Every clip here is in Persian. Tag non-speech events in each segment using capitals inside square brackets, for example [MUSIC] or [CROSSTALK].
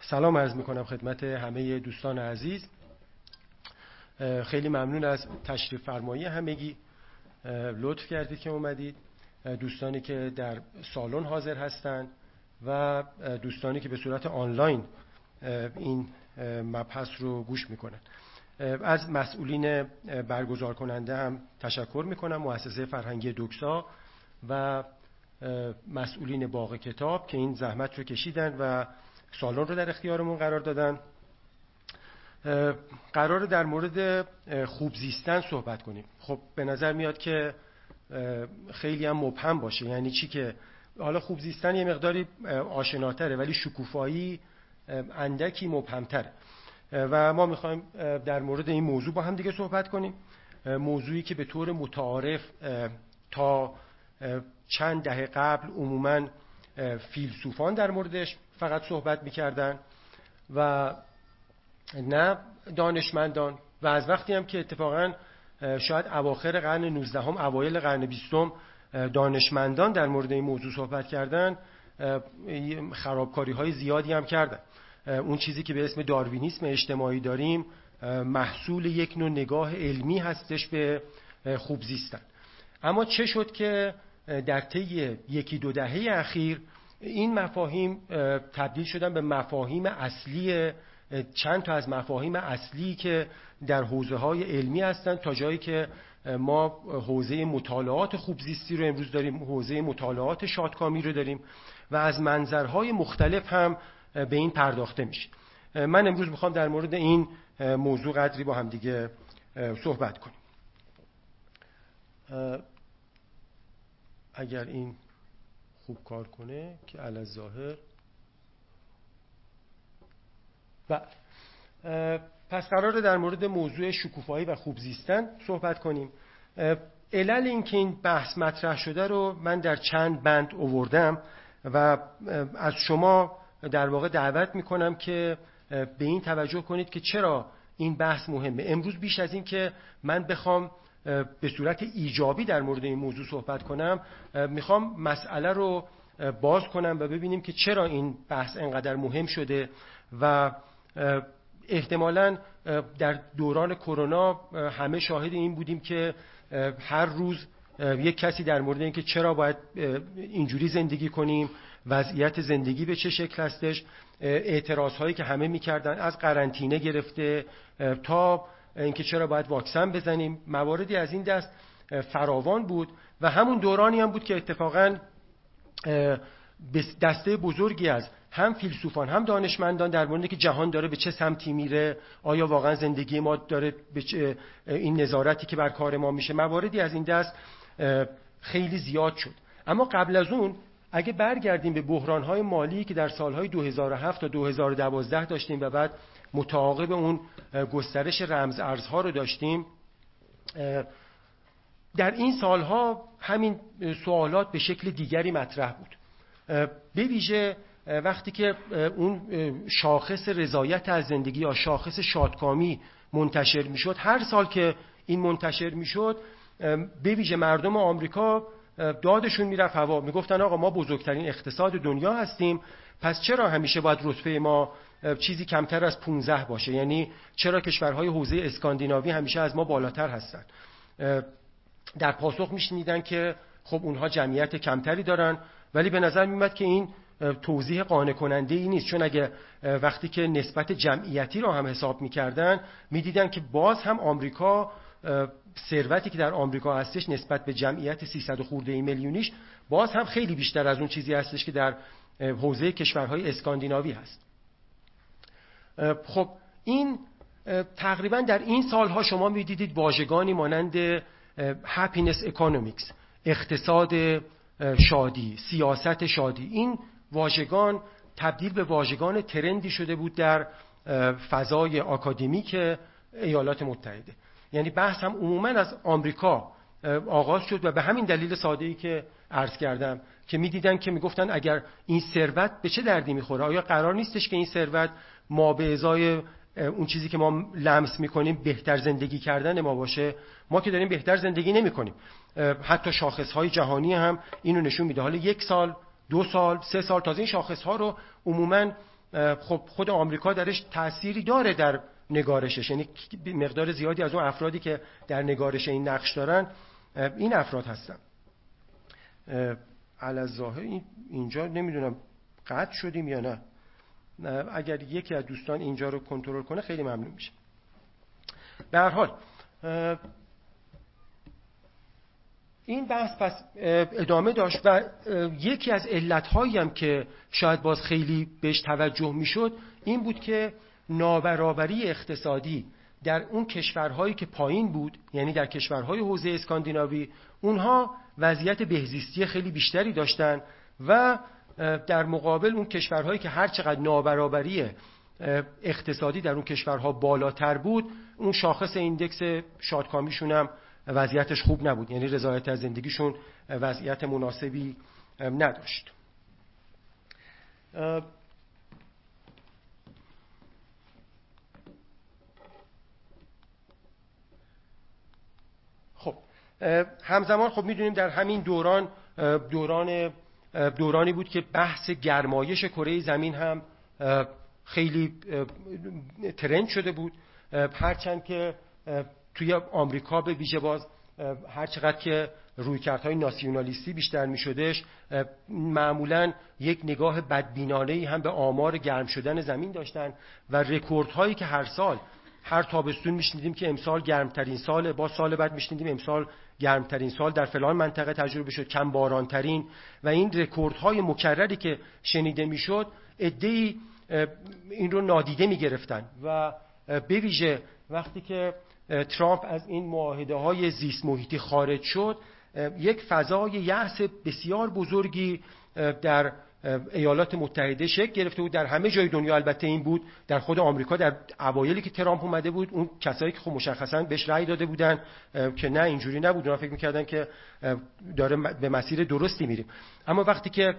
سلام عرض می‌کنم خدمت همه دوستان عزیز. خیلی ممنون از تشریف فرمایی همگی. لطف کردید که اومدید. دوستانی که در سالن حاضر هستند و دوستانی که به صورت آنلاین این مبحث رو گوش می‌کنن. از مسئولین برگزار کننده هم تشکر می‌کنم. مؤسسه فرهنگی دوکسا و مسئولین باغ کتاب که این زحمت رو کشیدن و سالن رو در اختیارمون قرار دادن. قرار در مورد خوب زیستن صحبت کنیم. خب به نظر میاد که خیلی هم مبهم باشه. یعنی چی که حالا خوب زیستن یه مقداری آشناتره ولی شکوفایی اندکی مبهمتره. و ما می‌خوایم در مورد این موضوع با هم دیگه صحبت کنیم. موضوعی که به طور متعارف تا چند دهه قبل عموما فیلسوفان در موردش فقط صحبت می‌کردن و نه دانشمندان. و از وقتی هم که اتفاقا شاید اواخر قرن 19 هم اوایل قرن 20 دانشمندان در مورد این موضوع صحبت کردن خرابکاری های زیادی هم کردن. اون چیزی که به اسم داروینیسم اجتماعی داریم محصول یک نوع نگاه علمی هستش به خوب زیستن. اما چه شد که در طی یکی دو دهه اخیر این مفاهیم تبدیل شدن به مفاهیم اصلی چند تا از مفاهیم اصلی که در حوزه های علمی هستند تا جایی که ما حوزه مطالعات خوبزیستی رو امروز داریم حوزه مطالعات شادکامی رو داریم و از منظرهای مختلف هم به این پرداخته میشه. من امروز می‌خوام در مورد این موضوع قدری با هم دیگه صحبت کنیم. اگر این خوب کار کنه که علی ظاهر بله. پس قراره در مورد موضوع شکوفایی و خوب زیستن صحبت کنیم. علل اینکه این بحث مطرح شده رو من در چند بند اووردم و از شما در واقع دعوت می‌کنم که به این توجه کنید که چرا این بحث مهمه. امروز بیش از این که من بخوام به صورت ایجابی در مورد این موضوع صحبت کنم می‌خوام مسئله رو باز کنم و ببینیم که چرا این بحث انقدر مهم شده و احتمالا در دوران کرونا همه شاهد این بودیم که هر روز یک کسی در مورد اینکه چرا باید اینجوری زندگی کنیم وضعیت زندگی به چه شکل هستش اعتراض هایی که همه می‌کردن از قرنطینه گرفته تا اینکه چرا باید واکسن بزنیم. مواردی از این دست فراوان بود و همون دورانی هم بود که اتفاقا دسته بزرگی از هم فیلسوفان هم دانشمندان در مورد که جهان داره به چه سمتی میره آیا واقعا زندگی ما داره به این نظارتی که بر کار ما میشه. مواردی از این دست خیلی زیاد شد. اما قبل از اون اگه برگردیم به بحرانهای مالی که در سالهای 2007 تا 2012 داشتیم و بعد متعاقب اون گسترش رمز ارزها رو داشتیم. در این سالها همین سوالات به شکل دیگری مطرح بود. به ویژه وقتی که اون شاخص رضایت از زندگی یا شاخص شادکامی منتشر می‌شد هر سال که این منتشر می‌شد به ویژه مردم آمریکا دادشون می‌رفت هوا. می‌گفتن آقا ما بزرگترین اقتصاد دنیا هستیم پس چرا همیشه باید رتبه ما چیزی کمتر از 15 باشه. یعنی چرا کشورهای حوزه اسکاندیناوی همیشه از ما بالاتر هستن؟ در پاسخ میشنیدن که خب اونها جمعیت کمتری دارن ولی به نظر میمد که این توضیح قانع کننده ای نیست. چون اگه وقتی که نسبت جمعیتی رو هم حساب می‌کردن می‌دیدن که باز هم آمریکا ثروتی که در آمریکا هستش نسبت به جمعیت 300 خورده میلیونیش باز هم خیلی بیشتر از اون چیزی هستش که در حوزه کشورهای اسکاندیناوی هست. خب این تقریبا در این سالها شما می‌دیدید واژگانی مانند happiness economics اقتصاد شادی سیاست شادی. این واژگان تبدیل به واژگان ترندی شده بود در فضای آکادمیک ایالات متحده. یعنی بحث هم عموما از آمریکا آغاز شد و به همین دلیل ساده ای که عرض کردم که می‌دیدن که می‌گفتن اگر این ثروت به چه دردی می‌خوره؟ آیا قرار نیستش که این ثروت ما به ازای اون چیزی که ما لمس می‌کنیم بهتر زندگی کردن ما باشه. ما که داریم بهتر زندگی نمی‌کنیم. حتی شاخص های جهانی هم اینو نشون میده. حالا یک سال دو سال سه سال تازه این شاخص ها رو عموما خب خود آمریکا درش تأثیری داره در نگارشش. یعنی مقدار زیادی از اون افرادی که در نگارش این نقش دارن این افراد هستن. ظاهر اینجا نمی‌دونم قطع شدیم یا نه. اگر یکی از دوستان اینجا رو کنترل کنه خیلی ممنون میشه. به هر حال این بحث پس ادامه داشت و یکی از علتهایی هم که شاید باز خیلی بهش توجه می‌شد این بود که نابرابری اقتصادی در اون کشورهایی که پایین بود یعنی در کشورهای حوزه اسکاندیناوی اونها وضعیت بهزیستی خیلی بیشتری داشتن و در مقابل اون کشورهایی که هر چقدر نابرابری اقتصادی در اون کشورها بالاتر بود اون شاخص ایندکس شادکامیشون هم وضعیتش خوب نبود. یعنی رضایت از زندگیشون وضعیت مناسبی نداشت. خب همزمان خب می‌دونیم در همین دوران دوران دورانی بود که بحث گرمایش کره زمین هم خیلی ترند شده بود. هرچند که توی آمریکا به ویژه باز هر چقدر که رویکردهای ناسیونالیستی بیشتر می شدش معمولا یک نگاه بدبینانه هم به آمار گرم شدن زمین داشتن و رکوردهایی که هر سال هر تابستون میشنیدیم که امسال گرمترین سال با سال بعد میشنیدیم امسال گرمترین سال در فلان منطقه تجربه شد کم بارانترین. و این رکوردهای مکرری که شنیده می‌شد ادهی این رو نادیده می‌گرفتن. و به ویژه وقتی که ترامپ از این معاهده های زیست محیطی خارج شد یک فضای یأس بسیار بزرگی در ایالات متحده شکل گرفته بود. در همه جای دنیا البته این بود. در خود آمریکا در اوایلی که ترامپ اومده بود اون کسایی که خب مشخصا بهش رأی داده بودن که نه اینجوری نبود. اونا فکر می‌کردن که داره به مسیر درستی میریم. اما وقتی که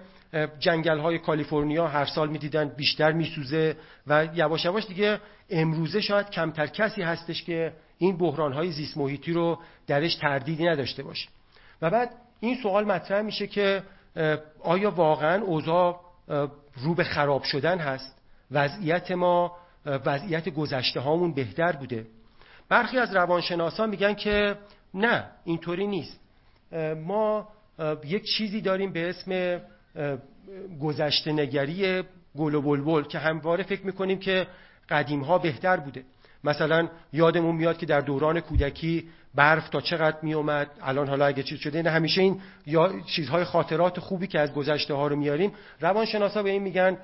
جنگل های کالیفرنیا هر سال می‌دیدن بیشتر میسوزه و یواش یواش دیگه امروزه شاید کمتر کسی هستش که این بحران های زیست محیطی رو درش تردیدی نداشته باشه. و بعد این سوال مطرح میشه که آیا واقعا اوضاع رو به خراب شدن هست؟ وضعیت ما وضعیت گذشته هامون بهتر بوده. برخی از روانشناسان میگن که نه اینطوری نیست. ما یک چیزی داریم به اسم گذشته نگری گل و بلبل که همواره فکر می‌کنیم که قدیم ها بهتر بوده. مثلا یادمون میاد که در دوران کودکی برف تا چقدر می اومد الان حالا اگه چیز شده نه همیشه این یا چیزهای خاطرات خوبی که از گذشته ها رو میاریم روانشناسا به این میگن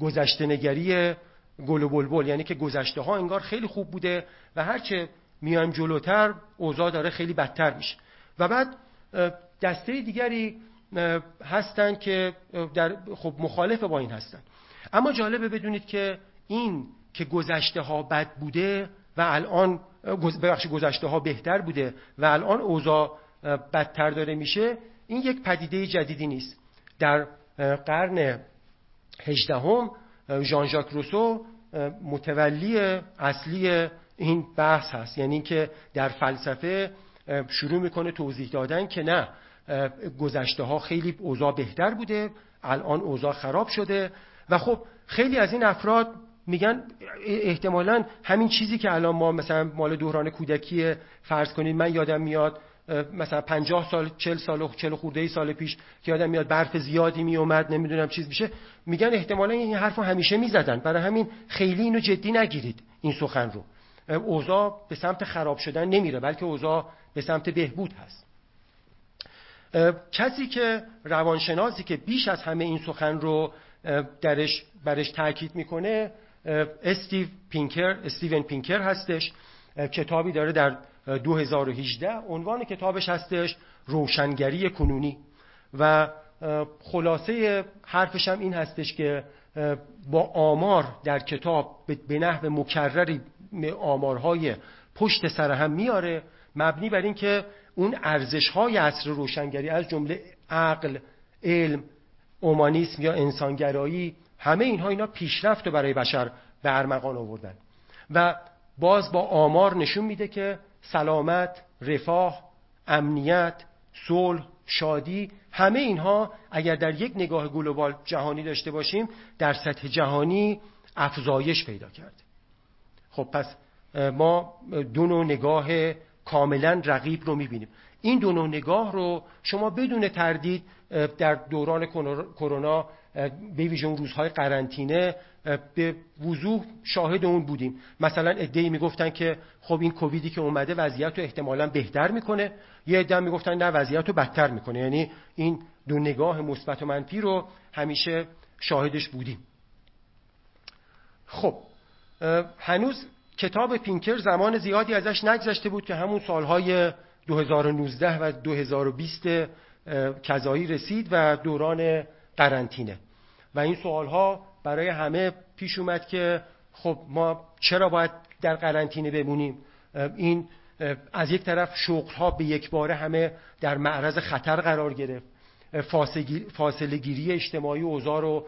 گذشته نگری گل و بلبل. یعنی که گذشته ها انگار خیلی خوب بوده و هرچه میایم جلوتر اوضاع داره خیلی بدتر میشه. و بعد دسته دیگری هستن که در خب مخالف با این هستن. اما جالبه بدونید که این که گذشته ها بد بوده و الان ببخش گذشته ها بهتر بوده و الان اوضاع بدتر داره میشه این یک پدیده جدیدی نیست. در قرن هجدهم ژان ژاک روسو متولی اصلی این بحث هست. یعنی که در فلسفه شروع می‌کنه توضیح دادن که نه گذشته ها خیلی اوضاع بهتر بوده الان اوضاع خراب شده و خب خیلی از این افراد میگن احتمالا همین چیزی که الان ما مثلا مال دوران کودکی فرض کنید من یادم میاد مثلا 50 سال 40 سال و 40 خورده سال پیش که یادم میاد برف زیادی می اومد نمی‌دونم چیز میشه میگن احتمالا این حرفو همیشه می‌زدن. برای همین خیلی اینو جدی نگیرید این سخن رو. اوضاع به سمت خراب شدن نمیره بلکه اوضاع به سمت بهبود هست. کسی که روانشناسی که بیش از همه این سخن رو درش برش تاکید می‌کنه استیو پینکر استیون پینکر هستش. کتابی داره در 2018 عنوان کتابش هستش روشنگری کنونی. و خلاصه حرفش هم این هستش که با آمار در کتاب به نحو مکرری آمارهای پشت سر هم میاره. مبنی بر اینکه اون ارزش های عصر روشنگری از جمله عقل علم اومانیسم یا انسانگرایی همه اینها اینا پیشرفت رو برای بشر به ارمغان آوردن. و باز با آمار نشون میده که سلامت، رفاه، امنیت، صلح، شادی همه اینها اگر در یک نگاه گلوبال جهانی داشته باشیم در سطح جهانی افزایش پیدا کرده. خب پس ما دو نوع نگاه کاملا رقیب رو می‌بینیم. این دو نگاه رو شما بدون تردید در دوران کرونا به ویژه اون روزهای قرنطینه به وضوح شاهد اون بودیم. مثلا ادعی می‌گفتن که خب این کوویدی که اومده وضعیت رو احتمالا بهتر می‌کنه. یه عده می‌گفتن نه وضعیت رو بدتر می‌کنه. یعنی این دو نگاه مثبت و منفی رو همیشه شاهدش بودیم. خب هنوز کتاب پینکر زمان زیادی ازش نگذشته بود که همون سالهای 2019 و 2020 کذایی رسید و دوران قرنطینه. و این سوالها برای همه پیش اومد که خب ما چرا باید در قرنطینه بمونیم؟ این از یک طرف شغل ها به یک باره همه در معرض خطر قرار گرفت. فاصله گیری اجتماعی اوضاع رو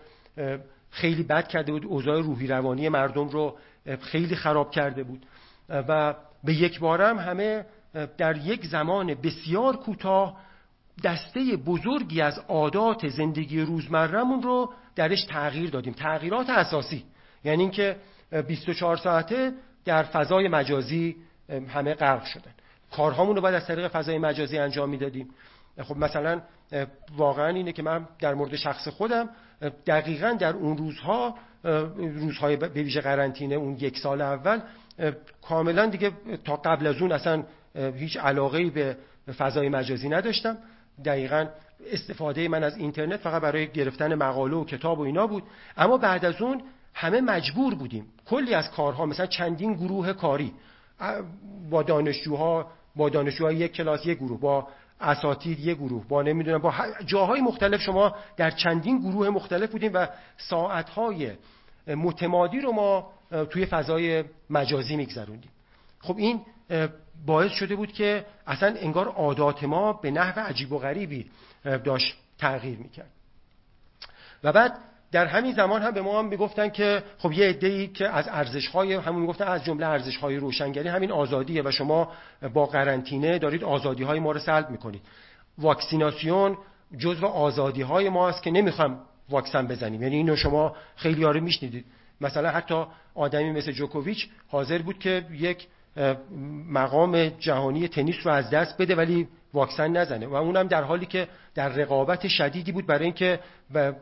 خیلی بد کرده بود. اوضاع روحی روانی مردم رو خیلی خراب کرده بود. و به یک باره هم همه در یک زمان بسیار کوتاه دسته بزرگی از عادات زندگی روزمرهمون رو درش تغییر دادیم. تغییرات اساسی. یعنی اینکه 24 ساعته در فضای مجازی همه غرق شدن. کارهامون رو باید از طریق فضای مجازی انجام می‌دادیم. خب مثلا واقعا اینه که من در مورد شخص خودم دقیقا در اون روزها روزهای به ویژه قرنطینه اون یک سال اول کاملا دیگه تا قبل از اون اصلا هیچ علاقه به فضای مجازی نداشتم. دقیقا استفاده من از اینترنت فقط برای گرفتن مقاله و کتاب و اینا بود. اما بعد از اون همه مجبور بودیم. کلی از کارها مثلا چندین گروه کاری با دانشجوها با دانشجوهای یک کلاس یک گروه با اساتید یک گروه با نمی‌دونم با جاهای مختلف. شما در چندین گروه مختلف بودیم و ساعتهای متمادی رو ما توی فضای مجازی میگذروندیم. خب این باعث شده بود که اصلا انگار عادات ما به نحو عجیب و غریبی داشت تغییر می‌کرد. و بعد در همین زمان هم به ما هم می‌گفتن که خب یه عده‌ای که از ارزش‌های همون می‌گفتن از جمله ارزش‌های روشنگری همین آزادیه و شما با قرنطینه دارید آزادی‌های ما رو سلب می‌کنید. واکسیناسیون جزو آزادی‌های ما است که نمی‌خوام واکسن بزنیم. یعنی اینو شما خیلی آره میشنیدید. مثلا حتی آدمی مثل جوکوویچ حاضر بود که یک مقام جهانی تنیس رو از دست بده ولی واکسن نزنه. و اونم در حالی که در رقابت شدیدی بود برای اینکه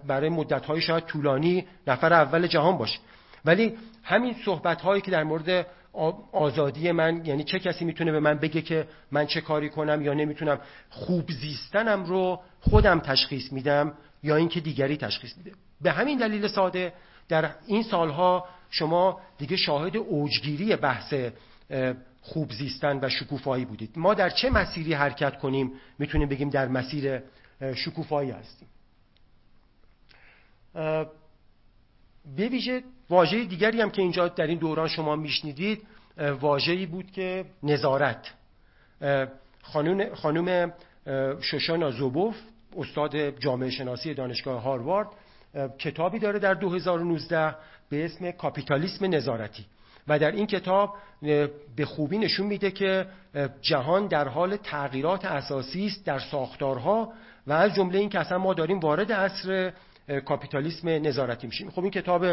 برای مدت‌های شاید طولانی نفر اول جهان باشه. ولی همین صحبت هایی که در مورد آزادی من یعنی چه کسی می‌تونه به من بگه که من چه کاری کنم یا نمی‌تونم خوب زیستنم رو خودم تشخیص میدم یا اینکه دیگری تشخیص میده. به همین دلیل ساده در این سالها شما دیگه شاهد اوجگیری بحث خوب زیستن و شکوفایی بودید. ما در چه مسیری حرکت کنیم می‌تونیم بگیم در مسیر شکوفایی هستیم. به ویژه واژه دیگری هم که اینجا در این دوران شما میشنیدید واژه‌ای بود که نظارت. خانم, خانم شوشانا زوبوف استاد جامعه شناسی دانشگاه هاروارد کتابی داره در 2019 به اسم کاپیتالیسم نظارتی. و در این کتاب به خوبی نشون میده که جهان در حال تغییرات اساسی است در ساختارها و از جمله این که اصلا ما داریم وارد عصر کاپیتالیسم نظارتی میشیم. خب این کتاب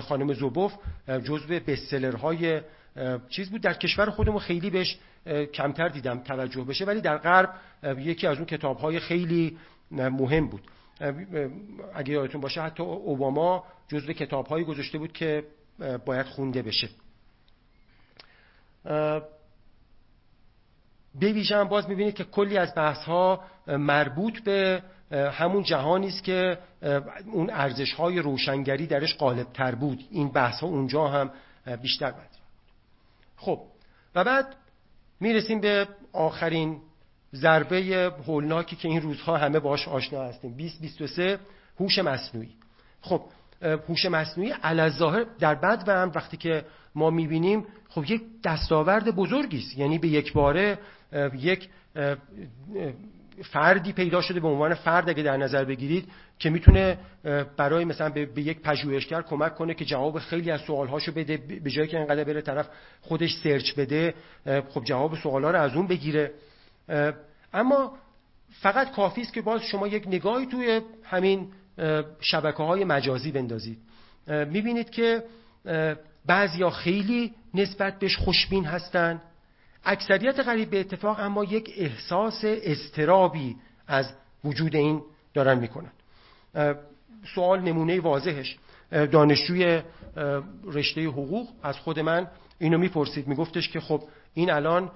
خانم زوبوف جزو بستسلرهای چیز بود. در کشور خودمون خیلی بهش کمتر دیدم توجه بشه ولی در غرب یکی از اون کتابهای خیلی مهم بود. اگه یادتون باشه حتی اوباما جزو کتابهایی گذاشته بود که باید خونده بشه. به هم باز می‌بینید که کلی از بحث ها مربوط به همون جهانی است که اون ارزش های روشنگری درش غالب تر بود. این بحث ها اونجا هم بیشتر بود. خب و بعد می‌رسیم به آخرین ضربه هولناکی که این روزها همه باش آشنا هستیم. 2023 هوش مصنوعی. خب هوش مصنوعی ظاهر در بعد و هم وقتی که ما می‌بینیم خب یک دستاورد بزرگی است. یعنی به یک باره یک فردی پیدا شده به عنوان فرد اگه در نظر بگیرید که می‌تونه برای مثلا به, یک پژوهشگر کمک کنه که جواب خیلی از سوالهاشو بده به جایی که انقدر بره طرف خودش سرچ بده خب جواب سوالا رو از اون بگیره. اما فقط کافی است که باز شما یک نگاهی توی همین شبکه های مجازی بندازید. می‌بینید که بعضیا خیلی نسبت بهش خوشبین هستند اکثریت قریب به اتفاق اما یک احساس استرابی از وجود این دارن می‌کنن. سوال نمونه واضحش. دانشجوی رشته حقوق از خود من اینو می‌پرسید میگفتش که خب این الان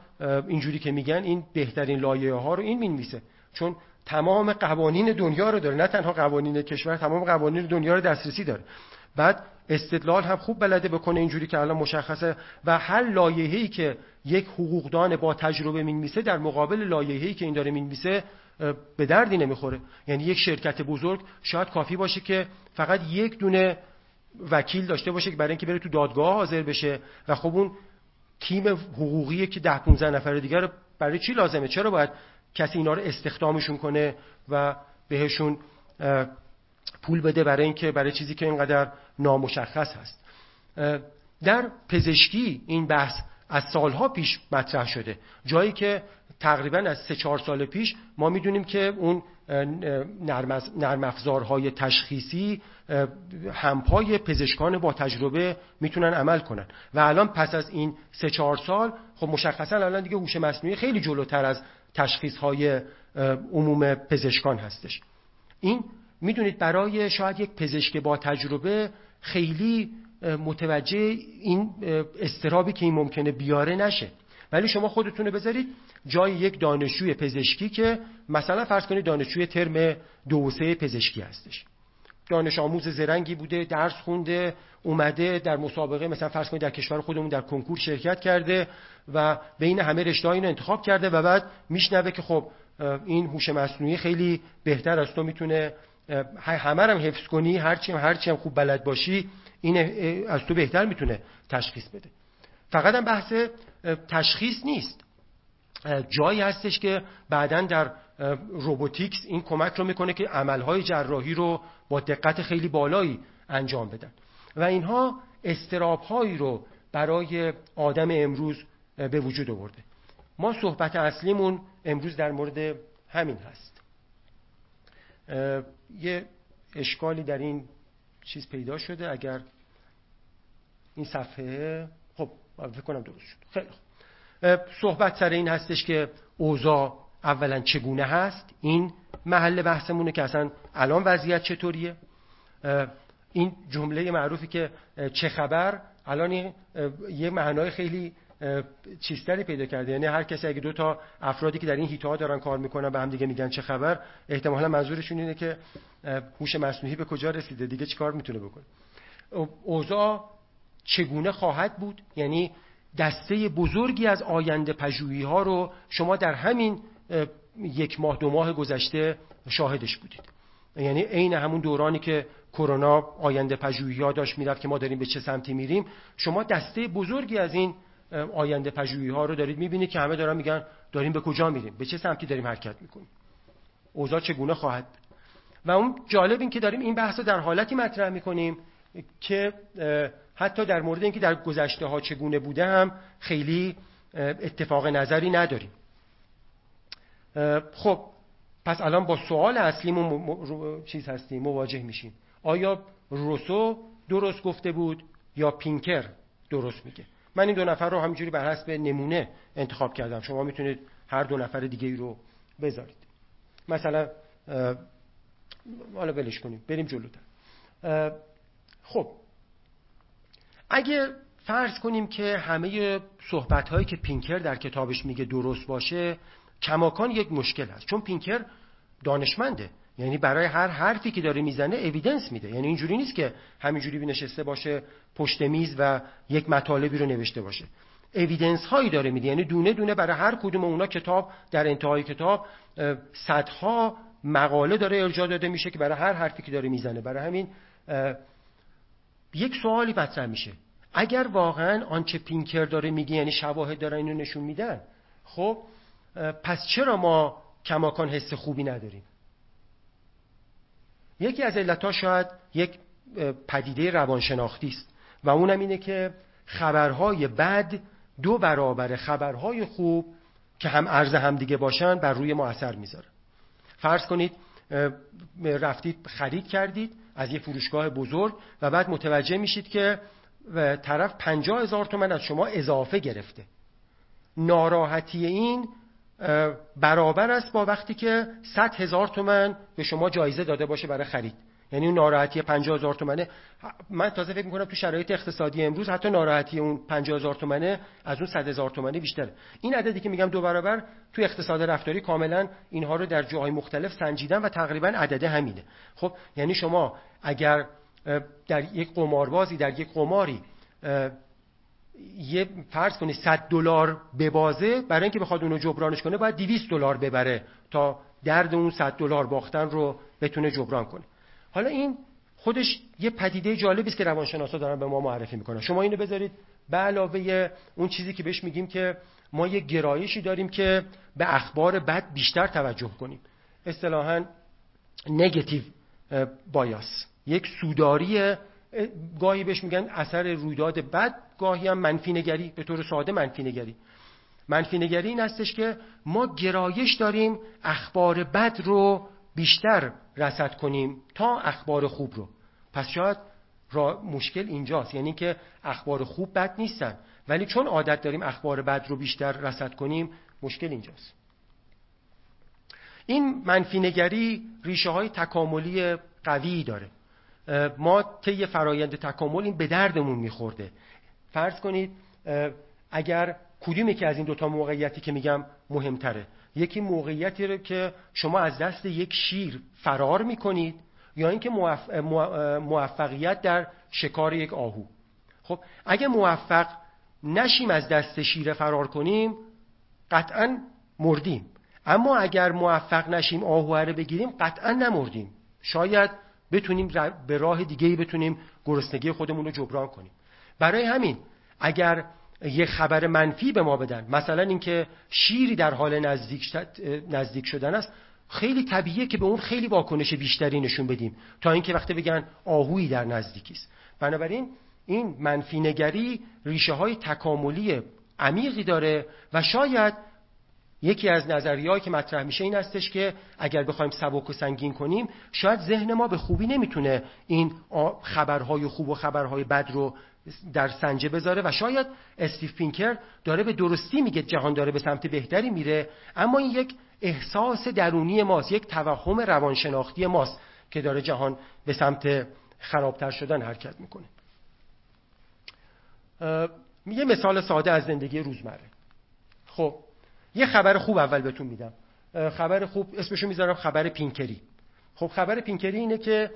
اینجوری که میگن این بهترین لایه ها رو این می‌نویسه. چون تمام قوانین دنیا رو داره نه تنها قوانین کشور تمام قوانین دنیا رو دسترسی داره. بعد استدلال هم خوب بلده بکنه اینجوری که الان مشخصه و هر لایحه‌ای که یک حقوقدان با تجربه می‌نویسه در مقابل لایحه‌ای که این داره می‌نویسه به دردی نمی‌خوره. یعنی یک شرکت بزرگ شاید کافی باشه که فقط یک دونه وکیل داشته باشه که برای اینکه بره تو دادگاه حاضر بشه و خب اون تیم حقوقی که ده 15 نفر دیگر برای چی لازمه؟ چرا باید کسی اینا رو استخدامشون کنه و بهشون پول بده برای اینکه برای چیزی که اینقدر نامشخص هست. در پزشکی این بحث از سالها پیش مطرح شده. جایی که تقریبا از سه چهار سال پیش ما می‌دونیم که اون نرم افزارهای تشخیصی همپای پزشکان با تجربه می‌تونن عمل کنن. و الان پس از این سه چهار سال خب مشخصا الان دیگه هوش مصنوعی خیلی جلوتر از تشخیص های عموم پزشکان هستش. این می‌دونید برای شاید یک پزشک با تجربه خیلی متوجه این استرابی که این ممکنه بیاره نشه. ولی شما خودتون رو بذارید جای یک دانشجوی پزشکی که مثلا فرض کنید دانشجوی ترم دو سه پزشکی هستش. دانش آموز زرنگی بوده درس خونده اومده در مسابقه مثلا فرض کنید در کشور خودمون در کنکور شرکت کرده و بین همه رشته اینو انتخاب کرده و بعد میشنوه که خب این هوش مصنوعی خیلی بهتر از تو می‌تونه همه هم حفظ کنی هرچی هم هرچی هم خوب بلد باشی این از تو بهتر می‌تونه تشخیص بده. فقط هم بحث تشخیص نیست. جایی هستش که بعدا در روبوتیکس این کمک رو می‌کنه که عملهای جراحی رو با دقت خیلی بالایی انجام بدن. و اینها استرابهایی رو برای آدم امروز به وجود آورده. ما صحبت اصلیمون امروز در مورد همین هست. یه اشکالی در این چیز پیدا شده. اگر این صفحه خب فکر کنم درست شد. خیلی خوب. صحبت سر این هستش که اوضاع اولا چگونه هست. این محل بحثمونه که اصلا الان وضعیت چطوریه. این جمله معروفی که چه خبر؟ الان یه معنای خیلی چیزتری پیدا کرده. یعنی هر کسی اگه دو تا افرادی که در این هیتا دارن کار می‌کنن به هم دیگه میگن چه خبر احتمالا منظورشون اینه که هوش مصنوعی به کجا رسیده؟ دیگه چیکار می‌تونه بکنه؟ اوضاع چگونه خواهد بود؟ یعنی دسته بزرگی از آینده پژوهی ها رو شما در همین یک ماه دو ماه گذشته شاهدش بودید. یعنی عین همون دورانی که کرونا آینده پژوهی داشت می‌رفت که ما داریم به چه سمتی میریم شما دسته بزرگی از این آینده پژوهی ها رو دارید می‌بینید که همه دارن میگن داریم به کجا میریم؟ به چه سمتی داریم حرکت می‌کنیم؟ اوضاع چگونه خواهد؟ و اون جالب این که داریم این بحث رو در حالتی مطرح می‌کنیم که حتی در مورد اینکه در گذشته ها چگونه بوده هم خیلی اتفاق نظری نداریم. خب پس الان با سوال اصلیمون چیز هستیم مواجه میشیم. آیا روسو درست گفته بود یا پینکر درست میگه؟ من این دو نفر رو همینجوری بر حسب نمونه انتخاب کردم. شما می‌تونید هر دو نفر دیگه رو بذارید. مثلا حالا ولش کنیم. بریم جلوتر. خب. اگه فرض کنیم که همه صحبت هایی که پینکر در کتابش میگه درست باشه کماکان یک مشکل هست چون پینکر دانشمنده. یعنی برای هر حرفی که داره می‌زنه اویدنس میده. یعنی اینجوری نیست که همینجوری نشسته باشه پشت میز و یک مطالبی رو نوشته باشه. اویدنس هایی داره میده. یعنی دونه دونه برای هر کدوم اونا کتاب در انتهای کتاب صدها مقاله داره ارجاع داده میشه که برای هر حرفی که داره می‌زنه. برای همین یک سوالی مطرح میشه. اگر واقعا آنچه پینکر داره میگه یعنی شواهد داره اینو نشون میدن خب پس چرا ما کماکان حس خوبی نداریم؟ یکی از علتها شاید یک پدیده روانشناختی است و اونم اینه که خبرهای بد دو برابر خبرهای خوب که هم عرض هم دیگه باشن بر روی ما اثر می‌ذاره. فرض کنید رفتید خرید کردید از یه فروشگاه بزرگ و بعد متوجه میشید که طرف پنجاه هزار تومن از شما اضافه گرفته. ناراحتی این برابر است با وقتی که 100 هزار تومن به شما جایزه داده باشه برای خرید. یعنی اون ناراحتی 50 هزار تومنه. من تازه فکر می‌کنم تو شرایط اقتصادی امروز حتی ناراحتی اون 50 هزار تومنه از اون 100 هزار تومنه بیشتره. این عددی که میگم دو برابر تو اقتصاد رفتاری کاملا اینها رو در جاهای مختلف سنجیدن و تقریبا عدد همینه. خب یعنی شما اگر در یک قماربازی در یک قماری یه فرض کنید 100 دلار ببازه برای اینکه بخواد اونو جبرانش کنه باید 200 دلار ببره تا درد اون 100 دلار باختن رو بتونه جبران کنه. حالا این خودش یه پدیده جالبی است که روانشناسا دارن به ما معرفی می‌کنن. شما اینو بذارید به علاوه اون چیزی که بهش میگیم که ما یه گرایشی داریم که به اخبار بد بیشتر توجه کنیم. اصطلاحا نگتیو بایاس. یک سوداری گاهی بهش میگن اثر رویداد بد گاهی هم منفی نگری به طور ساده منفی نگری. منفی نگری این هستش که ما گرایش داریم اخبار بد رو بیشتر رسد کنیم تا اخبار خوب رو. پس شاید را مشکل اینجاست یعنی که اخبار خوب بد نیستن. ولی چون عادت داریم اخبار بد رو بیشتر رسد کنیم مشکل اینجاست. این منفی نگری ریشه های تکاملی قوی داره. ما طی فرایند تکامل این به دردمون میخورده. فرض کنید اگر کدومی که از این دوتا موقعیتی که میگم مهمتره. یکی موقعیتی رو که شما از دست یک شیر فرار می‌کنید یا اینکه موفقیت در شکار یک آهو. خب اگه موفق نشیم از دست شیر فرار کنیم قطعا مردیم. اما اگر موفق نشیم آهو رو بگیریم قطعا نمردیم. شاید بتونیم به راه دیگه بتونیم گرسنگی خودمون رو جبران کنیم. برای همین اگر یه خبر منفی به ما بدن مثلا اینکه شیری در حال نزدیک, نزدیک شدن است خیلی طبیعیه که به اون خیلی واکنش بیشتری نشون بدیم تا اینکه وقتی بگن آهویی در نزدیکی است. بنابراین این منفی نگری ریشه های تکاملی عمیقی داره و شاید یکی از نظریه‌ای که مطرح میشه این هستش که اگر بخوایم سبک و سنگین کنیم شاید ذهن ما به خوبی نمی‌تونه این خبرهای خوب و خبرهای بد رو در سنجه بذاره و شاید استیو پینکر داره به درستی میگه جهان داره به سمت بهتری میره اما این یک احساس درونی ماست یک توهم روانشناختی ماست که داره جهان به سمت خرابتر شدن حرکت می‌کنه. یه مثال ساده از زندگی روزمره. خب یه خبر خوب اول بهتون میدم. خبر خوب اسمشو می‌ذارم خبر پینکری. خب خبر پینکری اینه که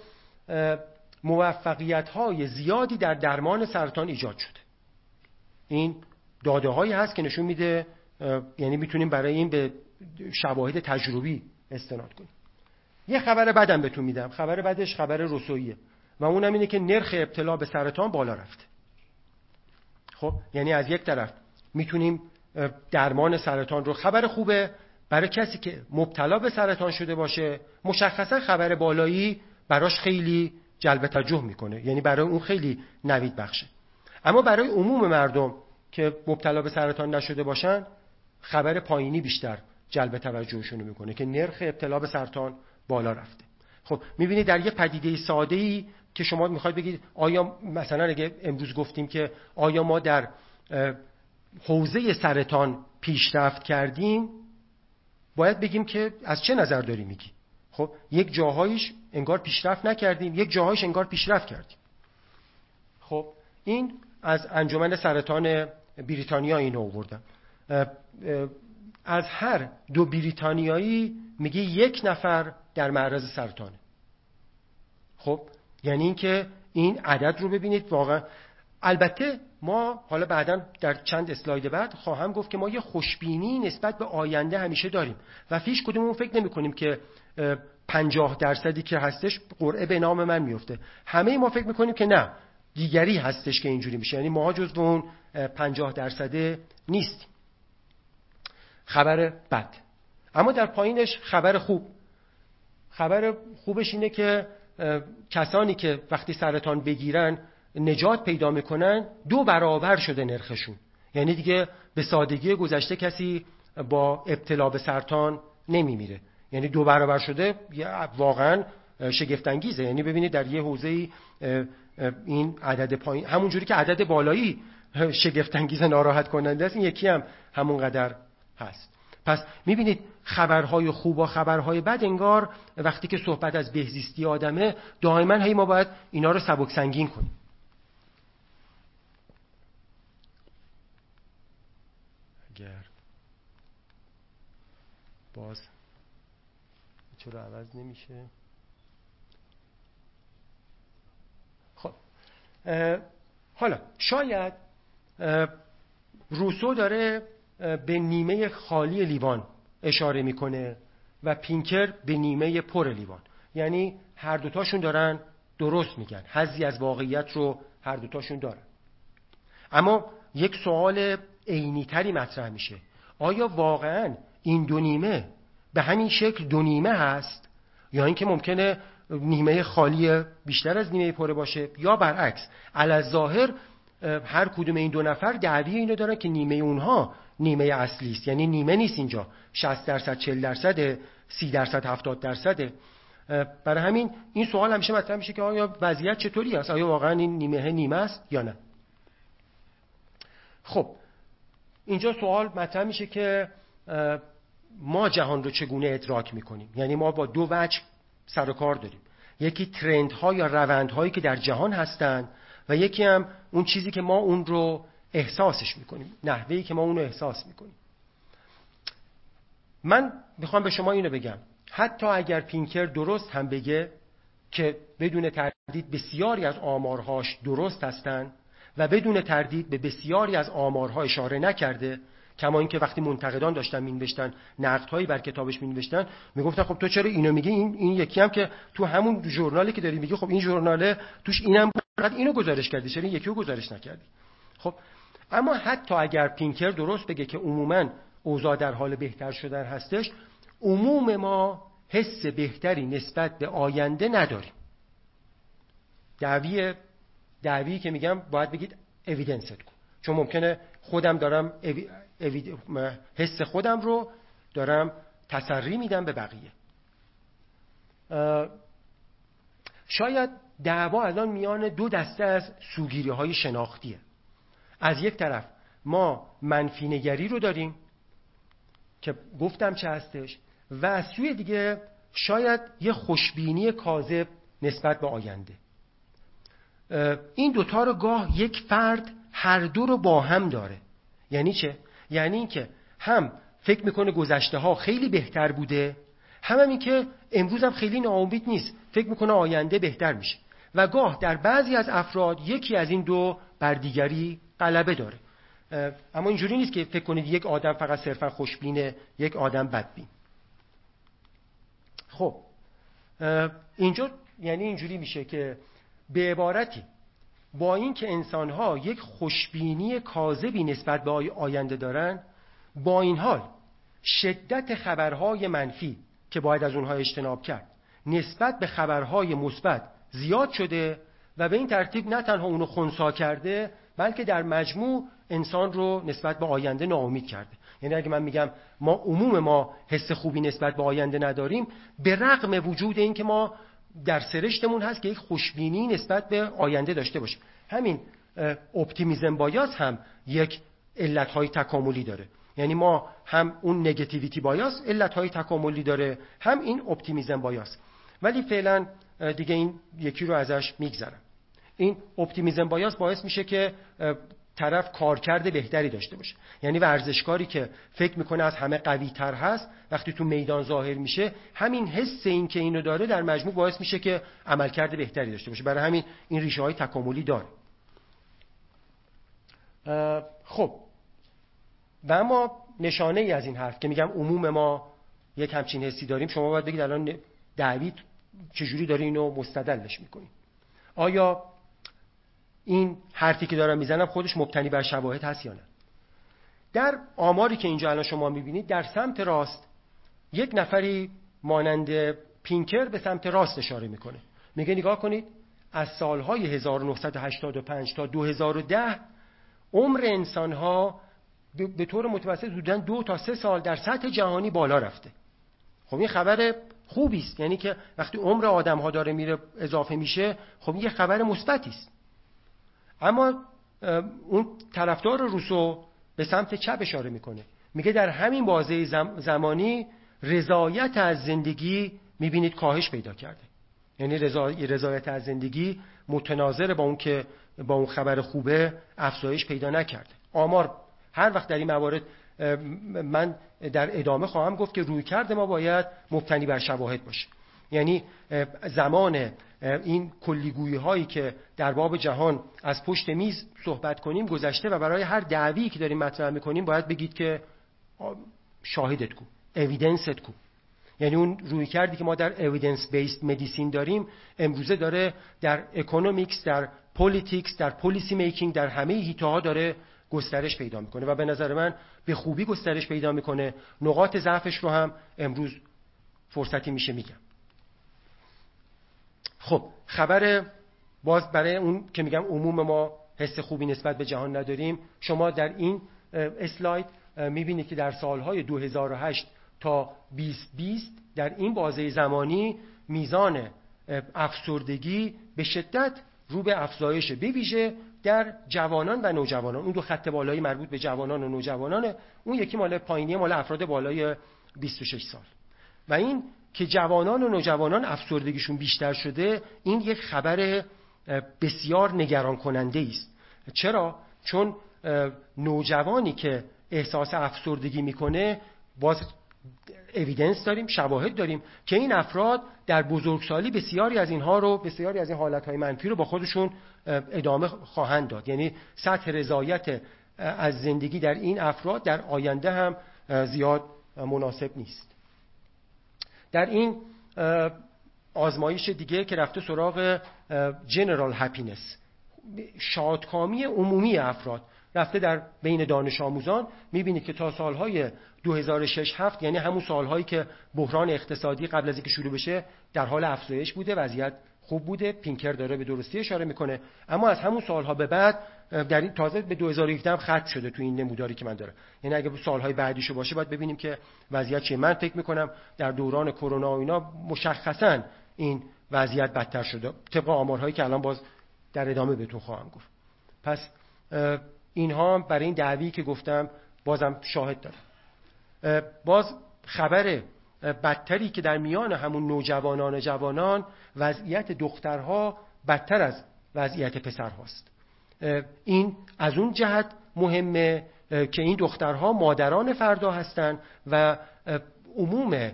موفقیت های زیادی در درمان سرطان ایجاد شده. این داده هایی هست که نشون میده یعنی می‌تونیم برای این به شواهد تجربی استناد کنیم. یه خبر بدم بهتون میدم. خبر بدش خبر رسویه و اونم اینه که نرخ ابتلا به سرطان بالا رفته. خب یعنی از یک طرف می‌تونیم درمان سرطان رو. خبر خوبه؟ برای کسی که مبتلا به سرطان شده باشه مشخصا خبر بالایی براش خیلی جلب توجه می‌کنه. یعنی برای اون خیلی نوید بخشه. اما برای عموم مردم که مبتلا به سرطان نشده باشن خبر پایینی بیشتر جلب توجهشون می‌کنه که نرخ ابتلا به سرطان بالا رفته. خب می‌بینید در یه پدیده ساده ای که شما می‌خواید بگید آیا مثلا اگه امروز گفتیم که آیا ما در حوزه سرطان پیشرفت کردیم باید بگیم که از چه نظر داری میگی؟ خب یک جاهایش انگار پیشرفت نکردیم یک جاهایش انگار پیشرفت کردیم. خب این از انجمن سرطان بریتانیا اینو آوردم. از هر دو بریتانیایی میگه یک نفر در معرض سرطانه. خب یعنی اینکه این عدد رو ببینید واقعا البته ما حالا بعدا در چند اسلاید بعد خواهم گفت که ما یه خوشبینی نسبت به آینده همیشه داریم و فیش کدومون فکر نمی کنیم که پنجاه درصدی که هستش قرعه به نام من میفته همه ما فکر می‌کنیم که نه دیگری هستش که اینجوری میشه. یعنی ما جز اون پنجاه درصده نیستیم. خبر بد. اما در پایینش خبر خوب. خبر خوبش اینه که کسانی که وقتی سرطان بگیرن نجات پیدا می‌کنن دو برابر شده نرخشون. یعنی دیگه به سادگی گذشته کسی با ابتلا به سرطان نمیمیره. یعنی دو برابر شده واقعا شگفتانگیزه. یعنی ببینید در یه حوزه این عدد پایین همونجوری که عدد بالایی شگفتانگیز ناراحت کننده است این یکی هم همون قدر هست. پس می‌بینید خبرهای خوب و خبرهای بد انگار وقتی که صحبت از بهزیستی آدمه دائما هی ما باید اینا رو سبک سنگین کنیم. باز چرا عوض نمیشه. خب حالا شاید روسو داره به نیمه خالی لیوان اشاره می‌کنه و پینکر به نیمه پر لیوان. یعنی هر دوتاشون دارن درست میگن. حزی از واقعیت رو هر دوتاشون دارن. اما یک سوال عینیتری مطرح میشه. آیا واقعا این دو نیمه به همین شکل دو نیمه هست؟ یا اینکه ممکنه نیمه خالی بیشتر از نیمه پره باشه؟ یا برعکس علی ظاهر هر کدوم این دو نفر دعوی اینو دارن که نیمه اونها نیمه اصلی است. یعنی نیمه نیست اینجا. 60 درصد 40 درصد 30 درصد 70 درصد. برای همین این سوال همیشه مطرح میشه که آیا وضعیت چطوری است؟ آیا واقعا این نیمه نیمه است یا نه؟ خب اینجا سوال مطرح میشه که ما جهان رو چگونه ادراک می‌کنیم؟ یعنی ما با دو وجه سر و کار داریم. یکی ترندها یا روندهایی که در جهان هستند و یکی هم اون چیزی که ما اون رو احساسش می‌کنیم نحوهی که ما اون رو احساس می‌کنیم. من می‌خوام به شما اینو بگم. حتی اگر پینکر درست هم بگه که بدون تردید بسیاری از آمارهاش درست هستند و بدون تردید به بسیاری از آمارها اشاره نکرده کما اینکه وقتی منتقدان داشتن مینوشتن نقدهایی بر کتابش مینوشتن می‌گفتن خب تو چرا اینو میگی؟ این این یکی هم که تو همون ژورنالی که داری میگی خب این ژورناله توش اینم فقط اینو گزارش کردی چرا این یکی رو گزارش نکردی؟ خب اما حتی اگر پینکر درست بگه که عموما اوضاع در حال بهتر شدن هستش عموم ما حس بهتری نسبت به آینده نداریم. دعوی دعوی که میگم باید بگید اویدنست کن چون ممکنه خودم دارم حس خودم رو دارم تسری میدم به بقیه. شاید دعوا الان میان دو دسته از سوگیری های شناختیه. از یک طرف ما منفی نگری رو داریم که گفتم چه هستش و از سوی دیگه شاید یه خوشبینی کاذب نسبت به آینده. این دوتا رو گاه یک فرد هر دو رو با هم داره. یعنی چه؟ یعنی اینکه هم فکر می‌کنه گذشته ها خیلی بهتر بوده هم, هم این که امروز هم خیلی ناامید نیست فکر می‌کنه آینده بهتر میشه. و گاه در بعضی از افراد یکی از این دو بر دیگری غلبه داره. اما اینجوری نیست که فکر کنید یک آدم فقط صرفا خوشبینه یک آدم بدبین. خب اینجا یعنی اینجوری میشه که به عبارتی با اینکه انسانها یک خوشبینی کاذبی نسبت به آینده دارن با این حال شدت خبرهای منفی که باید از اونها اجتناب کرد نسبت به خبرهای مثبت زیاد شده و به این ترتیب نه تنها اونو خونسا کرده بلکه در مجموع انسان رو نسبت به آینده ناامید کرده. یعنی اگه من میگم ما عموم ما حس خوبی نسبت به آینده نداریم به رغم وجود این که ما در سرشتمون هست که یک خوشبینی نسبت به آینده داشته باشیم. همین optimism bias هم یک علتهای تکاملی داره. یعنی ما هم اون negativity bias علتهای تکاملی داره هم این optimism bias. ولی فعلا دیگه این یکی رو ازش میگذرم. این optimism bias باعث میشه که طرف کارکرد بهتری داشته باشه. یعنی ورزشکاری که فکر می‌کنه از همه قوی تر هست وقتی تو میدان ظاهر میشه همین حس این که اینو داره در مجموع باعث میشه که عملکرد بهتری داشته باشه. برای همین این ریشه های تکاملی داره. خب. و اما نشانه ای از این حرف که میگم عموم ما یک همچین حسی داریم شما باید بگید الان دعوی چجوری داره اینو مستدلش می‌کنیم آیا این حرفی که دارم می‌زنم خودش مبتنی بر شواهد هست یا نه. در آماری که اینجا الان شما می‌بینید در سمت راست یک نفری مانند پینکر به سمت راست اشاره می‌کنه. میگه نگاه کنید از سالهای 1985 تا 2010 عمر انسانها به طور متوسط حدودا دو تا سه سال در سطح جهانی بالا رفته. خب این خبر خوبی است یعنی که وقتی عمر آدم ها داره میره اضافه میشه خب یه خبر مثبتی است. اما اون طرفدار روسو به سمت چپ اشاره می‌کنه. میگه در همین بازه زمانی رضایت از زندگی می‌بینید کاهش پیدا کرده. یعنی رضایت از زندگی متناظر با اون که با اون خبر خوبه افزایش پیدا نکرده. آمار هر وقت در این موارد من در ادامه خواهم گفت که روی کرده ما باید مبتنی بر شواهد باشه. یعنی زمان این کلیگویی هایی که در باب جهان از پشت میز صحبت کنیم گذشته و برای هر دعوی که داریم مطرح می‌کنیم باید بگید که شاهدت کو evidence ت کو. یعنی اون رویکردی که ما در evidence-based medicine داریم امروزه داره در economics در politics در policy making در همه حیطه ها داره گسترش پیدا می‌کنه و به نظر من به خوبی گسترش پیدا می‌کنه. نقاط ضعفش رو هم امروز فرصتی میشه میگم. خب خبر باز برای اون که میگم عموم ما حس خوبی نسبت به جهان نداریم شما در این اسلاید می‌بینید که در سالهای 2008 تا 2020 در این بازه زمانی میزان افسردگی به شدت رو به افزایشه بویژه در جوانان و نوجوانان. اون دو خط بالایی مربوط به جوانان و نوجوانان اون یکی مال پایینی مال افراد بالای 26 سال. و این که جوانان و نوجوانان افسردگیشون بیشتر شده این یک خبر بسیار نگران کننده است. چرا؟ چون نوجوانی که احساس افسردگی می‌کنه باز اویدنس داریم شواهد داریم که این افراد در بزرگسالی بسیاری از اینها رو بسیاری از این حالتهای منفی رو با خودشون ادامه خواهند داد. یعنی سطح رضایت از زندگی در این افراد در آینده هم زیاد مناسب نیست. در این آزمایش دیگه که رفته سراغ جنرال هپینس شادکامی عمومی افراد. رفته در بین دانش آموزان می‌بینید که تا سالهای 2006 7 یعنی همون سالهایی که بحران اقتصادی قبل از اینکه شروع بشه در حال افزایش بوده وضعیت خوب بوده پینکر داره به درستی اشاره می‌کنه. اما از همون سالها به بعد در این تازه به 2017 هم ختم شده تو این نموداری که من دارم. یعنی اگه سالهای بعدیشو باشه باید ببینیم که وضعیت چیه. من فکر می‌کنم در دوران کرونا و اینا مشخصا این وضعیت بدتر شده. طبق آمارهایی که الان باز در ادامه بهتون خواهم گفت. پس اینها برای این دعوی که گفتم بازم شاهد دارم. باز خبر بدتری که در میان همون نوجوانان جوانان وضعیت دخترها بدتر از وضعیت پسرهاست. این از اون جهت مهمه که این دخترها مادران فردا هستند و عموم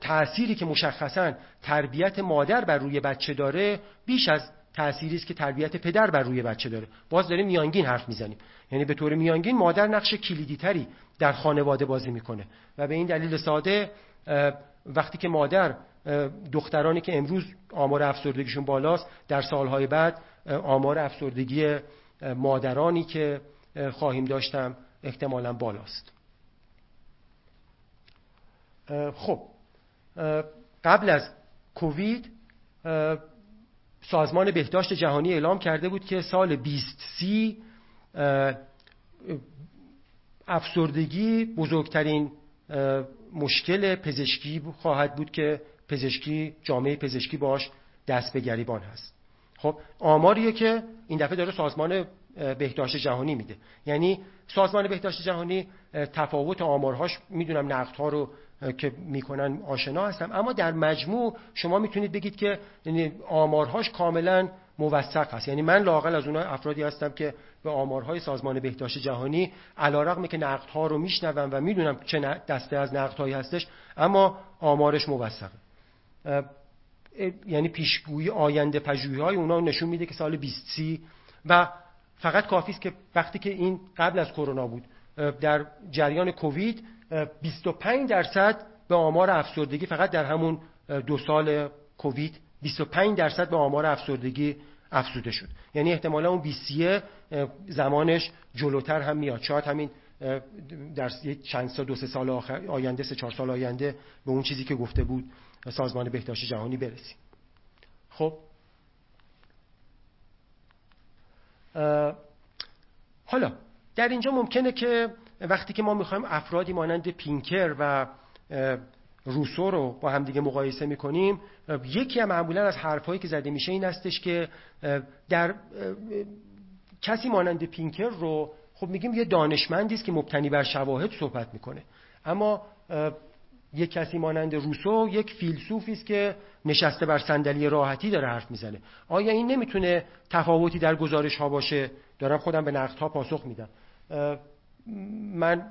تأثیری که مشخصا تربیت مادر بر روی بچه داره بیش از تأثیری است که تربیت پدر بر روی بچه داره. باز داریم میانگین حرف می‌زنیم. یعنی به طور میانگین مادر نقش کلیدی تری در خانواده بازی می‌کنه. و به این دلیل ساده وقتی که مادر دخترانی که امروز آمار افسردگیشون بالاست در سالهای بعد آمار افسردگی مادرانی که خواهیم داشتم احتمالا بالاست. خب قبل از کووید سازمان بهداشت جهانی اعلام کرده بود که سال 2030 افسردگی بزرگترین مشکل پزشکی خواهد بود که پزشکی جامعه پزشکی باش دست به گریبان هست. خب آماریه که این دفعه داره سازمان بهداشت جهانی میده. یعنی سازمان بهداشت جهانی تفاوت آمارهاش می‌دونم نقدها رو که می‌کنن آشنا هستم. اما در مجموع شما می‌تونید بگید که یعنی آمارهاش کاملا موثق هست یعنی من لاقل از اونها افرادی هستم که به آمارهای سازمان بهداشت جهانی علیرغم که نقدها رو میشنوم و می‌دونم چه دسته از نقدهایی هستش اما آمارش موثقه یعنی پیشگویی آینده پژوهی های اونا نشون میده که سال 2030 و فقط کافی است که وقتی که این قبل از کرونا بود در جریان کووید 25 درصد به آمار افسردگی فقط در همون دو سال کووید 25 درصد به آمار افسردگی افزوده شد یعنی احتمالا اون 20 زمانش جلوتر هم میاد. شاید همین در چند سال دو سه سال آینده سه چهار سال آینده به اون چیزی که گفته بود سازمان بهداشت جهانی برسیم. خب؟ حالا در اینجا ممکنه که وقتی که ما می‌خوایم افرادی مانند پینکر و روسو رو با هم دیگه مقایسه می‌کنیم یکی هم معمولا از حرفهایی که زده میشه این استش که در کسی مانند پینکر رو خب میگیم یه دانشمندی است که مبتنی بر شواهد صحبت می‌کنه. اما یک کسی مانند روسو یک فیلسوفی است که نشسته بر صندلی راحتی داره حرف می‌زنه. آیا این نمی‌تونه تفاوتی در گزارش ها باشه؟ دارم خودم به نقد ها پاسخ میدم. من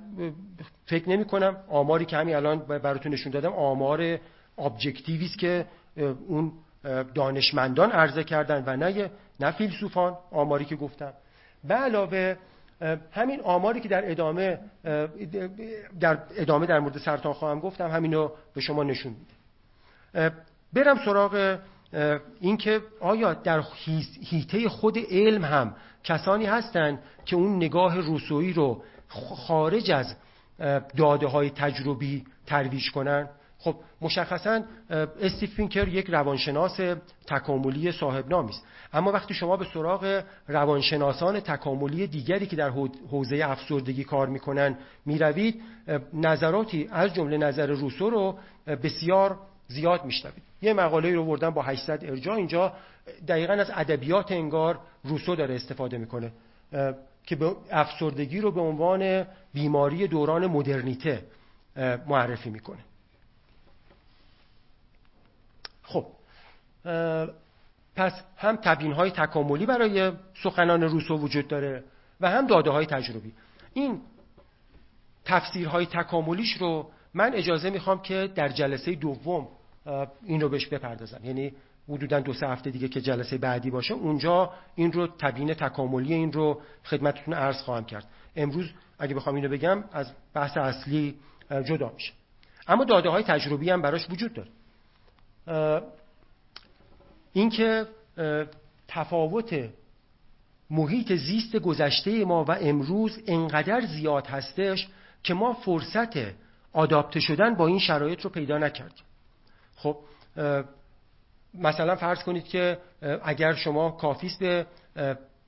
فکر نمی کنم آماری که همین الان براتون نشون دادم آمار ابجکتیوی است که اون دانشمندان عرضه کردن و نه نه فیلسوفان آماری که گفتم. به علاوه همین آماری که در ادامه در ادامه در مورد سرطان خواهم گفتم همینو به شما نشون میده برم سراغ اینکه آیا در هیته خود علم هم کسانی هستند که اون نگاه روسویی رو خارج از داده های تجربی ترویج کنن. خب مشخصا استیف فینکر یک روانشناس تکاملی صاحب است. اما وقتی شما به سراغ روانشناسان تکاملی دیگری که در حوزه افسردگی کار می‌کنن می‌روید نظراتی از جمله نظر روسو رو بسیار زیاد میشنوید. یه مقاله رو بردن با 800 ارجاع. اینجا دقیقا از ادبیات انگار روسو داره استفاده می‌کنه. که به افسردگی رو به عنوان بیماری دوران مدرنیته معرفی می‌کنه. خب پس هم تبیین های تکاملی برای سخنان روسو وجود داره و هم داده های تجربی. این تفسیرهای تکاملیش رو من اجازه می‌خوام که در جلسه دوم این رو بهش بپردازم. یعنی حدودا دو سه هفته دیگه که جلسه بعدی باشه اونجا این رو تبیین تکاملی این رو خدمتتون عرض خواهم کرد. امروز اگه بخوام اینو بگم از بحث اصلی جدا میشه. اما داده های تجربی هم براش وجود داره. اینکه تفاوت محیط زیست گذشته ما و امروز انقدر زیاد هستش که ما فرصت آداپته شدن با این شرایط رو پیدا نکردیم. خب مثلا فرض کنید که اگر شما کافیست به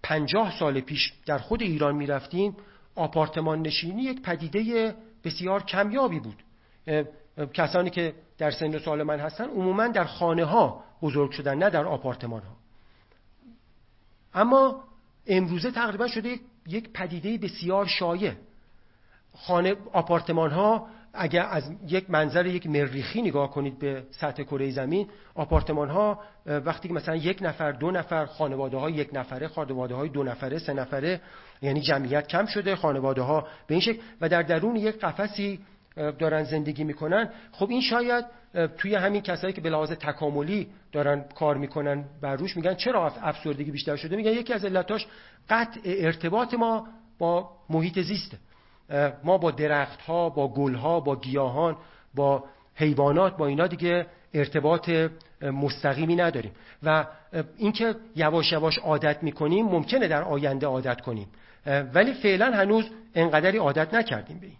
پنجاه سال پیش در خود ایران می‌رفتین آپارتمان نشینی یک پدیده بسیار کمیابی بود. کسانی که در سن و سال من هستن عموما در خانه ها بزرگ شدن نه در آپارتمان ها اما امروزه تقریبا شده یک پدیده بسیار شایع. خانه آپارتمان ها اگر از یک منظر یک مریخی نگاه کنید به سطح کره زمین آپارتمان ها وقتی که مثلا یک نفر دو نفر خانواده های یک نفره خانواده های دو نفره سه نفره یعنی جمعیت کم شده خانواده ها به این شکل. و در درون یک قفسی دارن زندگی می‌کنن. خب این شاید توی همین کسایی که به لحاظ تکاملی دارن کار می‌کنن بر روش میگن چرا افسردگی بیشتر شده؟ میگن یکی از علتاش قطع ارتباط ما با محیط زیسته. ما با درخت ها با گل ها با گیاهان با حیوانات با اینا دیگه ارتباط مستقیمی نداریم. و اینکه یواش یواش عادت می‌کنیم ممکنه در آینده عادت کنیم. ولی فعلا هنوز انقدری عادت نکردیم به این.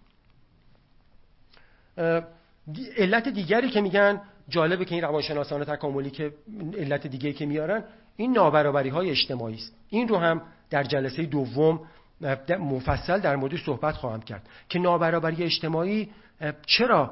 علت دیگری که میگن جالبه که این روانشناسان تکاملی که علت دیگری که میارن این نابرابری های اجتماعی است. این رو هم در جلسه دوم مفصل در مورد صحبت خواهم کرد که نابرابری اجتماعی چرا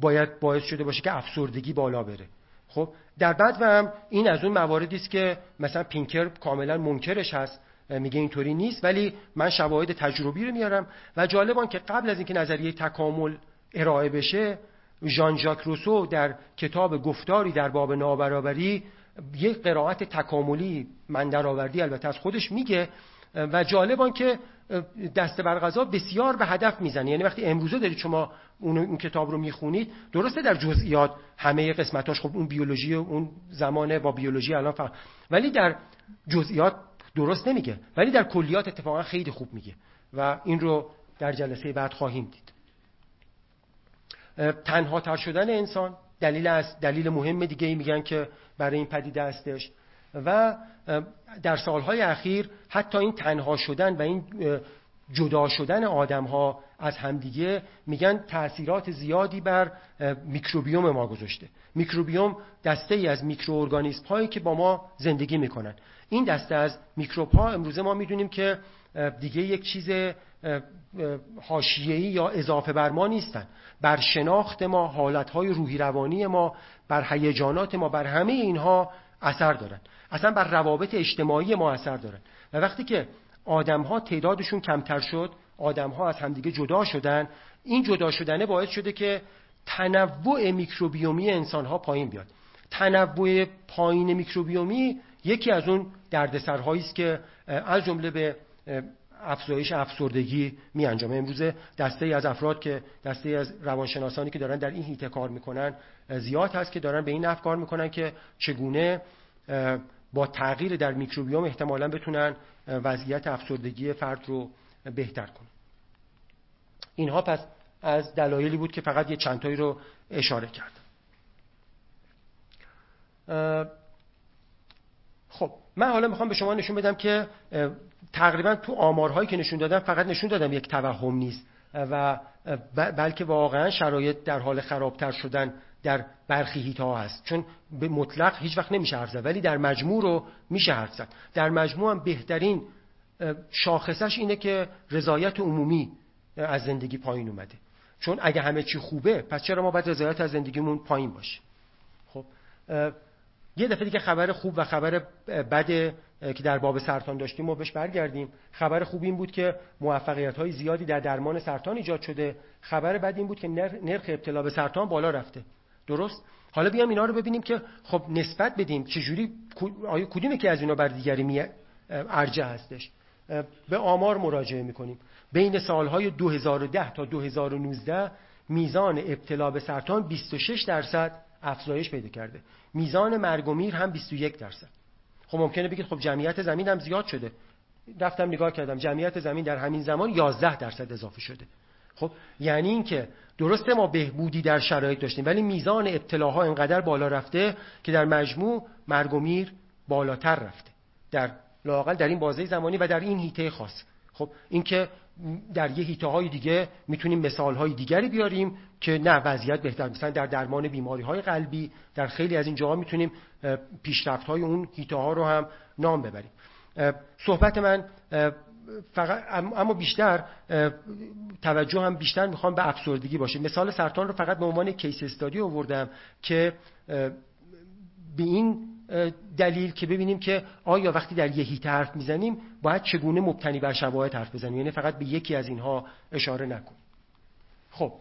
باید باعث شده باشه که افسردگی بالا بره؟ خب در بعد هم این از اون مواردی است که مثلا پینکر کاملا منکرش هست میگه اینطوری نیست ولی من شواهد تجربی رو میارم و جالبان که قبل از اینکه نظریه تکامل ارائه بشه ژان ژاک روسو در کتاب گفتاری در باب نابرابری یک قرائت تکاملی من درآوردی البته از خودش میگه و جالبان که دست بر غذا بسیار به هدف می‌زنه. یعنی وقتی امروزه دارید شما اون, اون کتاب رو می‌خونید درسته در جزئیات همه قسمتاش خب اون بیولوژی و اون زمانه با بیولوژی الان فهم. ولی در جزئیات درست نمیگه. ولی در کلیات اتفاقا خیلی خوب میگه. و این رو در جلسه بعد خواهیم دید. تنها تر شدن انسان دلیل از دلیل مهم دیگه ای میگن که برای این پدیده هستش. و در سالهای اخیر حتی این تنها شدن و این جدا شدن آدم ها از همدیگه میگن تاثیرات زیادی بر میکروبیوم ما گذاشته. میکروبیوم دسته ای از میکروارگانیسم هایی که با ما زندگی می‌کنن. این دسته از میکروب ها امروزه ما می‌دونیم که دیگه یک چیز حاشیه‌ای یا اضافه بر ما نیستن. بر شناخت ما حالتهای روحی روانی ما بر هیجانات ما بر همه اینها اثر دارن. اصلا بر روابط اجتماعی ما اثر دارن و وقتی که آدم ها تعدادشون کمتر شد آدم ها از همدیگه جدا شدن این جدا شدنه باعث شده که تنوع میکروبیومی انسان ها پایین بیاد. تنوع پایین میکروبیومی یکی از اون دردسرهایی است که از جمله به افزایش افسردگی می انجامه امروزه دسته ای از افراد که دسته از روانشناسانی که دارن در این هیته کار می‌کنن زیاد هست که دارن به این نفع کار می‌کنن که چگونه با تغییر در میکروبیوم احتمالا بتونن وضعیت افسردگی فرد رو بهتر کنن. اینها پس از دلایلی بود که فقط یه چندتایی رو اشاره کردم خب من حالا می‌خوام به شما نشون بدم که تقریبا تو آمارهایی که نشون دادم فقط نشون دادم یک توهم نیست و بلکه واقعا شرایط در حال خرابتر شدن در برخی هیتا هست. چون به مطلق هیچ وقت نمیشه حرف ولی در مجموع رو میشه حرف زد. در مجموع هم بهترین شاخصش اینه که رضایت عمومی از زندگی پایین اومده. چون اگه همه چی خوبه پس چرا ما باید رضایت از زندگیمون پایین باشه؟ خب یه دفعه دیگه خبر خوب و خبر بد که در باب سرطان داشتیم ما بهش برگردیم. خبر خوب این بود که موفقیت های زیادی در درمان سرطان ایجاد شده. خبر بد این بود که نرخ ابتلا به سرطان بالا رفته. درست؟ حالا بیام اینا رو ببینیم که خب نسبت بدیم چجوری آیا کدومی که از اینا بر دیگری می ارجه هستش؟ به آمار مراجعه می‌کنیم. بین سالهای 2010 تا 2019 میزان ابتلا به سرطان 26 درصد افزایش پیدا کرده. میزان مرگ و میر هم 21 درصد. خب ممکنه بگید خب جمعیت زمین هم زیاد شده. رفتم نگاه کردم جمعیت زمین در همین زمان 11 درصد اضافه شده. خب یعنی اینکه درسته ما بهبودی در شرایط داشتیم ولی میزان ابتلاها اینقدر بالا رفته که در مجموع مرگ و میر بالاتر رفته. در لاقل در این بازه زمانی و در این هیته خاص. خب اینکه در یه هیته های دیگه می‌تونیم مثال های دیگری بیاریم که نه وضعیت بهتر مثلا در درمان بیماری های قلبی در خیلی از این جاها می‌تونیم پیشرفت های اون هیته ها رو هم نام ببریم. صحبت من فقط اما بیشتر توجه هم بیشتر می‌خوام به افسردگی باشه. مثال سرطان رو فقط به عنوان کیس استادی آوردم که به این دلیل که ببینیم که آیا وقتی در یه هیت حرف می‌زنیم باید چگونه مبتنی بر شواهد حرف بزنیم؟ یعنی فقط به یکی از اینها اشاره نکنیم. خب.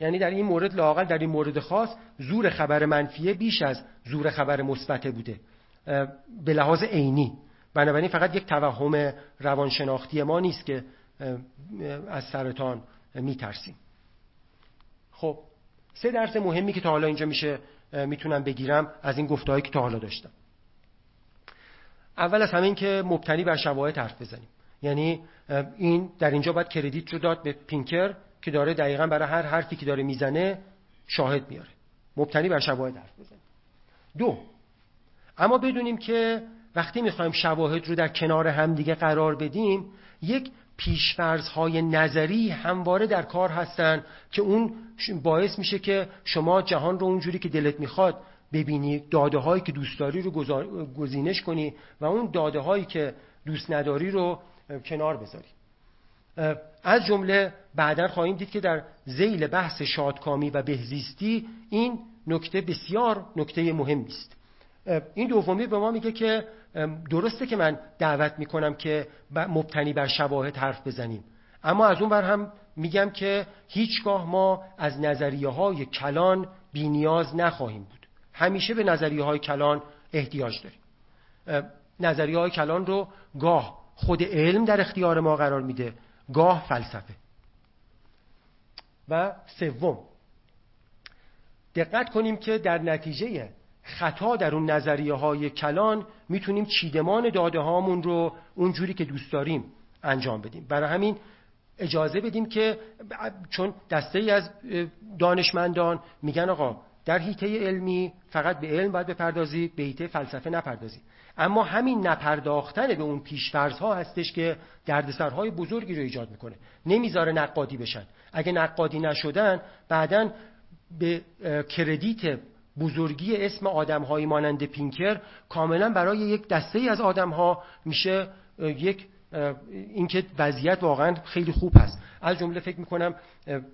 یعنی در این مورد لاقل در این مورد خاص زور خبر منفیه بیش از زور خبر مثبت بوده. به لحاظ عینی. بنابراین فقط یک توهم روانشناختی ما نیست که از سرطان میترسیم. خب سه درس مهمی که تا حالا اینجا میشه می‌تونم بگیرم از این گفتهایی که تا حالا داشتم. اول از همه این که مبتنی بر شواهد حرف بزنیم. یعنی این در اینجا باید کردیت رو داد به پینکر که داره دقیقا برای هر حرفی که داره می‌زنه شاهد میاره. مبتنی بر شواهد حرف بزنیم. دو اما بدونیم که وقتی می‌خوایم شواهد رو در کنار همدیگه قرار بدیم یک های نظری همواره در کار هستن که اون باعث میشه که شما جهان رو اونجوری که دلت می‌خواد ببینی داده هایی که دوست داری رو گزینش کنی و اون داده هایی که دوست نداری رو کنار بذاری. از جمله بعدا خواهیم دید که در زیل بحث شادکامی و بهزیستی این نکته بسیار نکته مهمی است این دومی به ما میگه که درسته که من دعوت می‌کنم که مبتنی بر شواهد حرف بزنیم. اما از اون بر هم میگم که هیچگاه ما از نظریه های کلان بینیاز نخواهیم بود. همیشه به نظریه های کلان احتیاج داریم. نظریه های کلان رو گاه خود علم در اختیار ما قرار میده گاه فلسفه. و سوم دقت کنیم که در نتیجه خطا در اون نظریه های کلان می‌تونیم چیدمان داده هامون رو اونجوری که دوست داریم انجام بدیم. برای همین اجازه بدیم که چون دسته ای از دانشمندان میگن آقا در هیته علمی فقط به علم باید بپردازی به هیته فلسفه نپردازی. اما همین نپرداختن به اون ها هستش که دردسرهای بزرگی رو ایجاد می‌کنه. نمی‌ذاره نقادی بشن. اگه نقادی نشدن بعدا به کردیت بزرگی اسم آدمهایی مانند پینکر کاملا برای یک دسته ای از آدمها میشه یک اینکه وضعیت واقعا خیلی خوب هست. از جمله فکر می‌کنم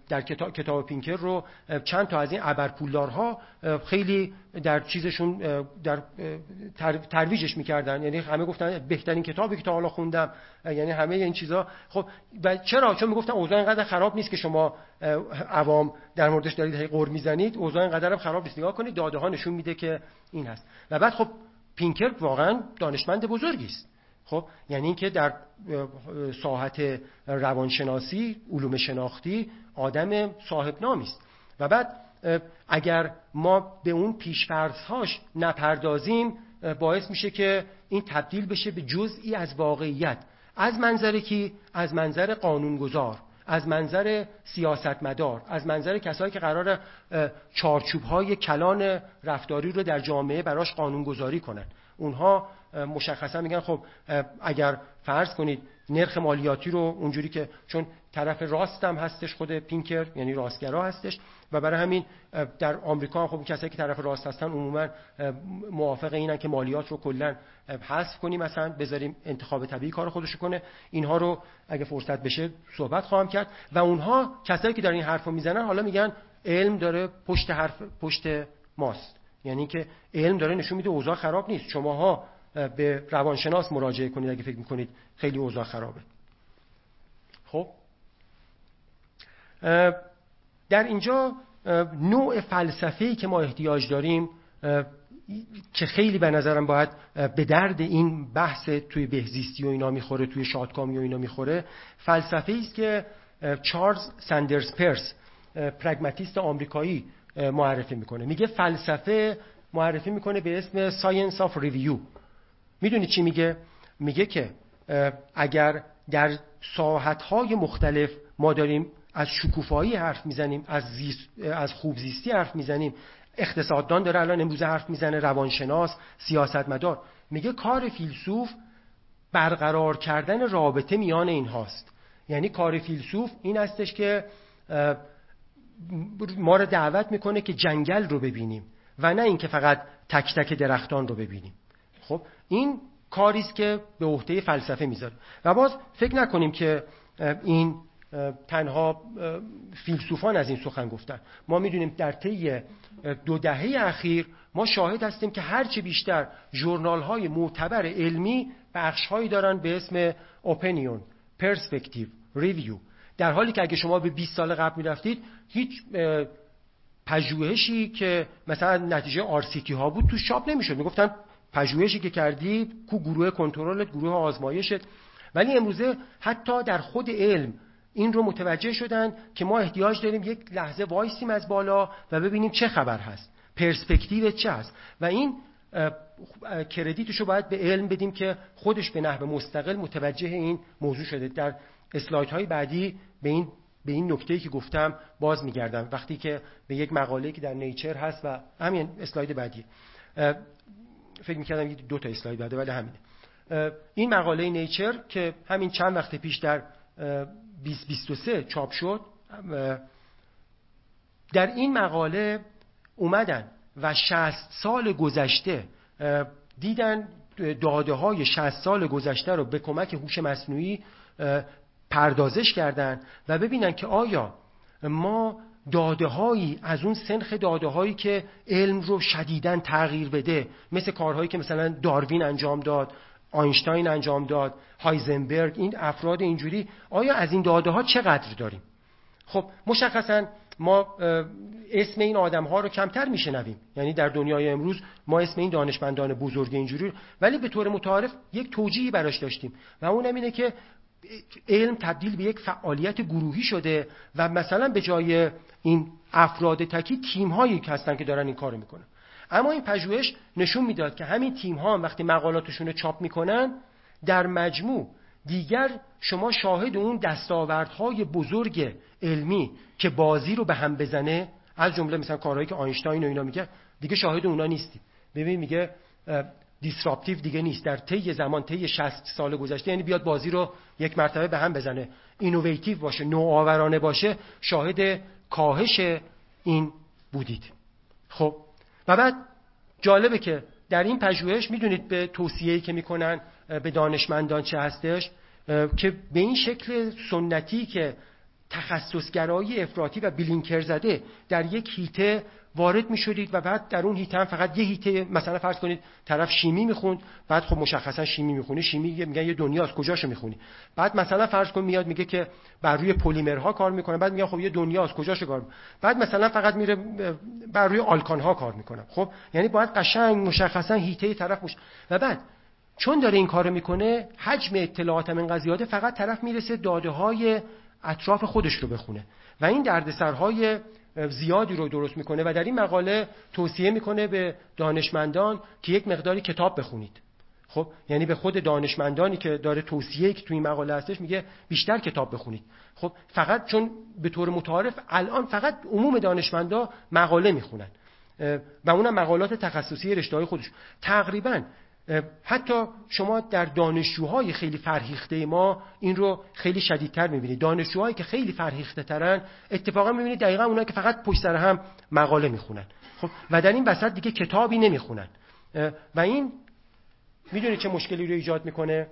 در کتاب, کتاب پینکر رو چند تا از این ابرپولدارها خیلی در چیزشون در ترویجش می‌کردن. یعنی همه گفتن بهترین کتابی که تا حالا خوندم. یعنی همه این چیزا. خب و چرا؟ چون می‌گفتن اوضاع اینقدر خراب نیست که شما عوام در موردش دارید هی قور می‌زنید. اوضاع اینقدر هم خراب نیست. نگاه کنید داده ها نشون میده که این هست. و بعد خب پینکر واقعا دانشمند بزرگی است. خب؟ یعنی اینکه در ساحت روانشناسی علوم شناختی آدم صاحب است و بعد اگر ما به اون پیشفرضهاش نپردازیم باعث میشه که این تبدیل بشه به جزئی از واقعیت. از منظر کی؟ از منظر قانونگذار از منظر سیاستمدار از منظر کسایی که قرار چارچوب های کلان رفتاری رو در جامعه براش قانونگذاری کنن. اونها مشخصا میگن خب اگر فرض کنید نرخ مالیاتی رو اونجوری که چون طرف راست هم هستش خود پینکر یعنی راستگرا هستش و برای همین در آمریکا خب کسایی که طرف راست هستن عموما موافق اینن که مالیات رو کلا حذف کنیم مثلا بذاریم انتخاب طبیعی کار خودشو کنه. اینها رو اگه فرصت بشه صحبت خواهم کرد. و اونها کسایی که در این حرفو می‌زنن حالا میگن علم داره پشت حرف پشت ماست. یعنی که علم داره نشون میده اوضاع خراب نیست. شماها به روانشناس مراجعه کنید اگه فکر می‌کنید خیلی اوضاع خرابه. خب. در اینجا نوع فلسفه‌ای که ما احتیاج داریم که خیلی به نظرم باید به درد این بحث توی بهزیستی و اینا می‌خوره توی شادکامی و اینا می‌خوره فلسفه است که چارلز سندرز پرس پرگماتیست آمریکایی معرفی می‌کنه. میگه فلسفه معرفی می‌کنه به اسم science of review می‌دونی چی میگه؟ میگه که اگر در ساحتهای مختلف ما داریم از شکوفایی حرف می‌زنیم از, از خوب زیستی حرف می‌زنیم اقتصاددان داره الان امروز حرف می‌زنه روانشناس سیاستمدار. میگه کار فیلسوف برقرار کردن رابطه میان این هاست یعنی کار فیلسوف این هستش که ما رو دعوت می‌کنه که جنگل رو ببینیم و نه اینکه فقط تک تک درختان رو ببینیم. خب این کاری است که به عهده فلسفه می‌ذاره و باز فکر نکنیم که این تنها فیلسوفان از این سخن گفتن. ما می‌دونیم در طی دو دهه اخیر ما شاهد هستیم که هرچه بیشتر جورنال های معتبر علمی بخش هایی دارن به اسم opinion perspective review در حالی که اگه شما به 20 سال قبل می‌رفتید هیچ پژوهشی که مثلا نتیجه RCT ها بود توش چاپ نمی‌شد. می‌گفتن پژوهشی که کردی کو گروه کنترلت گروه آزمایشت. ولی امروزه حتی در خود علم این رو متوجه شدن که ما احتیاج داریم یک لحظه وایسیم از بالا و ببینیم چه خبر هست. پرسپکتیو چه هست؟ و این کردیتش رو باید به علم بدیم که خودش به نحو مستقل متوجه این موضوع شده. در اسلاید های بعدی به این به این نکته که گفتم باز میگردم. وقتی که به یک مقاله که در نیچر هست و همین اسلاید بعدی. فکر می‌کردم یه دو تا اسلاید بعده ولی همینه. این مقاله نیچر که همین چند وقت پیش در 2023 چاپ شد در این مقاله اومدن و 60 سال گذشته دیدن داده های 60 سال گذشته رو به کمک هوش مصنوعی پردازش کردن و ببینن که آیا ما داده هایی از اون سنخ داده هایی که علم رو شدیدن تغییر بده مثل کارهایی که مثلا داروین انجام داد آینشتاین انجام داد هایزنبرگ این افراد اینجوری آیا از این داده ها چقدر داریم؟ خب مشخصا ما اسم این آدم ها رو کمتر میشنویم. یعنی در دنیای امروز ما اسم این دانشمندان بزرگ اینجوری ولی به طور متعارف یک توجیهی براش داشتیم. و اون اینه که علم تبدیل به یک فعالیت گروهی شده و مثلا به جای این افراد تکی تیم هایی هستن که دارن این کارو می‌کنن. اما این پژوهش نشون می‌داد که همین تیم ها وقتی مقالاتشون رو چاپ می‌کنن در مجموع دیگر شما شاهد اون دستاوردهای بزرگ علمی که بازی رو به هم بزنه از جمله مثلا کارهایی که آینشتاین و اینا میگه دیگه شاهد اونا نیستیم ببین میگه disruptive دیگه نیست. در طی زمان طی 60 سال گذشته یعنی بیاد بازی رو یک مرتبه به هم بزنه. innovative باشه نوآورانه باشه شاهد کاهش این بودید. خب و بعد جالبه که در این پژوهش می‌دونید به توصیه‌ای که می‌کنن به دانشمندان چه هستش که به این شکل سنتی که تخصصگرایی افراطی و blinker زده در یک هیته وارد می شدید و بعد در اون هیته هم فقط یه هیته مثلا فرض کنید طرف شیمی می‌خوند بعد خب مشخصا شیمی می‌خونی شیمی میگن یه دنیا از کجاشو می‌خونی؟ بعد مثلا فرض کن میاد میگه که بر روی پلیمرها کار می‌کنه بعد میگه خب یه دنیا از کجاشو کار بعد مثلا فقط میره بر روی آلکان ها کار می‌کنه. خب یعنی باید قشنگ مشخصا هیته طرف مش... و بعد چون داره این کارو می‌کنه حجم اطلاعات من قضیات فقط طرف می‌رسه داده های اطراف خودش رو بخونه. و این دردسرهای زیادی رو درست می‌کنه و در این مقاله توصیه می‌کنه به دانشمندان که یک مقداری کتاب بخونید. خب یعنی به خود دانشمندانی که داره توصیه که تو این مقاله هستش میگه بیشتر کتاب بخونید. خب فقط چون به طور متعارف الان فقط عموم دانشمندا مقاله می‌خونن. و اونم مقالات تخصصی رشته های خودش. تقریبا حتی شما در دانشجوهای خیلی فرهیخته ما این رو خیلی شدیدتر می‌بینید. دانشجوهایی که خیلی فرهیخته ترن اتفاقا می‌بینید دقیقا اونایی که فقط پشت سر هم مقاله می‌خونن. خب و در این وسط دیگه کتابی نمی‌خونن. و این می‌دونید چه مشکلی رو ایجاد می‌کنه؟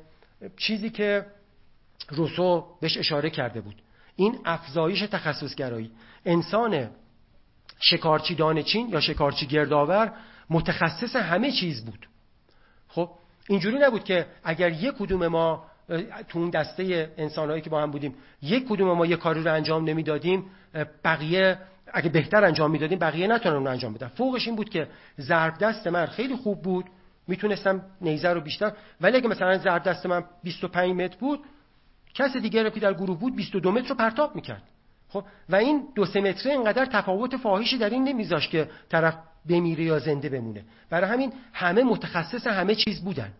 چیزی که روسو بهش اشاره کرده بود. این افزایش تخصصگرایی. انسان شکارچی دانچین یا شکارچی گردآور متخصص همه چیز بود. خب اینجوری نبود که اگر یک کدوم ما تو اون دسته انسانهایی که با هم بودیم یک کدوم ما یه کاری رو انجام نمی‌دادیم بقیه اگه بهتر انجام می‌دادیم بقیه نتونن اون انجام بدن. فوقش این بود که ضرب دست من خیلی خوب بود می‌تونستم نیزه رو بیشتر ولی اگه مثلا ضرب دست من 25 متر بود کس دیگه رو که در گروه بود 22 متر رو پرتاب می‌کرد. خب و این دو سه متره اینقدر تفاوت فاحشی در این نمیذاشت که طرف بمیره یا زنده بمونه. برای همین همه متخصص همه چیز بودن.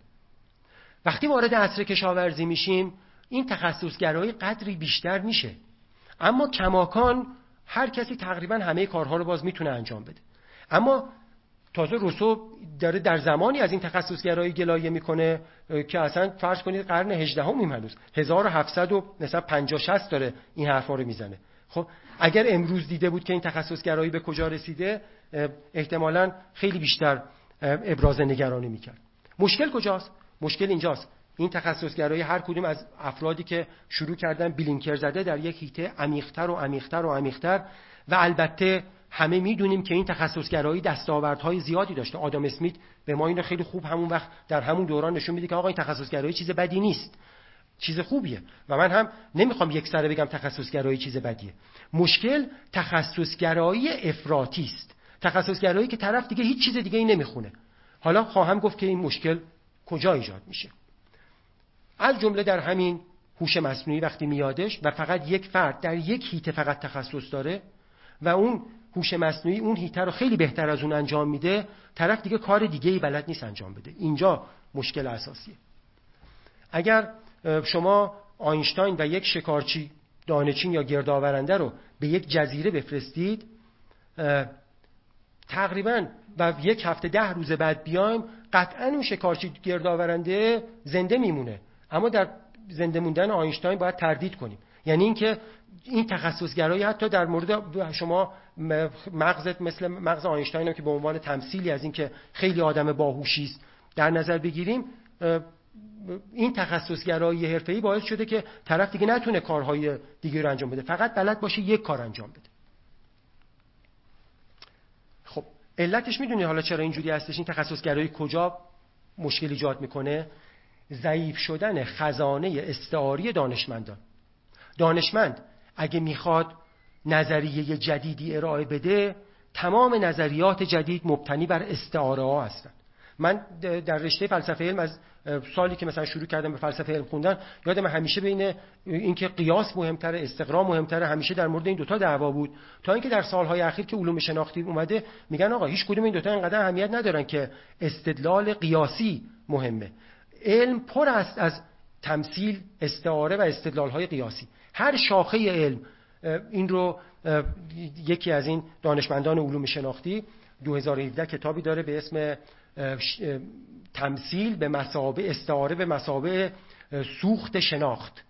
وقتی وارد عصر کشاورزی میشیم این تخصصگرایی قدری بیشتر میشه. اما کماکان هر کسی تقریبا همه کارها رو باز می‌تونه انجام بده. اما تازه روسو داره در زمانی از این تخصصگرایی گلایه می‌کنه که اصلا فرض کنید قرن 18 هم هنوز. 1700 و مثلا 50 60 داره این حرفا رو می‌زنه. خب اگر امروز دیده بود که این تخصصگرایی به کجا رسیده احتمالا خیلی بیشتر ابراز نگرانی می‌کرد. مشکل کجاست؟ مشکل اینجاست. این تخصصگرایی هر کدوم از افرادی که شروع کردن بلینکر زده در یک هیته عمیقتر و عمیقتر و عمیقتر و البته همه می‌دونیم که این تخصصگرایی دستاوردهای زیادی داشته. آدم اسمیت به ما اینو خیلی خوب همون وقت در همون دوران نشون میده که آقا این تخصصگرایی چیز بدی نیست. چیز خوبیه. و من هم نمی‌خوام یک سره بگم تخصصگرایی چیز بدیه. مشکل تخصصگرایی افراطی است. تخصصگرایی که طرف دیگه هیچ چیز دیگه ای نمی‌خونه. حالا خواهم گفت که این مشکل کجا ایجاد میشه. از جمله در همین هوش مصنوعی وقتی میادش و فقط یک فرد در یک هیته فقط تخصص داره و اون هوش مصنوعی اون هیته رو خیلی بهتر از اون انجام میده طرف دیگه کار دیگه ای بلد نیست انجام بده. اینجا مشکل اساسیه. اگر شما آینشتاین و یک شکارچی دانچین یا گردآورنده رو به یک جزیره بفرستید تقریبا و یک هفته ده روز بعد بیایم قطعا اون شکارچی گردآورنده زنده میمونه. اما در زنده موندن آینشتاین باید تردید کنیم. یعنی اینکه این تخصصگرایی حتی در مورد شما مغزت مثل مغز آینشتاین هم که به عنوان تمثیلی از اینکه خیلی آدم باهوشی است در نظر بگیریم این تخصصگرایی حرفه‌ای باعث شده که طرف دیگه نتونه کارهای دیگه رو انجام بده. فقط بلد باشه یک کار انجام بده. خب علتش می‌دونی حالا چرا اینجوری هستش؟ این تخصصگرایی کجا مشکل ایجاد می‌کنه؟ ضعیف شدن خزانه استعاری دانشمندان. دانشمند اگه می‌خواد نظریه جدیدی ارائه بده تمام نظریات جدید مبتنی بر استعاره ها هستند من در رشته فلسفه علم از سالی که مثلا شروع کردم به فلسفه علم خوندن یادم همیشه بین اینکه قیاس مهمتره استقرا مهمتره همیشه در مورد این دوتا دعوا بود. تا اینکه در سالهای اخیر که علوم شناختی اومده میگن آقا هیچ کدوم این دوتا اینقدر اهمیت ندارن که استدلال قیاسی مهمه. علم پر است از تمثیل استعاره و استدلال های قیاسی. هر شاخه علم این رو یکی از این دانشمندان علوم شناختی 2017 کتابی داره به اسم تمثیل به مسابه استعاره به مسابه سوخت شناخت.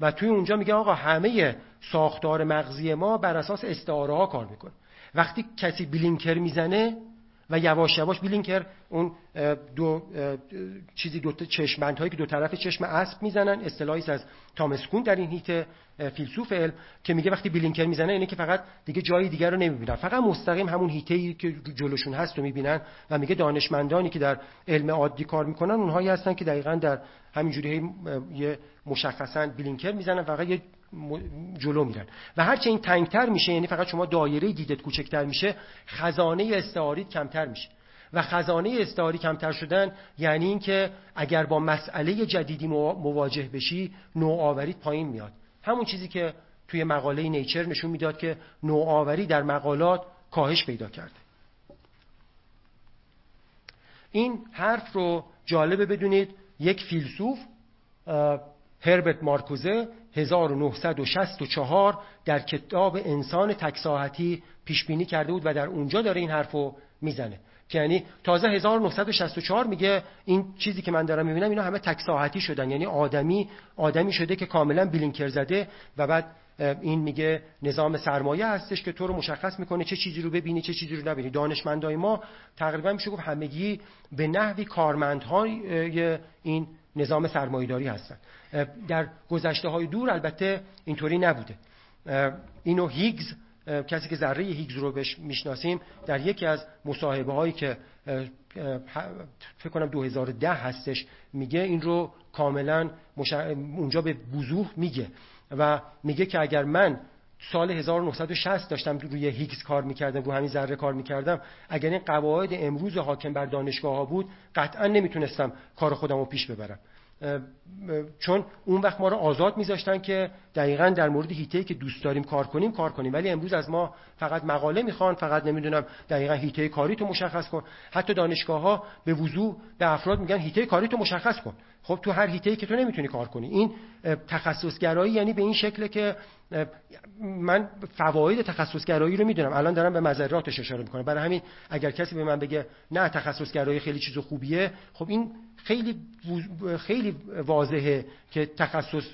و توی اونجا میگه آقا همه ساختار مغزی ما بر اساس استعاره ها کار می‌کنه. وقتی کسی بلینکر می‌زنه و یواش یواش بلینکر اون دو چیزی دو چشمند هایی که دو طرف چشم اسب می‌زنن اصطلاحی از تامسکون در این هیت فیلسوف علم که میگه وقتی بلینکر می‌زنه اینه که فقط دیگه جای دیگر رو نمی‌بینن. فقط مستقیم همون هیته ای که جلوشون هست رو می‌بینن و میگه دانشمندانی که در علم عادی کار می‌کنن اونهایی هستن که دقیقا در همینجوری یه مشخصا بلینکر می‌زنن فقط یه جلو میرن و هرچه این تنگتر میشه یعنی فقط شما دایره دیدت کوچکتر میشه خزانه استعاریت کمتر میشه. و خزانه استعاری کمتر شدن یعنی اینکه اگر با مسئله جدیدی مواجه بشی نوآوریت پایین میاد. همون چیزی که توی مقاله نیچر نشون می‌داد که نوآوری در مقالات کاهش پیدا کرده. این حرف رو جالبه بدونید یک فیلسوف هربرت مارکوزه 1964 در کتاب انسان تکساحتی پیش بینی کرده بود و در اونجا داره این حرف رو می‌زنه یعنی تازه 1964 میگه این چیزی که من دارم می‌بینم اینا همه تکساحتی شدن. یعنی آدمی آدمی شده که کاملا بلینکر زده و بعد این میگه نظام سرمایه هستش که تو رو مشخص می‌کنه چه چیزی رو ببینی چه چیزی رو نبینی. دانشمندای ما تقریبا میشه گفت همگی به نحوی کارمندهای این نظام سرمایه‌داری هستن. در گذشته های دور البته اینطوری نبوده. اینو هیگز کسی که ذره هیگز رو بهش می‌شناسیم در یکی از مصاحبه هایی که فکر کنم 2010 هستش میگه این رو کاملا اونجا به وضوح میگه و میگه که اگر من سال 1960 داشتم روی هیگز کار می‌کردم رو همین ذره کار می‌کردم. اگر این قواعد امروز حاکم بر دانشگاه ها بود قطعا نمی‌تونستم کار خودم رو پیش ببرم. چون اون وقت ما رو آزاد میذاشتن که دقیقا در مورد هیته که دوست داریم کار کنیم کار کنیم. ولی امروز از ما فقط مقاله می‌خوان فقط نمی‌دونم دقیقا هیته کاری تو مشخص کن. حتی دانشگاه ها به وضوع به افراد میگن هیته کاری تو مشخص کن. خب تو هر هیته که تو نمی‌تونی کار کنی. این تخصصگرایی یعنی به این شکل که من فواید تخصصگرایی رو می‌دونم. الان دارم به مذراتش اشاره می‌کنم. برای همین اگر کسی به من بگه نه تخصصگرایی خیلی چیز خوبیه خب این خیلی خیلی واضحه که تخصص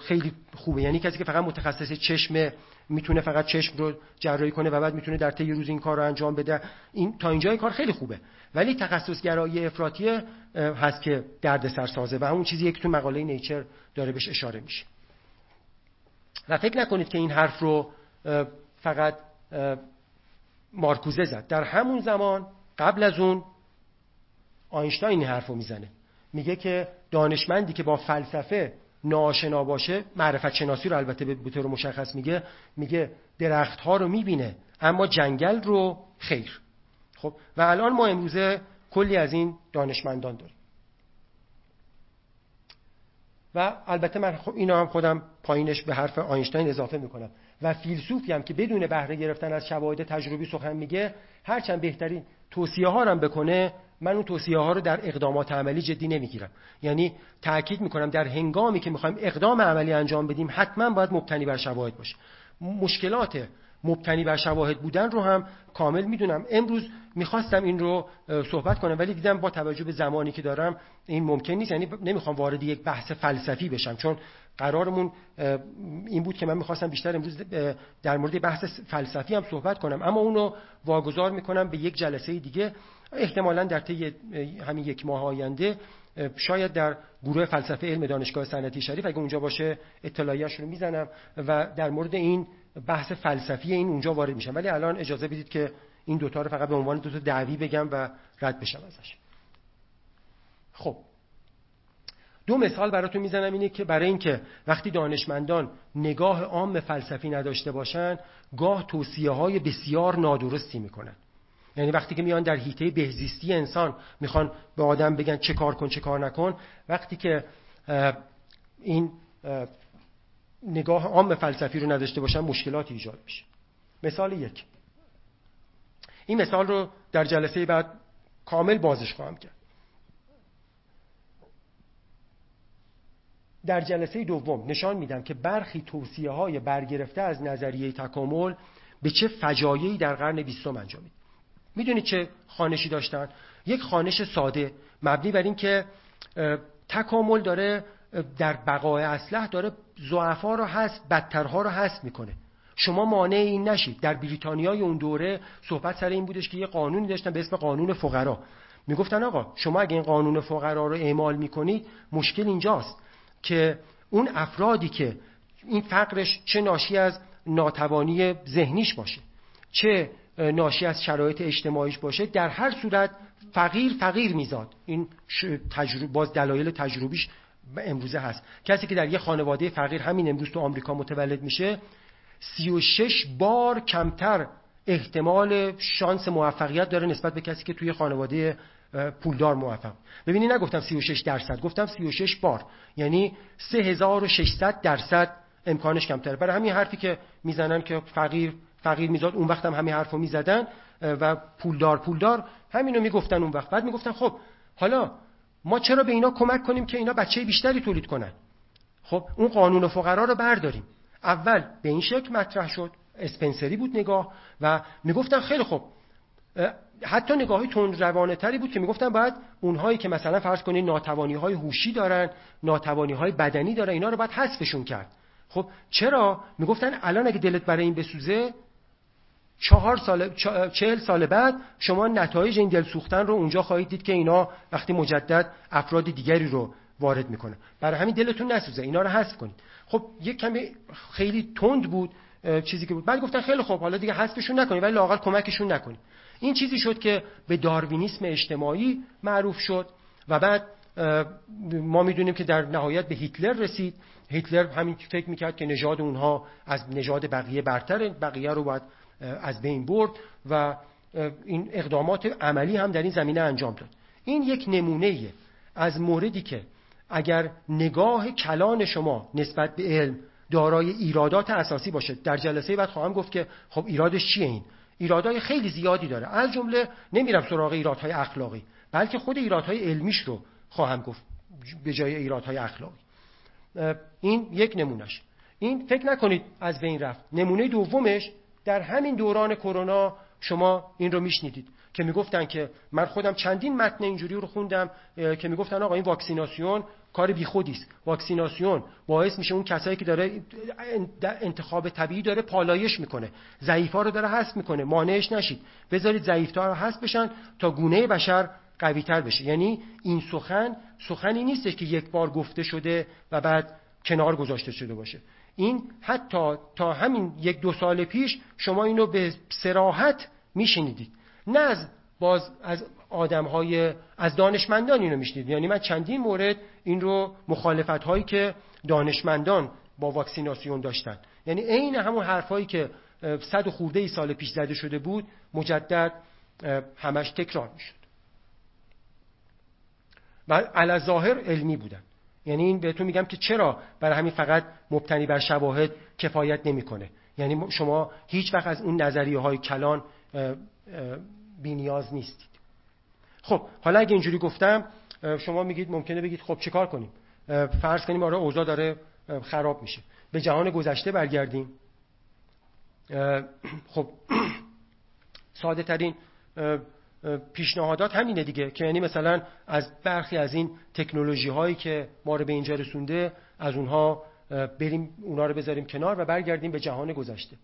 خیلی خوبه. یعنی کسی که فقط متخصص چشم می‌تونه فقط چشم رو جراحی کنه و بعد می‌تونه در طی روز این کار رو انجام بده. این تا اینجا کار خیلی خوبه. ولی تخصصگرایی افراطی هست که درد سازه و اون چیزی که تو مقاله نیچر داره بهش اشاره میشه. و فکر نکنید که این حرف رو فقط مارکوزه زد. در همون زمان قبل از اون آینشتاین این حرف رو می‌زنه. میگه که دانشمندی که با فلسفه ناشنا باشه معرفت شناسی رو البته به طور مشخص میگه میگه درخت ها رو می‌بینه اما جنگل رو خیر. خب و الان ما امروزه کلی از این دانشمندان داریم. و البته من خب اینا هم خودم پایینش به حرف آینشتاین اضافه می‌کنم. و فیلسوفی هم که بدون بهره گرفتن از شواهد تجربی سخن میگه هرچند بهترین توصیه ها هم بکنه من اون توصیه ها رو در اقدامات عملی جدی نمی‌گیرم. یعنی تاکید می‌کنم در هنگامی که می‌خوایم اقدام عملی انجام بدیم حتما باید مبتنی بر شواهد باشه. مشکلات مبتنی بر شواهد بودن رو هم کامل می‌دونم. امروز می‌خواستم این رو صحبت کنم ولی دیدم با توجه به زمانی که دارم این ممکن نیست. یعنی نمی‌خوام وارد یک بحث فلسفی بشم چون قرارمون این بود که من می‌خواستم بیشتر امروز در مورد بحث فلسفی هم صحبت کنم. اما اونو واگذار می‌کنم به یک جلسه دیگه. احتمالا در طی همین یک ماه آینده شاید در گروه فلسفه علم دانشگاه صنعتی شریف اگه اونجا باشه اطلاعیش رو می‌زنم و در مورد این بحث فلسفی این اونجا وارد میشم. ولی الان اجازه بدید که این دوتا رو فقط به عنوان دو تا دعوی بگم و رد بشم ازش. خب. دو مثال براتون می‌زنم اینه که برای اینکه وقتی دانشمندان نگاه عام فلسفی نداشته باشن گاه توصیه های بسیار نادرستی می‌کنن. یعنی وقتی که میان در حیطه بهزیستی انسان می‌خوان به آدم بگن چه کار کن چه کار نکن وقتی که این نگاه عام فلسفی رو نداشته باشن مشکلاتی ایجاد میشه. مثال یک. این مثال رو در جلسه بعد کامل بازش خواهم کرد. در جلسه دوم نشان میدم که برخی توصیه های برگرفته از نظریه تکامل به چه فجایعی در قرن بیستم انجامید می‌دونید چه خانشی داشتن؟ یک خانش ساده مبنی بر این که تکامل داره در بقای اسلح داره ضعفا رو هست بدترها رو هست می‌کنه. شما مانع این نشید. در بریتانیای اون دوره صحبت سر این بودش که یه قانونی داشتن به اسم قانون فقرا. می‌گفتن آقا شما اگه این قانون فقرا رو اعمال می‌کنید مشکل اینجاست. که اون افرادی که این فقرش چه ناشی از ناتوانی ذهنیش باشه چه ناشی از شرایط اجتماعیش باشه در هر صورت فقیر فقیر میزاد. این تجربه باز دلایل تجربیش امروزه هست. کسی که در یه خانواده فقیر همین امروز تو آمریکا متولد میشه 36 بار کمتر احتمال شانس موفقیت داره نسبت به کسی که توی خانواده پولدار موفق. ببینی نگفتم 36 درصد گفتم 36 بار. یعنی 3600 درصد امکانش کمتره. برای همین حرفی که می‌زنن که فقیر فقیر میزاد اون وقت هم همین حرفو می‌زدن و پولدار پولدار همینو می‌گفتن اون وقت. بعد می‌گفتن خب حالا ما چرا به اینا کمک کنیم که اینا بچه بیشتری تولید کنن؟ خب اون قانون فقرا رو برداریم. اول به این شکل مطرح شد اسپنسری بود نگاه و می‌گفتن خیلی خوب حتی نگاهی تند روانه تری بود که می‌گفتن باید اونهایی که مثلا فرض کنید ناتوانی های هوشی دارن ناتوانی های بدنی دارن اینا رو باید حذفشون کرد. خب چرا؟ می‌گفتن الان اگه دلت برای این بسوزه چهار سال چهل سال بعد شما نتایج این دل سوختن رو اونجا خواهید دید که اینا وقتی مجدد افراد دیگری رو وارد می‌کنه برای همین دلتون نسوزه اینا رو حذف کنید. خب یک کمی خیلی تند بود چیزی که بود. بعد گفتن خیلی خوب حالا دیگه حذفشون نکنید ولی لاقل کمکشون نکنید. این چیزی شد که به داروینیسم اجتماعی معروف شد و بعد ما می‌دونیم که در نهایت به هیتلر رسید. هیتلر همین فکر می‌کرد که نژاد اونها از نژاد بقیه برتر بقیه رو باید از بین برد و این اقدامات عملی هم در این زمینه انجام داد. این یک نمونه از موردی که اگر نگاه کلان شما نسبت به علم دارای ایرادات اساسی باشه در جلسه بعد خواهم گفت که خب ایرادش چیه این؟ ایرادهای خیلی زیادی داره. از جمله نمیرم سراغ ایرادهای اخلاقی بلکه خود ایرادهای علمیش رو خواهم گفت به جای ایرادهای اخلاقی. این یک نمونهش. این فکر نکنید از بین رفت. نمونه دومش در همین دوران کرونا شما این رو میشنیدید. که می‌گفتن که من خودم چندین متن اینجوری رو خوندم که می‌گفتن آقا این واکسیناسیون کار بیخودی است. واکسیناسیون باعث میشه اون کسایی که داره انتخاب طبیعی داره پالایش می‌کنه. ضعیفا رو داره حذف می‌کنه. مانعش نشید. بذارید ضعیف‌ها رو حذف بشن تا گونه بشر قویتر بشه. یعنی این سخن سخنی نیستش که یک بار گفته شده و بعد کنار گذاشته شده باشه. این حتی تا همین یک دو سال پیش شما اینو به سراحت میشنیدید. نه از باز از آدم های از دانشمندان اینو میشنید یعنی من چندین مورد این رو مخالفت هایی که دانشمندان با واکسیناسیون داشتن. یعنی عین همون حرفایی که صد و خورده ای سال پیش زده شده بود مجدد همش تکرار می‌شد. و علا ظاهر علمی بودن. یعنی این بهتون میگم که چرا برای همین فقط مبتنی بر شواهد کفایت نمی‌کنه. یعنی شما هیچ وقت از اون نظریه های کلان بینیاز نیستید. خب حالا اگه اینجوری گفتم شما میگید ممکنه بگید خب چیکار کنیم؟ فرض کنیم آره اوضاع داره خراب میشه. به جهان گذشته برگردیم. خب [CLEARS THROAT] ساده ترین پیشنهادات همینه دیگه که یعنی مثلا از برخی از این تکنولوژی هایی که ما رو به اینجا رسونده از اونها بریم اونا رو بذاریم کنار و برگردیم به جهان گذشته.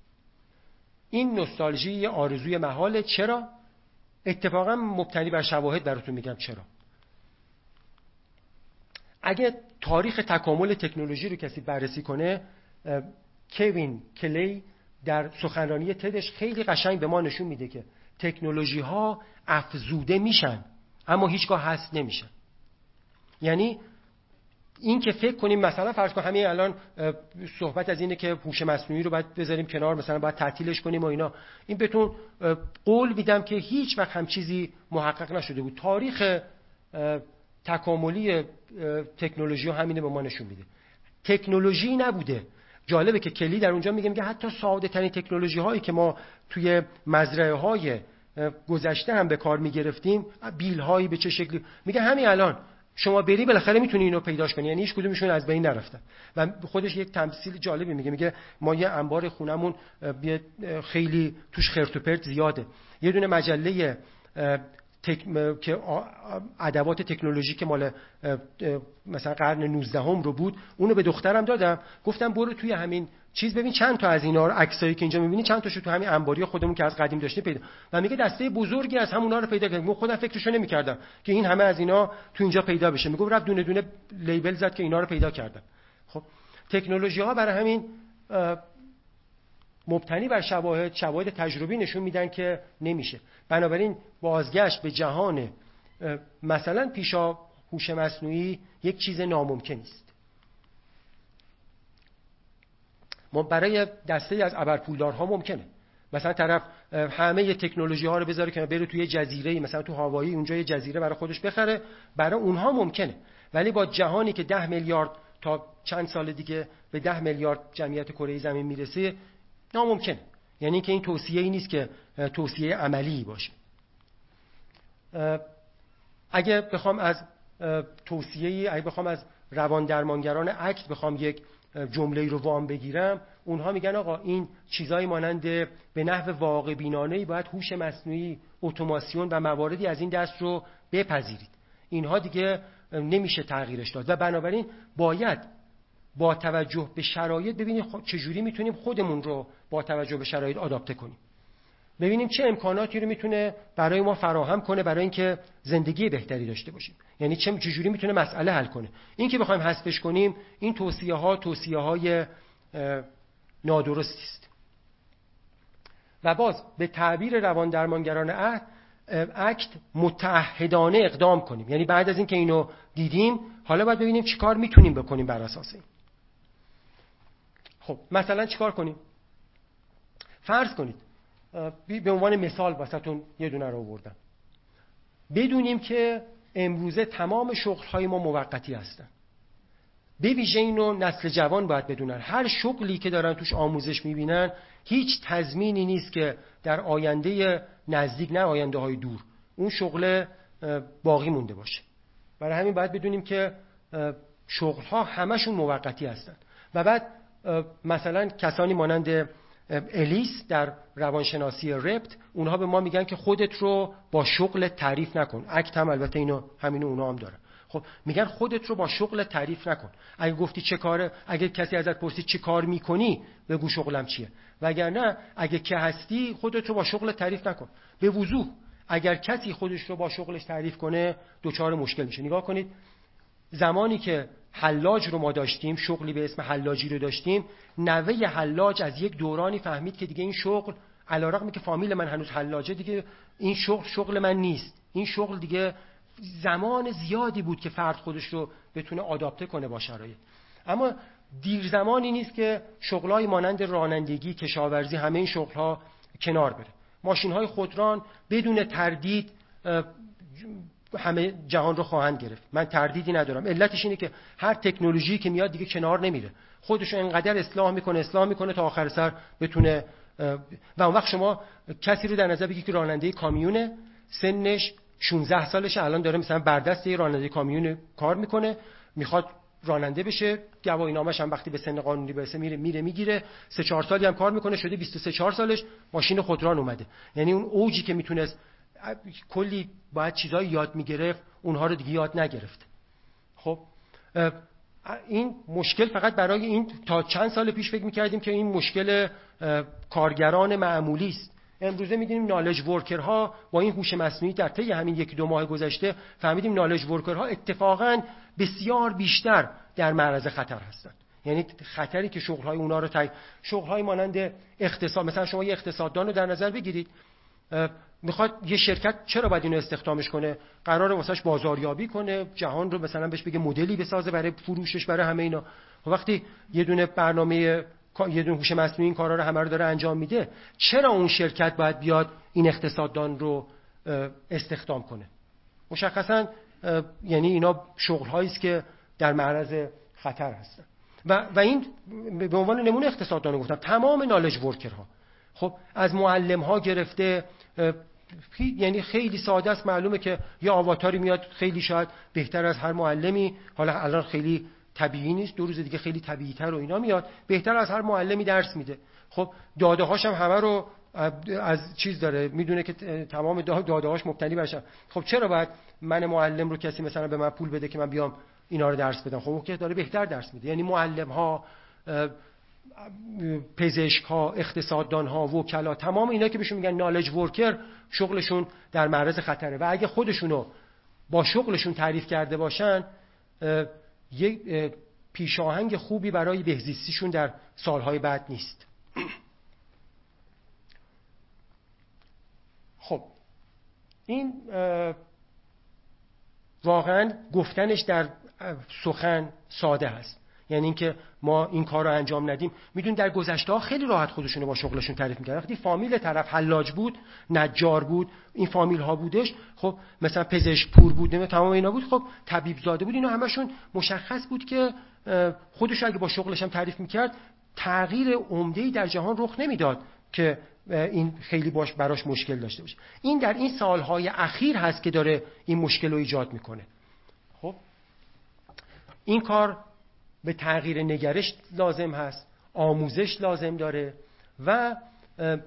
این نوستالژی یه آرزوی محاله. چرا؟ اتفاقا مبتنی بر شواهد براتون میگم. چرا؟ اگه تاریخ تکامل تکنولوژی رو کسی بررسی کنه کوین کلی در سخنرانی تدش خیلی قشنگ به ما نشون میده که تکنولوژی ها افزوده میشن اما هیچگاه هست نمیشن. یعنی این که فکر کنیم مثلا فرض کن همین الان صحبت از اینه که هوش مصنوعی رو باید بذاریم کنار مثلا باید تعطیلش کنیم و اینا. این بهتون قول میدم که هیچ وقت هم چیزی محقق نشده بود. تاریخ تکاملی تکنولوژی همینه به ما نشون میده. تکنولوژی نبوده. جالبه که کلی در اونجا میگه میگه حتی ساده ترین تکنولوژی هایی که ما توی مزرعه های گذشته هم به کار می‌گرفتیم بیل هایی به چه شکلی؟ میگه همین الان شما بری بالاخره می‌تونی اینو پیداش کنی. یعنی هیچ کدومشون از بین نرفتن. و خودش یک تمثیل جالبی میگه. میگه ما یه انبار خونمون خیلی توش خرت و پرت زیاده. یه دونه مجله که ادوات تکنولوژیک مال مثلا قرن 19 هم رو بود اونو به دخترم دادم. گفتم برو توی همین چیز ببین چند تا از اینا رو عکسایی که اینجا می‌بینی چند تاشو تو همین انباری خودمون که از قدیم داشته پیدا و میگه دسته بزرگی از همونا رو پیدا کردم خودم فکرشو نمی‌کردم که این همه از اینا تو اینجا پیدا بشه. میگه رفت دونه دونه لیبل زد که اینا رو پیدا کردم خب تکنولوژی ها برای همین مبتنی بر شواهد شواهد تجربی نشون میدن که نمیشه. بنابراین بازگشت به جهان مثلا پیشا هوش مصنوعی یک چیز ناممکن است. ما برای دسته از ابرپولدارها ممکنه. مثلا طرف همه تکنولوژی ها رو بذاره که بره توی جزیره مثلا تو هوایی اونجا یه جزیره برای خودش بخره. برای اونها ممکنه. ولی با جهانی که ده میلیارد تا چند سال دیگه به ده میلیارد جمعیت کره زمین می‌رسه ناممکنه یعنی که این توصیه ای نیست که توصیه عملی باشه. اگه بخوام از توصیه اگه بخوام از روان درمانگران اکت بخوام یک جمله رو وام بگیرم اونها میگن آقا این چیزایی مانند به نحو واقع بینانه باید هوش مصنوعی اتوماسیون و مواردی از این دست رو بپذیرید. اینها دیگه نمیشه تغییرش داد. و بنابراین باید با توجه به شرایط ببینیم چجوری می‌تونیم خودمون رو با توجه به شرایط آداپته کنیم. ببینیم چه امکاناتی رو می‌تونه برای ما فراهم کنه برای اینکه زندگی بهتری داشته باشیم. یعنی چه چجوری می‌تونه مسئله حل کنه. این که بخوایم حذفش کنیم این توصیه ها توصیه های نادرستی است. و باز به تعبیر روان درمانگران عهد اکت متعهدانه اقدام کنیم. یعنی بعد از اینکه اینو دیدیم حالا باید ببینیم چیکار می‌تونیم بکنیم بر اساس این. خب مثلا چیکار کنیم؟ فرض کنید به عنوان مثال واسهتون یه دونه رو آوردم. بدونیم که امروزه تمام شغلهای ما موقتی هستن. به ویژه اینو نسل جوان باید بدونن. هر شغلی که دارن توش آموزش می‌بینن هیچ تضمینی نیست که در آینده نزدیک نه آینده های دور اون شغل باقی مونده باشه. برای همین باید بدونیم که شغلها همشون موقتی هستن. و بعد مثلا کسانی مانند الیس در روانشناسی رپت اونها به ما میگن که خودت رو با شغل تعریف نکن. اکت هم البته اینو همین اونها هم داره خب میگن خودت رو با شغل تعریف نکن. اگه گفتی چه کاره اگه کسی ازت پرسید چه کار می‌کنی بگو شغلم چیه. وگرنه اگه که هستی خودت رو با شغل تعریف نکن. به وضوح اگر کسی خودش رو با شغلش تعریف کنه دوچار مشکل میشه. نگاه کنید زمانی که حلاج رو ما داشتیم شغلی به اسم حلاجی رو داشتیم. نوه حلاج از یک دورانی فهمید که دیگه این شغل علیرغم که فامیل من هنوز حلاجه دیگه این شغل شغل من نیست. این شغل دیگه زمان زیادی بود که فرد خودش رو بتونه آداپته کنه با شرایط. اما دیر زمانی نیست که شغلای مانند رانندگی کشاورزی همه این شغلها کنار بره. ماشین های خودران بدون تردید همه جهان رو خواهند گرفت. من تردیدی ندارم. علتش اینه که هر تکنولوژی که میاد دیگه کنار نمیره. خودش انقدر اصلاح می‌کنه اصلاح می‌کنه تا آخر سر بتونه و اون وقت شما کسی رو در نظر بگید که راننده کامیونه. سنش 16 سالشه. الان داره مثلا بردست یه راننده کامیون کار می‌کنه. می‌خواد راننده بشه. گواهی نامش هم وقتی به سن قانونی برسه میره میره می‌گیره. سه چهار سالی هم کار می‌کنه. شده 23 4 سالش. ماشین خودران اومده. یعنی اون اوجی که می‌تونست کلی باید چیزایی یاد می‌گرفت اونها رو دیگه یاد نگرفت. خب این مشکل فقط برای این تا چند سال پیش فکر می‌کردیم که این مشکل کارگران معمولی است. امروزه می‌دونیم نالج ورکرها با این هوش مصنوعی در طی همین یک دو ماه گذشته فهمیدیم نالج ورکرها اتفاقا بسیار بیشتر در معرض خطر هستند. یعنی خطری که شغلهای اونا رو تای مانند اقتصاد مثلا شما یه اقتصاددان رو در نظر بگیرید می‌خواد یه شرکت چرا باید اینو استخدامش کنه؟ قرار واسش بازاریابی کنه جهان رو مثلا بهش بگه مدلی بسازه برای فروشش برای همه اینا. و وقتی یه دونه برنامه یه دونه هوش مصنوعی این کارا رو همه رو داره انجام میده چرا اون شرکت باید بیاد این اقتصاددان رو استخدام کنه؟ مشخصا یعنی اینا شغل است که در معرض خطر هستن. و, و این به عنوان نمونه اقتصاددان گفتم تمام نالج ورکرها خب از معلم ها گرفته یعنی خیلی ساده است. معلومه که یه آواتاری میاد خیلی شاید بهتر از هر معلمی. حالا الان خیلی طبیعی نیست. دو روز دیگه خیلی طبیعی تر و اینا میاد. بهتر از هر معلمی درس میده. خب داده هاشم همه رو از چیز داره. می‌دونه که تمام داده هاش مبتنی برشن خب چرا باید من معلم رو کسی مثلا به من پول بده که من بیام اینا رو درس بدم؟ خب که داره بهتر درس میده. یعنی معلم ها پزشک ها اقتصاددان ها وکلا تمام اینا که بهشون میگن نالج ورکر شغلشون در معرض خطره. و اگه خودشونو با شغلشون تعریف کرده باشن یک پیشاهنگ خوبی برای بهزیستیشون در سالهای بعد نیست. خب این واقعا گفتنش در سخن ساده هست. یعنی اینکه ما این کار رو انجام ندیم. میدون در گذشته خیلی راحت خودشونو با شغلشون تعریف می‌کردن. وقتی فامیل طرف حلاج بود نجار بود این فامیل ها بودش خب مثلا پزشک پور بود تمام اینا بود خب طبیب زاده بود اینا همشون مشخص بود که خودش اگه با شغلش هم تعریف می‌کرد تغییر عمده در جهان رخ نمی‌داد که این خیلی باش براش مشکل داشته باشه. این در این سالهای اخیر هست که داره این مشکل رو ایجاد می‌کنه. خب این کار به تغییر نگرش لازم هست آموزش لازم داره و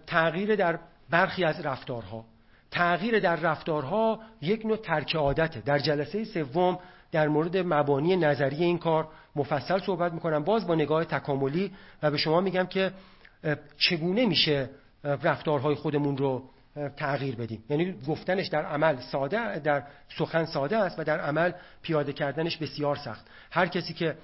تغییر در برخی از رفتارها. تغییر در رفتارها یک نوع ترک عادته. در جلسه سوم در مورد مبانی نظری این کار مفصل صحبت می‌کنم. باز با نگاه تکاملی و به شما میگم که چگونه میشه رفتارهای خودمون رو تغییر بدیم. یعنی گفتنش در عمل ساده در سخن ساده است و در عمل پیاده کردنش بسیار سخت. هر کسی که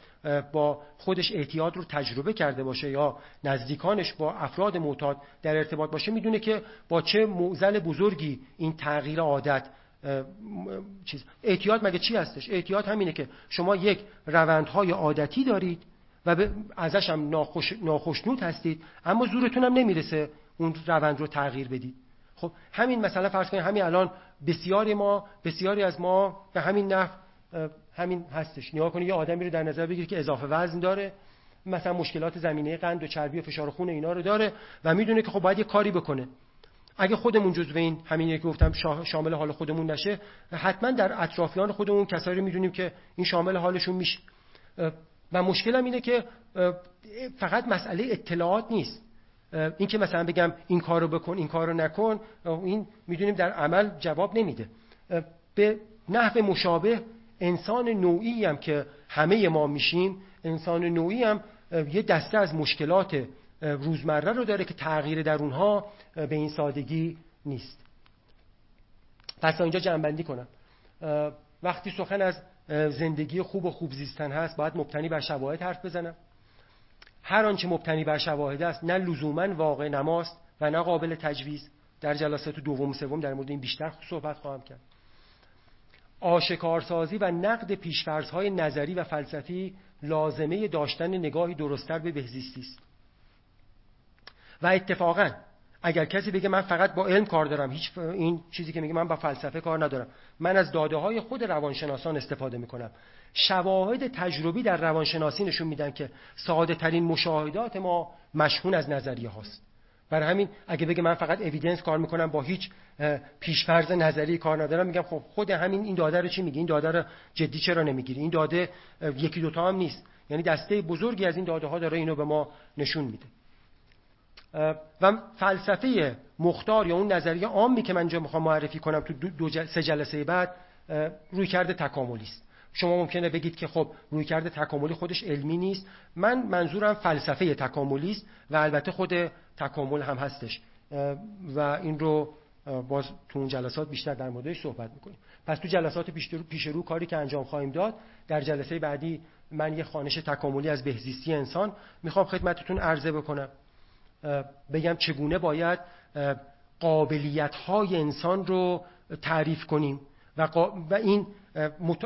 با خودش اعتیاد رو تجربه کرده باشه یا نزدیکانش با افراد معتاد در ارتباط باشه می‌دونه که با چه معزل بزرگی این تغییر عادت چیز. اعتیاد مگه چی هستش؟ اعتیاد همینه که شما یک روندهای عادتی دارید و ازش هم ناخوش، ناخشنود هستید اما زورتون هم نمی‌رسه اون روند رو تغییر بدید. خب همین مثلا فرض کنید همین الان بسیاری ما بسیاری از ما به همین نحو همین هستش. نگاه کنید یه آدمی رو در نظر بگیرید که اضافه وزن داره مثلا مشکلات زمینه قند و چربی و فشار خون اینا رو داره و می‌دونه که خب باید یه کاری بکنه. اگه خودمون جزو این همین که گفتم شامل حال خودمون نشه حتما در اطرافیان خودمون کسایی رو می‌دونیم که این شامل حالشون میشه. و مشکلم اینه که فقط مسئله اطلاعات نیست. این که مثلا بگم این کارو بکن این کارو نکن این می‌دونیم در عمل جواب نمیده. به نحو مشابه انسان نوعی هم که همه ما میشیم انسان نوعی هم یه دسته از مشکلات روزمره رو داره که تغییر در اونها به این سادگی نیست. پس اینجا جنبندی کنم. وقتی سخن از زندگی خوب و خوب زیستن هست باید مبتنی بر شواهد حرف بزنم. هر آنچه مبتنی بر شواهد است نه لزوما واقع نماست و نه قابل تجویز. در جلسات دوم و سوم در مورد این بیشتر صحبت خواهم کرد. آشکارسازی و نقد پیشفرزهای نظری و فلسفی لازمه داشتن نگاهی درستتر به بهزیستی است. و اتفاقا اگر کسی بگه من فقط با علم کار دارم هیچ این چیزی که میگه من با فلسفه کار ندارم. من از داده های خود روانشناسان استفاده می‌کنم. شواهد تجربی در روانشناسی نشون میدن که ساده ترین مشاهدات ما مشهون از نظریه هاست. برای همین اگه بگه من فقط اویدنس کار می‌کنم با هیچ پیشفرض نظری کار ندارم میگم خب خود همین این داده رو چی میگه این داده رو جدی چرا نمی‌گیری؟ این داده یکی دوتا هم نیست. یعنی دسته بزرگی از این داده ها داره اینو به ما نشون میده. و فلسفه مختار یا اون نظریه عامی که من اینجا می‌خوام معرفی کنم تو دو سه جلسه بعد روی کرده تکاملی است شما ممکنه بگید که خب روی کرده تکاملی خودش علمی نیست. من منظورم فلسفه تکاملی است و البته خود تکامل هم هستش. و این رو باز تو اون جلسات بیشتر در موردش صحبت می‌کنیم. پس تو جلسات پیش رو کاری که انجام خواهیم داد در جلسه بعدی من یه خانش تکاملی از بهزیستی انسان می‌خوام خدمتتون عرضه بکنم. بگم چگونه باید قابلیت های انسان رو تعریف کنیم. و, و این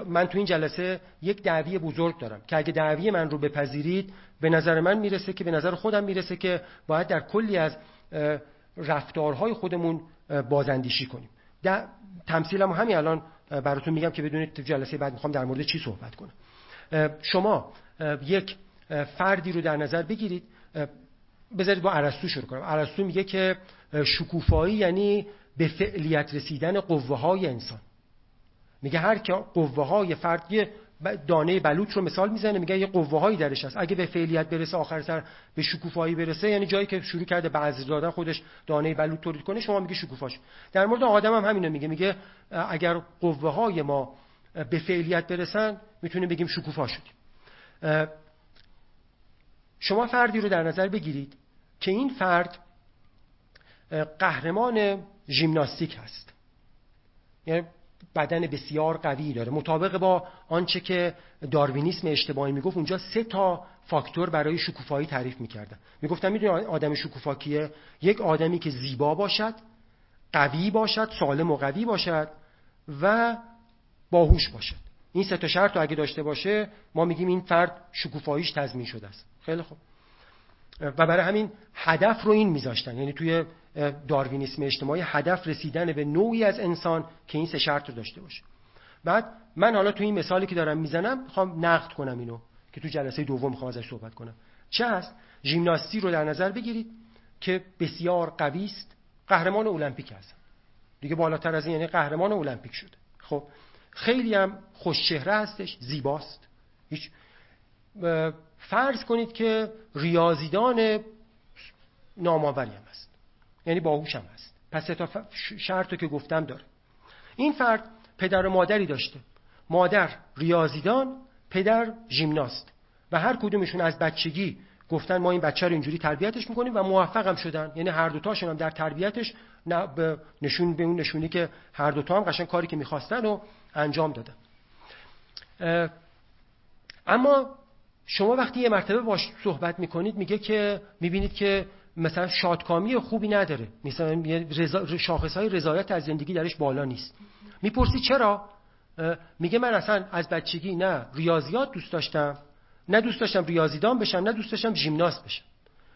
من تو این جلسه یک دعوی بزرگ دارم که اگه دعوی من رو بپذیرید به نظر من می‌رسه که به نظر خودم می‌رسه که باید در کلی از رفتارهای خودمون بازاندیشی کنیم. تمثیلم همین الان براتون میگم که بدونید تو جلسه بعد می‌خوام در مورد چی صحبت کنم. شما یک فردی رو در نظر بگیرید. بذارید با عرستو شروع کنم. عرستو میگه که شکوفایی یعنی به فعلیت رسیدن قوه های انسان. میگه هر که قوه های فردی دانه بلوط رو مثال می‌زنه میگه یه قوه هایی درش هست. اگه به فعلیت برسه آخر سر به شکوفایی برسه یعنی جایی که شروع کرده بعض دادن خودش دانه بلوط تولید کنه شما میگه شکوفاش. در مورد آدم هم همینو میگه. میگه اگر قوه های ما به فعلیت برسن می‌تونیم بگیم شکوفا شدیم. شما فردی رو در نظر بگیرید که این فرد قهرمان ژیمناستیک هست. یعنی بدن بسیار قوی داره. مطابق با آنچه که داروینیسم اجتماعی می‌گفت اونجا سه تا فاکتور برای شکوفایی تعریف می‌کردن. می‌گفتن می‌دونی آدم شکوفا کیه یک آدمی که زیبا باشد قوی باشد سالم و قوی باشد و باهوش باشد. این سه تا شرط رو اگه داشته باشه ما میگیم این فرد شکوفاییش تضمین شده است. خیلی خوب. و برای همین هدف رو این میذاشتن. یعنی توی داروینیسم اجتماعی هدف رسیدن به نوعی از انسان که این سه شرط رو داشته باشه. بعد من حالا تو این مثالی که دارم می‌زنم می‌خوام نقد کنم اینو که تو جلسه دوم می‌خوام ازش صحبت کنم. چه هست؟ ژیمناستی رو در نظر بگیرید که بسیار قوی است. قهرمان المپیک هست دیگه بالاتر از این یعنی قهرمان المپیک شده. خب خیلی هم خوش چهره هستش. زیباست. هیچ فرض کنید که ریاضیدان نامآوری هم هست. یعنی باهوش هم هست. پس تا شرط که گفتم داره. این فرد پدر و مادری داشته. مادر ریاضیدان پدر ژیمناست. و هر کدومشون از بچگی گفتن ما این بچه رو اینجوری تربیتش می‌کنیم و موفق هم شدن. یعنی هر دوتاشون هم در تربیتش نشون به اون نشونی که هر دوتا هم قشن کاری که می‌خواستن و انجام دادن. اما شما وقتی یه مرتبه باش صحبت می‌کنید میگه که می‌بینید که مثلا شادکامی خوبی نداره. مثلا شاخص های رضایت از زندگی درش بالا نیست. می‌پرسی چرا؟ میگه من اصلا از بچگی نه ریاضیات دوست داشتم نه دوست داشتم ریاضیدان بشم نه دوست داشتم ژیمناست بشم.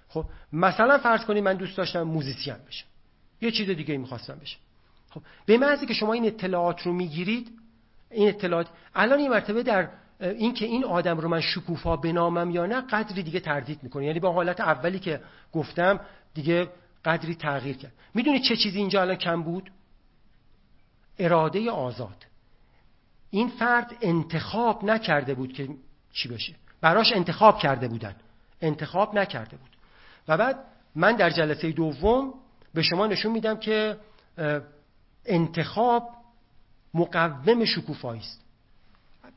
خب مثلا فرض کنید من دوست داشتم موزیسین بشم. یه چیز دیگه می‌خواستم بشم. خب به محضی که شما این اطلاعات رو می‌گیرید این اطلاعات الان این مرتبه در این که این آدم رو من شکوفا بنامم یا نه قدری دیگه تردید می‌کنه. یعنی با حالت اولی که گفتم دیگه قدری تغییر کرد. می‌دونید چه چیزی اینجا الان کم بود؟ اراده آزاد. این فرد انتخاب نکرده بود که چی بشه. براش انتخاب کرده بودن. انتخاب نکرده بود. و بعد من در جلسه دوم به شما نشون میدم که انتخاب مقوم شکوفایی است.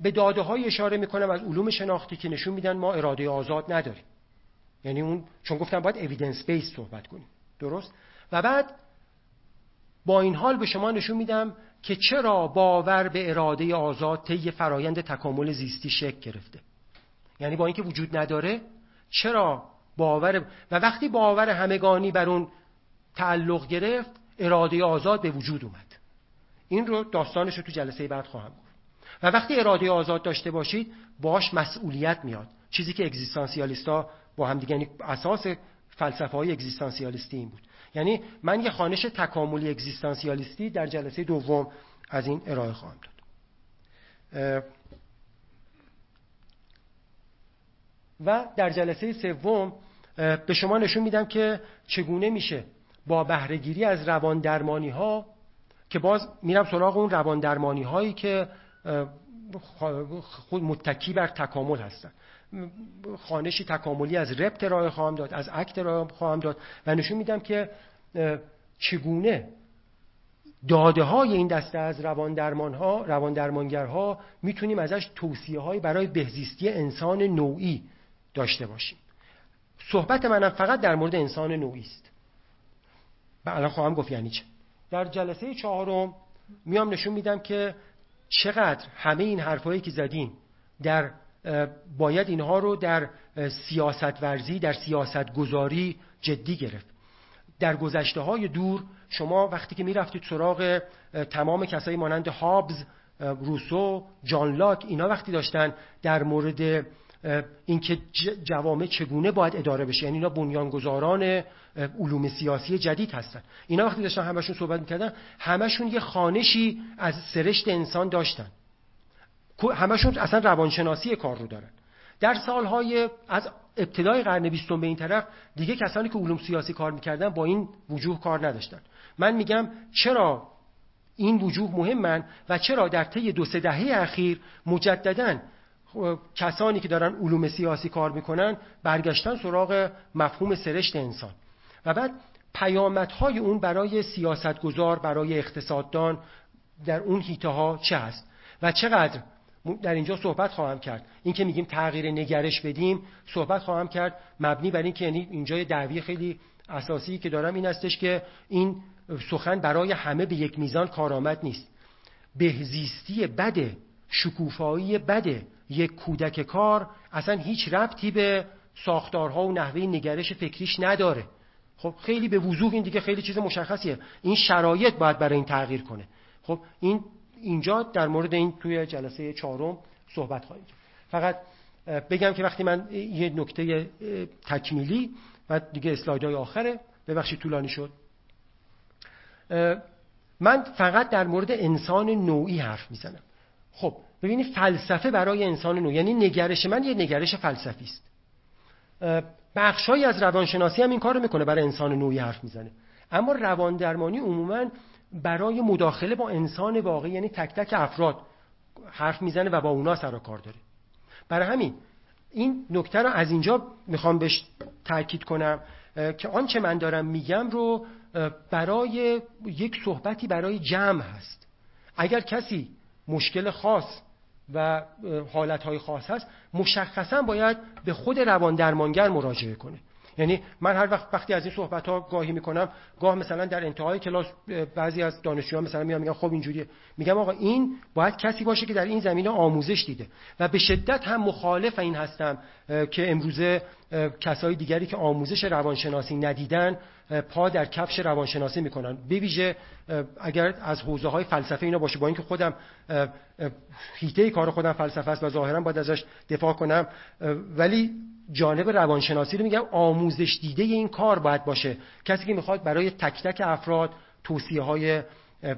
به داده های اشاره می‌کنم از علوم شناختی که نشون میدن ما اراده آزاد نداریم. یعنی اون چون گفتم باید اویدنس بیس صحبت کنیم. درست؟ و بعد با این حال به شما نشون میدم که چرا باور به اراده آزاد طی فرایند تکامل زیستی شکل گرفته. یعنی با اینکه وجود نداره چرا باور و وقتی باور همگانی بر اون تعلق گرفت اراده آزاد به وجود اومد. این رو داستانش رو تو جلسه بعد خواهم گفت. و وقتی اراده آزاد داشته باشید باش مسئولیت میاد. چیزی که اگزیستانسیالیستا با هم دیگه یعنی اساس فلسفه های اگزیستانسیالیستی این بود. یعنی من یه خانش تکاملی اگزیستانسیالیستی در جلسه دوم از این ارائه خواهم داد. و در جلسه سوم به شما نشون میدم که چگونه میشه با بهرهگیری از روان درمانی ها که باز میرم سراغ اون روان درمانی هایی که خود متکی بر تکامل هستن. خانشی تکاملی از ربط ارائه خواهم داد از اکت ارائه خواهم داد و نشون میدم که چگونه داده های این دسته از روان درمان ها روان درمانگرها می‌تونیم ازش توصیه های برای بهزیستی انسان نوعی داشته باشیم. صحبت منم فقط در مورد انسان نوعی است. الان خواهم گفت یعنی چه. در جلسه چهارم میام نشون میدم که چقدر همه این حرفایی که زدیم در باید اینها رو در سیاست ورزی در سیاست گذاری جدی گرفت. در گذشته های دور شما وقتی که می‌رفتید سراغ تمام کسایی مانند هابز روسو جان لاک اینا وقتی داشتن در مورد اینکه جوامع چگونه باید اداره بشه. یعنی اینا بنیانگذاران علوم سیاسی جدید هستن. اینا وقتی داشتن همشون صحبت می‌کردن همشون یه خانشی از سرشت انسان داشتن. همشون اصلا روانشناسی کار رو دارن. در سالهای از ابتدای قرن بیستم به این طرف دیگه کسانی که علوم سیاسی کار می‌کردن با این وجوه کار نداشتن. من میگم چرا این وجوه مهمن و چرا در طی دو سه دهه اخیر مجددا کسانی که دارن علوم سیاسی کار می‌کنن برگشتن سراغ مفهوم سرشت انسان. و بعد پیامدهای اون برای سیاستگزار برای اقتصاددان در اون هیته ها چه هست؟ و چقدر در اینجا صحبت خواهم کرد. این که میگیم تغییر نگرش بدیم صحبت خواهم کرد مبنی بر این که یعنی اینجا دعوی خیلی اساسی که دارم این هستش که این سخن برای همه به یک میزان کارآمد نیست. بهزیستی بده شکوفایی بده یک کودک کار اصلا هیچ ربطی به ساختارها و نحوه نگرش فکریش نداره. خب خیلی به وضوح این دیگه خیلی چیز مشخصیه. این شرایط باید برای این تغییر کنه. خب این اینجا در مورد این توی جلسه چهارم صحبت خواهیم فقط بگم که وقتی من یه نکته تکمیلی و دیگه اسلایدهای آخره ببخشید طولانی شد. من فقط در مورد انسان نوعی حرف می‌زنم. خب ببینید فلسفه برای انسان نوعی یعنی نگرش من یه نگرش فلسفی است. بخشهایی از روانشناسی هم این کارو می‌کنه برای انسان نوعی حرف می‌زنه. اما روان درمانی عموما برای مداخله با انسان واقعی یعنی تک تک افراد حرف می‌زنه و با اونا سر و کار داره. برای همین این نکته رو از اینجا می‌خوام بهش تاکید کنم که آنچه من دارم میگم رو برای یک صحبتی برای جمع هست. اگر کسی مشکل خاص و حالتهای خاص هست مشخصا باید به خود روان درمانگر مراجعه کنه. یعنی من هر وقت وقتی از این صحبت ها گاهی می‌کنم گاه مثلا در انتهای کلاس بعضی از دانشجوها مثلا میان میگن خب اینجوریه. میگم آقا این باید کسی باشه که در این زمینه آموزش دیده و به شدت هم مخالف این هستم که امروزه کسای دیگری که آموزش روانشناسی ندیدن پا در کفش روانشناسی می‌کنن. به ویژه اگر از حوزه های فلسفه اینا باشه با اینکه خودم هیته کار خودم فلسفه است و ظاهرا باید ازش دفاع کنم ولی جانب روانشناسی رو میگم آموزش دیده این کار باید باشه. کسی که می‌خواد برای تک تک افراد توصیه های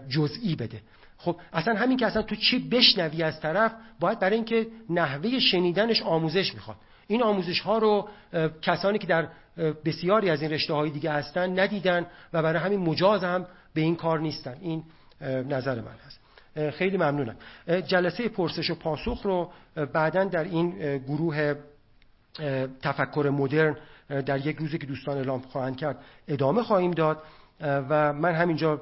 جزئی بده. خب اصلا همین که اصلا تو چی بشنوی از طرف باید برای اینکه نحوه شنیدنش آموزش می‌خواد. این آموزش ها رو کسانی که در بسیاری از این رشته های دیگه هستن ندیدن و برای همین مجاز هم به این کار نیستن. این نظر من هست. خیلی ممنونم. جلسه پرسش و پاسخ رو بعدا در این گروه تفکر مدرن در یک روزی که دوستان اعلام خواهند کرد ادامه خواهیم داد. و من همینجا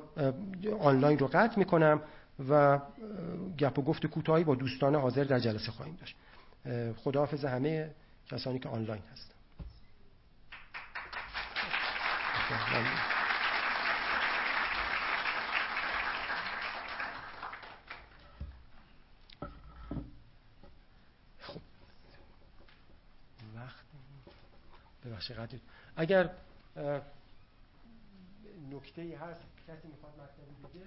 آنلاین رو قطع می‌کنم و گپ و گفت کوتاهی با دوستان حاضر در جلسه خواهیم داشت. خداحافظ همه کسانی که آنلاین هستن. ببخشید اگر نکته ای هست کسی می‌خواد مطلبی بگه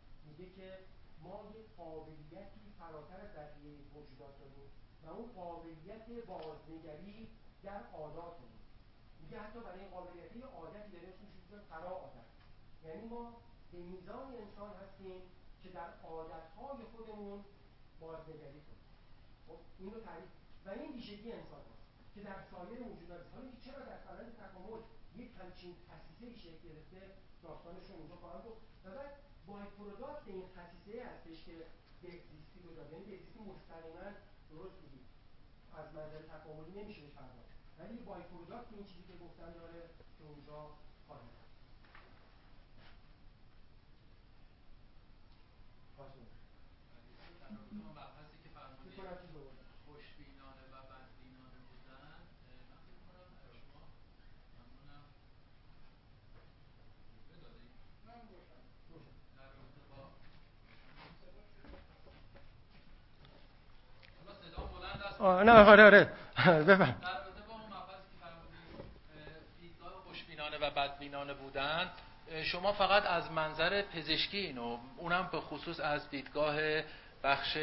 میگه که ما یک قابلیتی فراتر از بقیه موجودات داریم و اون قابلیت بازنگری در عاداتمون میگه حتی برای این قابلیت یه عادتی داریم اسمش فرا عادت. یعنی ما به میزان انسان هستیم که در عادتهای خودمون بازنگری کنیم. خب این رو تعریف و این ویژگی انسان هست که در سایر موجودات حالا چرا در فرآیند تکامل یک همچین خصیصه شکل گرفته؟ داستانش رو اینجا خواهم گفت. و بعد by-product این خصیصه هستش که بهزیستی رو داد یعنی بهزیستی مستقیما درست میگی از منظر تکاملی نمیشه پرداخت ولی by-product این چیزی که گفتن داره که اونجا نه آره آره. [LAUGHS] بفهم. و بدبینانه بودن شما فقط از منظر پزشکی اینو اونم به خصوص از دیدگاه بخش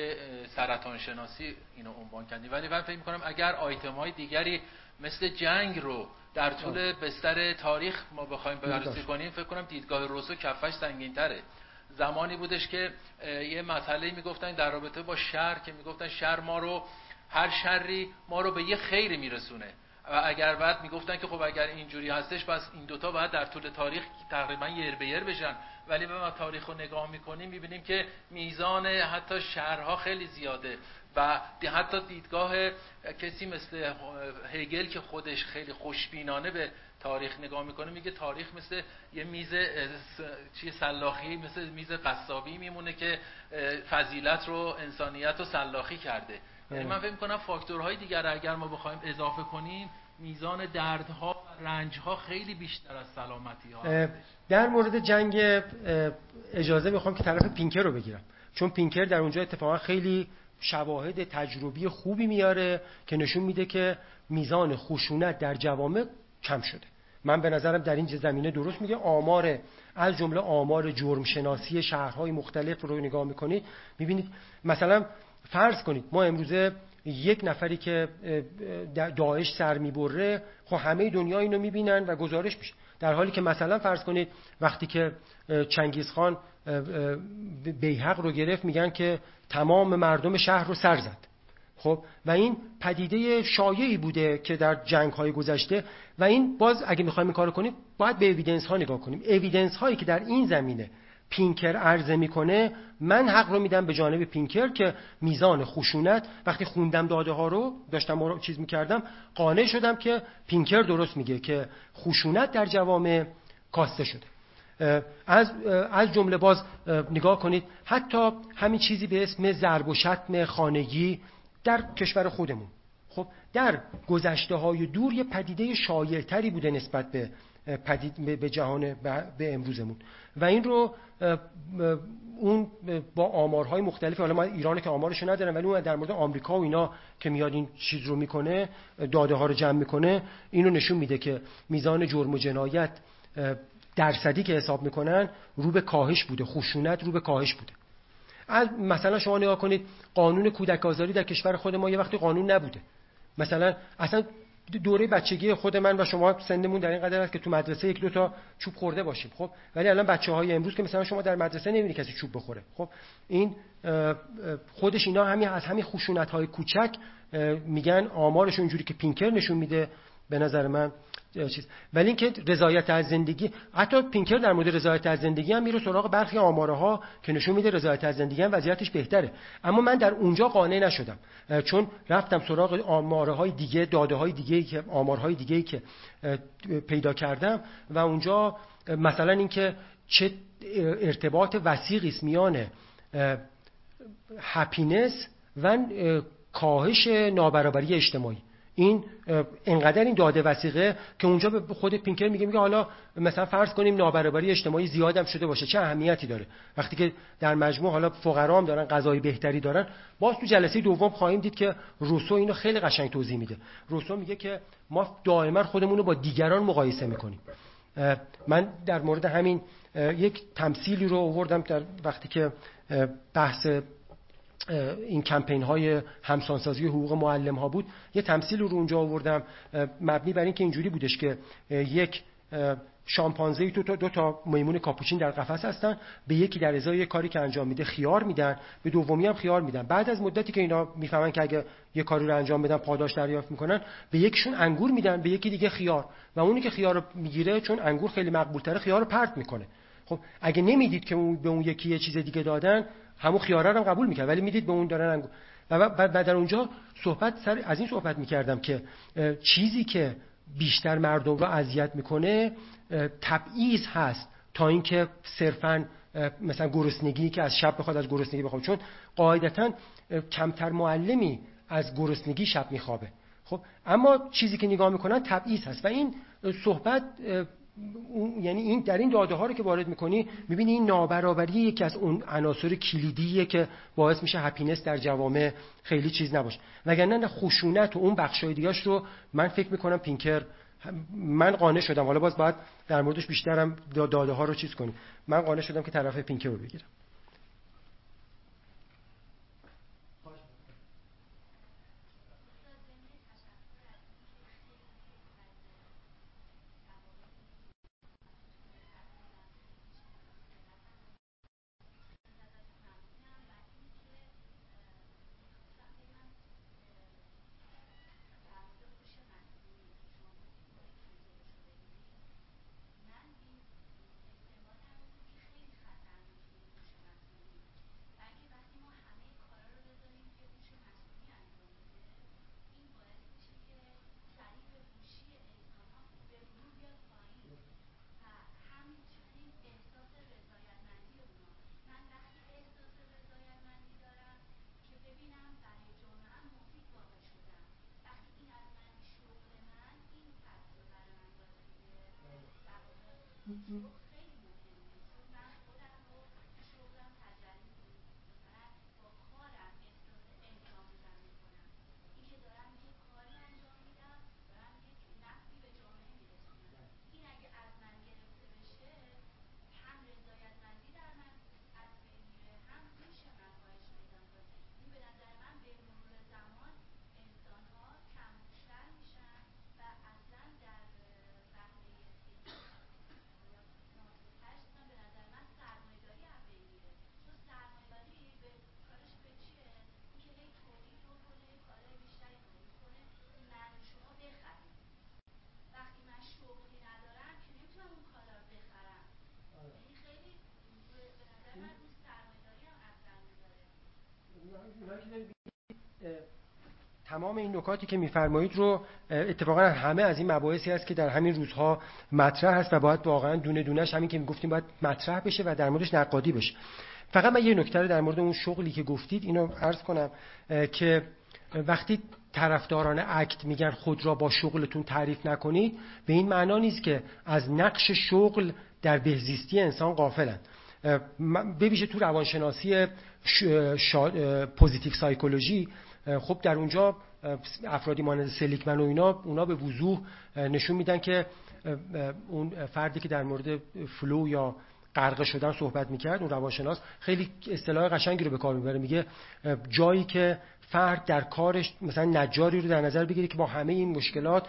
سرطان شناسی اینو عنوان کردی ولی من فکر می‌کنم اگر آیتم های دیگری مثل جنگ رو در طول بستر تاریخ ما بخوایم بررسی کنیم فکر کنم دیدگاه روسو کفش سنگین تره زمانی بودش که یه مسئله می‌گفتن در رابطه با شر که می‌گفتن شر ما رو هر شری ما رو به یه خیری میرسونه. و اگر بعد می‌گفتن که خب اگر اینجوری هستش پس این دوتا باید در طول تاریخ تقریبا یر به یر بشن. ولی به ما تاریخ رو نگاه می‌کنیم می‌بینیم که میزان حتی شهرها خیلی زیاده. و حتی دیدگاه کسی مثل هگل که خودش خیلی خوشبینانه به تاریخ نگاه می‌کنه میگه تاریخ مثل یه میز چی سلاخی مثل میز قصابی میمونه که فضیلت رو انسانیت رو سلاخی کرده. یعنی من فکر می‌کنم فاکتورهای دیگر اگر ما بخوایم اضافه کنیم میزان دردها و رنجها خیلی بیشتر از سلامتی ها. در مورد جنگ اجازه می‌خوام که طرف پینکر رو بگیرم. چون پینکر در اونجا اتفاقا خیلی شواهد تجربی خوبی میاره که نشون میده که میزان خشونت در جوامع کم شده. من به نظرم در این زمینه درست میگه. آمار از جمله آمار جرم شناسی شهرهای مختلف رو نگاه می‌کنید می‌بینید مثلا فرض کنید ما امروزه یک نفری که داعش سر می‌بره خب همه دنیا اینو می‌بینن و گزارش میشه. در حالی که مثلا فرض کنید وقتی که چنگیزخان بیحق رو گرفت میگن که تمام مردم شهر رو سر زد. خب؟ و این پدیده شایعی بوده که در جنگ های گذشته و این باز اگه می‌خوایم این کارو کنیم باید به اویدنس ها نگاه کنیم. اویدنس هایی که در این زمینه پینکر عرضه می‌کنه من حق رو میدم به جانب پینکر که میزان خشونت وقتی خوندم داده ها رو داشتم چیز می‌کردم قانع شدم که پینکر درست میگه که خشونت در جوامع کاسته شده. از از جمله باز نگاه کنید حتی همین چیزی به اسم ضرب و شتم خانگی در کشور خودمون. خب در گذشته های دور یه پدیده شایعتری بوده نسبت به پدید به جهان به امروزمون. و این رو اون با آمارهای مختلفی حالا ما ایران که آمارشو ندارم ولی اون در مورد آمریکا و اینا که میاد این چیز رو می‌کنه داده ها رو جمع می‌کنه اینو نشون میده که میزان جرم و جنایت درصدی که حساب می‌کنن رو به کاهش بوده خشونت رو به کاهش بوده. از مثلا شما نگاه کنید قانون کودک آزاری در کشور خود ما یه وقتی قانون نبوده. مثلا اصلا دوره بچگی خود من و شما سنمون در این قدر است که تو مدرسه یک دو تا چوب خورده باشیم خب؟ ولی الان بچه های امروز که مثلا شما در مدرسه نمی‌بینی کسی چوب بخوره خب؟ این خودش اینا همین از همین خشونت های کوچک میگن آمارشون اونجوری که پینکر نشون میده به نظر من چیز. ولی اینکه رضایت از زندگی حتی پینکر در مورد رضایت از زندگی هم میره سراغ برخی آماره ها که نشون میده رضایت از زندگی هم وضعیتش بهتره. اما من در اونجا قانع نشدم. چون رفتم سراغ آماره های دیگه داده های دیگه که آمارهای دیگه که پیدا کردم و اونجا مثلا اینکه چه ارتباط وسیقی است میان هپینس و کاهش نابرابری اجتماعی. این انقدر این داده وسیقه که اونجا به خود پینکر میگه میگه حالا مثلا فرض کنیم نابرابری اجتماعی زیادم شده باشه چه اهمیتی داره؟ وقتی که در مجموع حالا فقرا هم دارن غذای بهتری دارن باز تو جلسه دوم خواهیم دید که روسو اینو خیلی قشنگ توضیح میده. روسو میگه که ما دائما خودمون رو با دیگران مقایسه می‌کنیم. من در مورد همین یک تمثیلی رو آوردم در وقتی که بحث این کمپین های همسانسازی حقوق معلم ها بود. یه تمثیل رو اونجا آوردم مبنی بر اینکه اینجوری بودش که یک شامپانزه تو دو تا میمون کاپوچین در قفس هستن به یکی در ازای کاری که انجام میده خیار میدن به دومی هم خیار میدن. بعد از مدتی که اینا می‌فهمن که اگه یه کاری رو انجام بدن پاداش دریافت می‌کنن به یکیشون انگور میدن به یکی دیگه خیار. و اونی که خیار رو می‌گیره چون انگور خیلی مقبول تره خیار رو پرت می‌کنه. خب اگه نمی‌دید که اون به اون یکی یه چیز دیگه دادن همون خیاره رو قبول می‌کرد. ولی می‌دید به اون دارن و در اونجا صحبت سر از این صحبت می‌کردم که چیزی که بیشتر مردم رو اذیت می‌کنه تبعیض هست تا اینکه صرفا مثلا گرسنگی که از شب بخواد از گرسنگی بخواد. چون قاعدتا کمتر معلمی از گرسنگی شب میخوابه. خب اما چیزی که نگاه می‌کنن تبعیض هست. و این صحبت یعنی این در این داده ها رو که وارد می‌کنی می‌بینی این نابرابری یکی از اون عناصر کلیدیه که باعث میشه هپینس در جوامع خیلی چیز نباشه. وگرنه خشونت و اون بخشای دیگاش رو من فکر می‌کنم پینکر من قانع شدم. حالا باز باید در موردش بیشترم داده ها رو چیز کنیم من قانع شدم که طرف پینکر رو بگیرم. نکاتی که میفرمایید رو اتفاقا همه از این مباحثی است که در همین روزها مطرح هست و باید واقعا دونه دونش همین که می‌گفتیم باید مطرح بشه و در موردش نقادی بشه. فقط من یه نکته در مورد اون شغلی که گفتید اینو عرض کنم که وقتی طرفداران اکت میگن خود را با شغلتون تعریف نکنید به این معنا نیست که از نقش شغل در بهزیستی انسان غافلند ببیشه تو روانشناسی positive psychology خب در اونجا افرادی مانند سلیگمن و اینا اونا به وضوح نشون میدن که اون فردی که در مورد flow یا غرق شدن صحبت می‌کرد اون روانشناس خیلی اصطلاح قشنگی رو به کار می‌بره. میگه جایی که فرد در کارش مثلا نجاری رو در نظر بگیره که با همه این مشکلات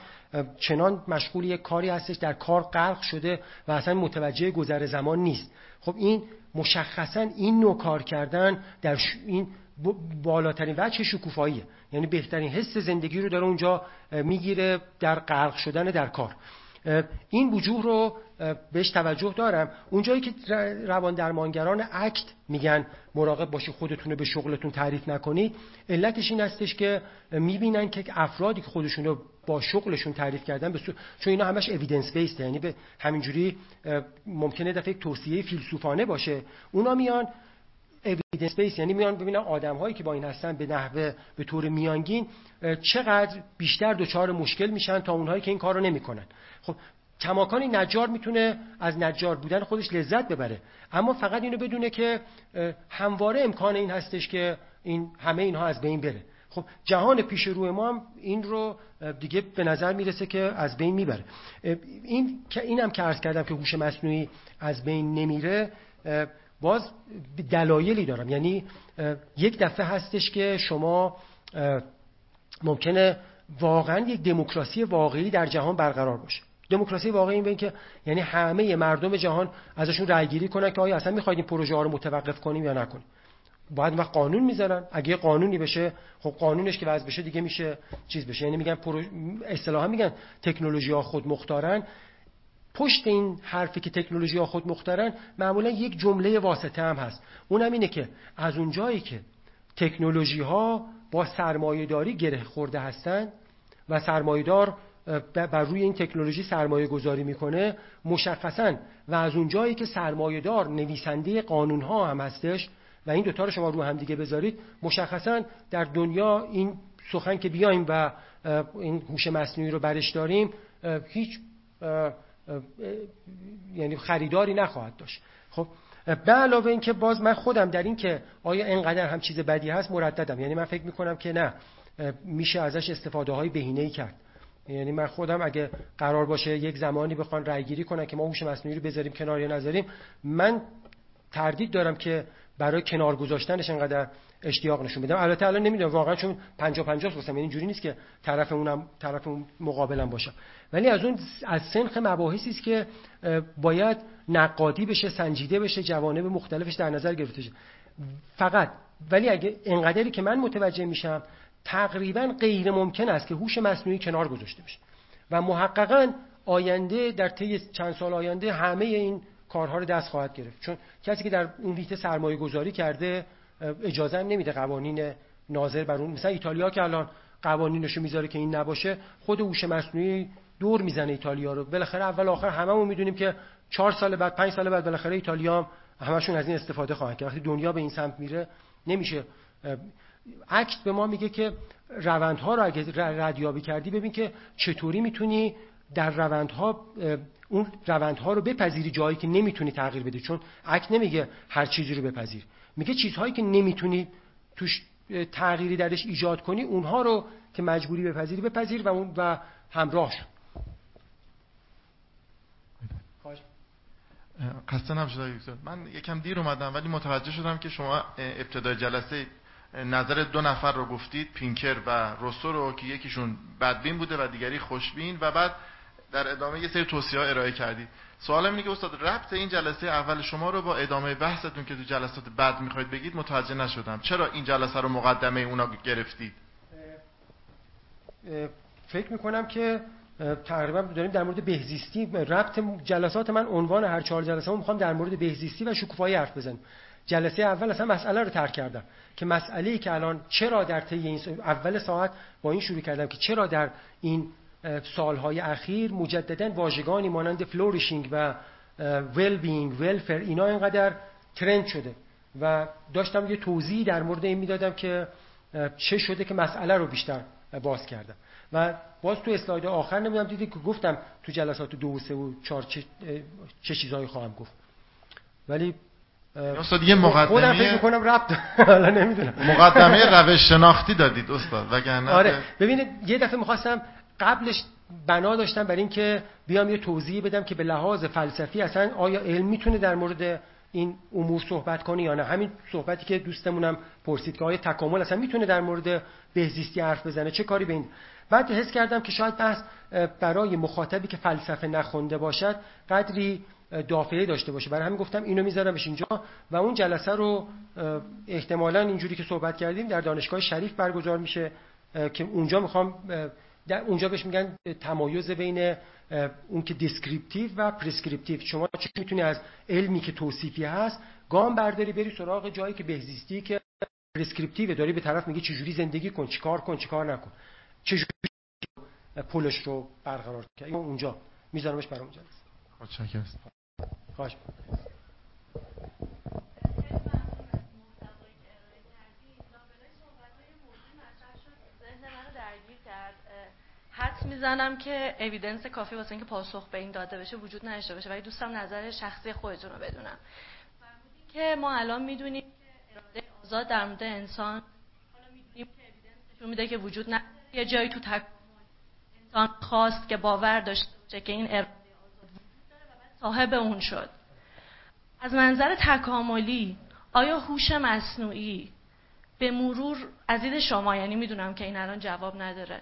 چنان مشغول یک کاری هستش در کار غرق شده و اصلا متوجه گذر زمان نیست. خب این مشخصا این نوع کار کردن در این بالاترین وجه شکوفاییه. یعنی بهترین حس زندگی رو در اونجا می‌گیره در غرق شدن در کار. این وجوه رو بهش توجه دارم. اونجایی که روان درمانگران اکت میگن مراقب باشی خودتون رو به شغلتون تعریف نکنید علتش این هستش که می‌بینن که افرادی که خودشون رو با شغلشون تعریف کردن به چون اینا همش اویدنس بیسته یعنی به همینجوری ممکنه دفعه توصیه فیلسوفانه باشه. اونا میان اویدنس بیس یعنی میان ببینن آدم هایی که با این هستن به نحوه به طور میانگین چقدر بیشتر دچار مشکل میشن تا اونهایی که این کار رو نمی‌کنن. خب کماکانی نجار می‌تونه از نجار بودن خودش لذت ببره. اما فقط اینو بدونه که همواره امکان این هستش که این همه اینها از بین بره. خب جهان پیش روی ما هم این رو دیگه به نظر می‌رسه که از بین می‌بره. این که اینم که عرض کردم که هوش مصنوعی از بین نمیره باز دلایلی دارم. یعنی یک دفعه هستش که شما ممکنه واقعا یک دموکراسی واقعی در جهان برقرار باشه. دموکراسی واقعی این که یعنی همه مردم جهان ازشون رأی گیری کنن که آیا اصلا می‌خواید این پروژه ها رو متوقف کنیم یا نکنیم. باید وقت قانون می‌ذارن. اگه قانونی بشه خب قانونش که وضع بشه دیگه میشه چیز بشه. یعنی میگن پرو... اصطلاحا میگن تکنولوژی ها خود مختارن پشت این حرفی که تکنولوژی ها خود مختارن معمولا یک جمله واسطه هم هست. اونم اینه که از اونجایی که تکنولوژی ها با سرمایهداری گره خورده هستند و سرمایهدار بر روی این تکنولوژی سرمایه گذاری می‌کنه مشخصا و از اون جایی که سرمایهدار نویسنده قانون ها هم هستش و این دوتا رو شما رو هم دیگه بذارید مشخصا در دنیا این سخن که بیایم و این هوش مصنوعی رو برش داریم هیچ یعنی خریداری نخواهد داشت. خب به علاوه اینکه باز من خودم در این که آیا اینقدر هم چیز بدی هست مرددم. یعنی من فکر می‌کنم که نه میشه ازش استفاده های بهینه کرد. یعنی من خودم اگه قرار باشه یک زمانی بخوان رأی گیری کنن که ما هوش مصنوعی رو بذاریم کنار یا نذاریم من تردید دارم که برای کنار گذاشتنش انقدر اشتیاق نشون بدم البته الان نمی‌دونم واقعا چون 50 50 گفتم یعنی اینجوری نیست که طرف اونم طرف اون مقابلم باشم ولی از اون از سنخ مباحثی است که باید نقادی بشه سنجیده بشه جوانب مختلفش در نظر گرفته شه. فقط ولی اگه انقدری که من متوجه میشم تقریبا غیر ممکن است که هوش مصنوعی کنار گذاشته بشه. و محققا آینده در طی چند سال آینده همه این کارها رو دست خواهد گرفت. چون کسی که در اون ریت سرمایه گذاری کرده اجازه هم نمیده قوانین ناظر بر اون. مثلا ایتالیا که الان قوانینشو می‌ذاره که این نباشه خود هوش مصنوعی دور می‌زنه ایتالیا رو. بالاخره اول آخر هممون می‌دونیم که چهار سال بعد پنج سال بعد بالاخره ایتالیا هم همشون از این استفاده خواهند کرد. وقتی دنیا به این سمت میره نمیشه. عکس به ما میگه که روندها رو اگه ردیابی کردی ببین که چطوری می‌تونی در روندها اون روندها رو بپذیری جایی که نمی‌تونی تغییر بدی چون عکس نمیگه هر چیزی رو بپذیر. میگه چیزهایی که نمی‌تونی توش تغییری درش ایجاد کنی اونها رو که مجبوری بپذیری بپذیر و اون و همراه شو. خسته نباشید من یکم دیر اومدم ولی متوجه شدم که شما ابتدای جلسه نظر دو نفر رو گفتید پینکر و روسو رو که یکیشون بدبین بوده و دیگری خوشبین و بعد در ادامه یه سری توصیه ارائه کردید سوالم اینه که استاد ربط این جلسه اول شما رو با ادامه بحثتون که تو جلسات بعد می‌خواید بگید متوجه نشدم. چرا این جلسه رو مقدمه اونا گرفتید؟ فکر می‌کنم که تقریبا داریم در مورد بهزیستی ربط جلسات من عنوان هر چهار جلسه می‌خوام در مورد بهزیستی و شکوفایی حرف بزنم. جلسه اول اصلا مسئله رو طرح کردم که مسئله ای که الان چرا در طی این اول ساعت با این شروع کردم که چرا در این سالهای اخیر مجددا واژگانی مانند flourishing و well-being welfare اینا اینقدر trend شده. و داشتم یه توضیحی در مورد این می‌دادم که چه شده که مسئله رو بیشتر باز کردم. و باز تو اسلاید آخر نمی‌دونم دیدی که گفتم تو جلسات دو و سه و چهار چه, چه چیزهایی خواهم گفت. ولی استاد یه مقدمه خودم فکر می‌کنم ربط [LAUGHS] حالا نمی‌دونم. مقدمه روش شناختی دادید استاد وگرنه آره. ببینید یه دفعه می‌خواستم قبلش بنا داشتم برای اینکه بیام یه توضیح بدم که به لحاظ فلسفی اصلا آیا علم می‌تونه در مورد این امور صحبت کنه یا نه. همین صحبتی که دوستمونم پرسید که آیا تکامل اصلا می‌تونه در مورد بهزیستی حرف بزنه؟ چه کاری به این؟ بعد حس کردم که شاید بحث برای مخاطبی که فلسفه نخونده باشد قدری دافعه داشته باشه. برای همین گفتم اینو میذارمش اینجا و اون جلسه رو احتمالا اینجوری که صحبت کردیم در دانشگاه شریف برگزار میشه که اونجا می‌خوام در اونجا بهش میگن تمایز بین اون که descriptive و prescriptive شما چه می‌تونی از علمی که توصیفی هست گام برداری بری سراغ جایی که بهزیستی که prescriptive داری به طرف میگه چجوری زندگی کن چیکار کن چیکار نکن. چجوری پولش رو برقرار کنی. اونجا میذارمش برای اونجا خواهش حدس می‌زنم که evidence کافی واسه اینکه پاسخ به این داده بشه وجود نداشته باشه. ولی دوست دارم نظر شخصی خودتون رو بدونم. که ما الان می‌دونیم که اراده آزاد در مورد انسان اویدنس میده که وجود نداره. یه جایی تو تک انسان خواست که باور داشته که این اراده آزاد صاحب اون شد. از منظر تکاملی آیا هوش مصنوعی به مرور از دید شما یعنی می‌دونم که این الان جواب نداره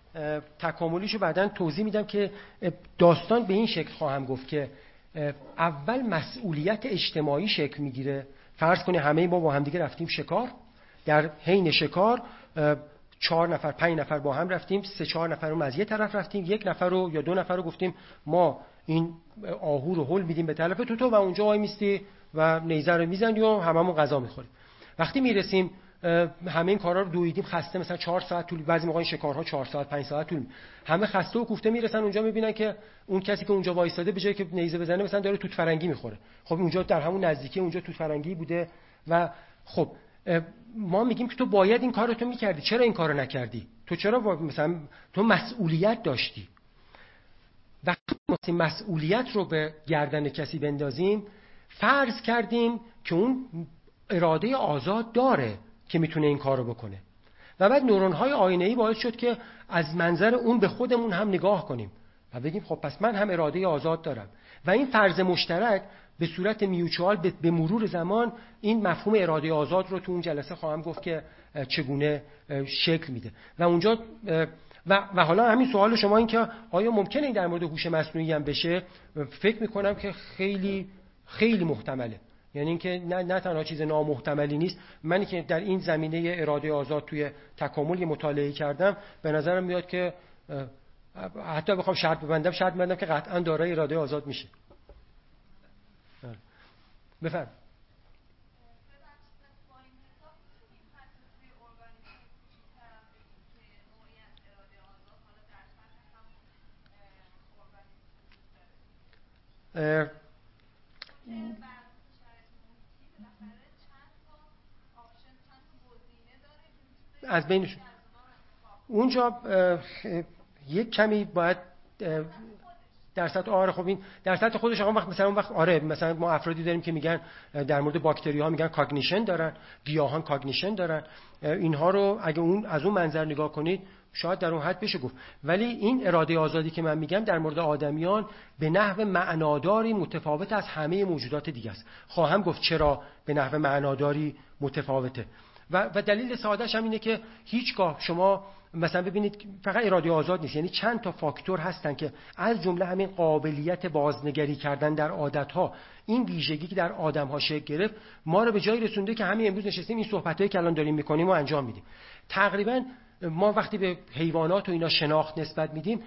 تکاملیشو بعدا توضیح میدم که داستان به این شکل خواهم گفت که اول مسئولیت اجتماعی شکل می‌گیره. فرض کنید همه ما با همدیگه رفتیم شکار. در حین شکار چهار نفر پنج نفر با هم رفتیم سه چهار نفر رو از یه طرف رفتیم یک نفر رو یا دو نفر رو گفتیم ما این آهو رو هل میدیم به طرف تو تو و اونجا وای میستی و نیزه رو می‌زنی و هممون غذا می‌خوریم. وقتی می‌رسیم همه این کارا رو دویدیم خسته مثلا چهار ساعت طول بعضی موقع این شکارها چهار ساعت پنج ساعت طول همه خسته و کوفته می‌رسن اونجا می‌بینن که اون کسی که اونجا وایساده به جای که نیزه بزنه مثلا داره توت فرنگی می‌خوره. خب اونجا در همون نزدیکی اونجا توت فرنگی بوده و خب ما میگیم که تو باید این کارو تو می‌کردی. چرا این کارو نکردی؟ تو چرا مثلا تو مسئولیت داشتی؟ وقتی مسئولیت رو به گردن کسی بندازیم فرض کردیم که اون اراده آزاد داره. که می‌تونه این کارو بکنه. و بعد نورون های آینه ای باعث شد که از منظر اون به خودمون هم نگاه کنیم و بگیم خب پس من هم اراده آزاد دارم. و این فرض مشترک به صورت میوچوال به مرور زمان این مفهوم اراده آزاد رو تو اون جلسه خواهم گفت که چگونه شکل میده. و اونجا و, و حالا همین سوال شما این که آیا ممکنه این در مورد هوش مصنوعی هم بشه؟ فکر می‌کنم که خیلی خیلی محتمله. یعنی اینکه نه, نه تنها چیز نامحتملی نیست منی که در این زمینه اراده آزاد توی تکامل مطالعه کردم به نظرم میاد که حتی بخوام شرط ببندم شرط ببندم که قطعا دارای اراده آزاد میشه. بفرم. از بینشون. اونجا یک کمی باید در سطح آره خب این در سطح خودش آقا وقت مثلا اون وقت آره مثلا ما افرادی داریم که میگن در مورد باکتری ها میگن cognition دارن گیاهان cognition دارن. اینها رو اگه اون از اون منظر نگاه کنید شاید در اون حد بشه گفت. ولی این اراده آزادی که من میگم در مورد آدمیان به نحو معناداری متفاوت از همه موجودات دیگه است. خواهم گفت چرا به نحو معناداری متفاوته. و, و دلیل سادهش هم اینه که هیچگاه شما مثلا ببینید فقط اراده آزاد نیست. یعنی چند تا فاکتور هستن که از جمله همین قابلیت بازنگری کردن در عادتها این ویژگی که در آدم ها شکل گرفت ما رو به جایی رسونده که همین امروز نشستیم این صحبت که الان داریم می‌کنیم و انجام میدیم. تقریبا ما وقتی به حیوانات و اینا شناخت نسبت میدیم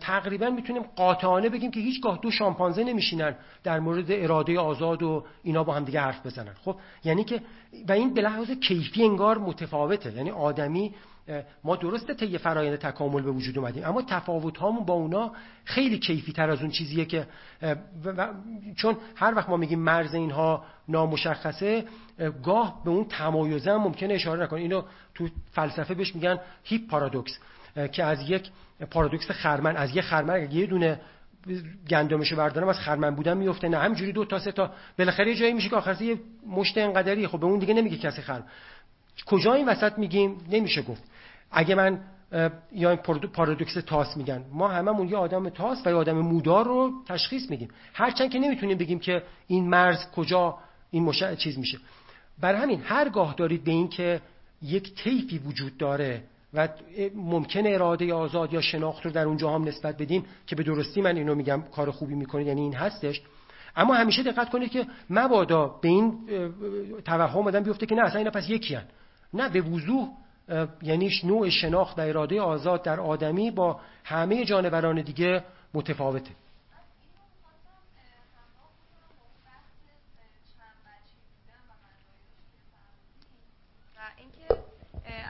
تقریبا می‌تونیم قاطعانه بگیم که هیچگاه دو شامپانزه نمیشینن در مورد اراده آزاد و اینا با هم دیگه حرف بزنن. خب یعنی که و این به لحاظ کیفی انگار متفاوته. یعنی آدمی ما درسته طی فرایند تکامل به وجود اومدیم اما تفاوت هامون با اونا خیلی کیفی تر از اون چیزیه که چون هر وقت ما میگیم مرز اینها نامشخصه گاه به اون تمایزه هم ممکنه اشاره نکنه. اینو تو فلسفه بهش میگن هیپ پارادوکس که از یک پارادوکس خرمن از یک خرمن یه دونه گندمشو بردارم از خرمن بودن میفته. نه همینجوری دو تا سه تا. بالاخره جایی میشه که آخرش یه مشت انقدری. خب به اون دیگه نمیگه کسی خرم. کجا این وسط میگیم؟ نمیشه گفت. اگه من یا این پارادوکس تاس میگن ما هممون یه آدم تاس و یه آدم مودار رو تشخیص میدیم. هرچند که نمی‌تونیم بگیم که این مرز کجا این مشع چیز میشه. بر همین هرگاه دارید به این که یک طیفی وجود داره و ممکن اراده آزاد یا شناخت رو در اونجا هم نسبت بدیم که به درستی من اینو میگم کار خوبی می‌کنید یعنی این هستش اما همیشه دقت کنید که مبادا به این توهم آدم بیفته که نه اصلا اینا پس یکی هن. نه به وضوح یعنی نوع شناخت و اراده آزاد در آدمی با همه جانوران دیگه متفاوته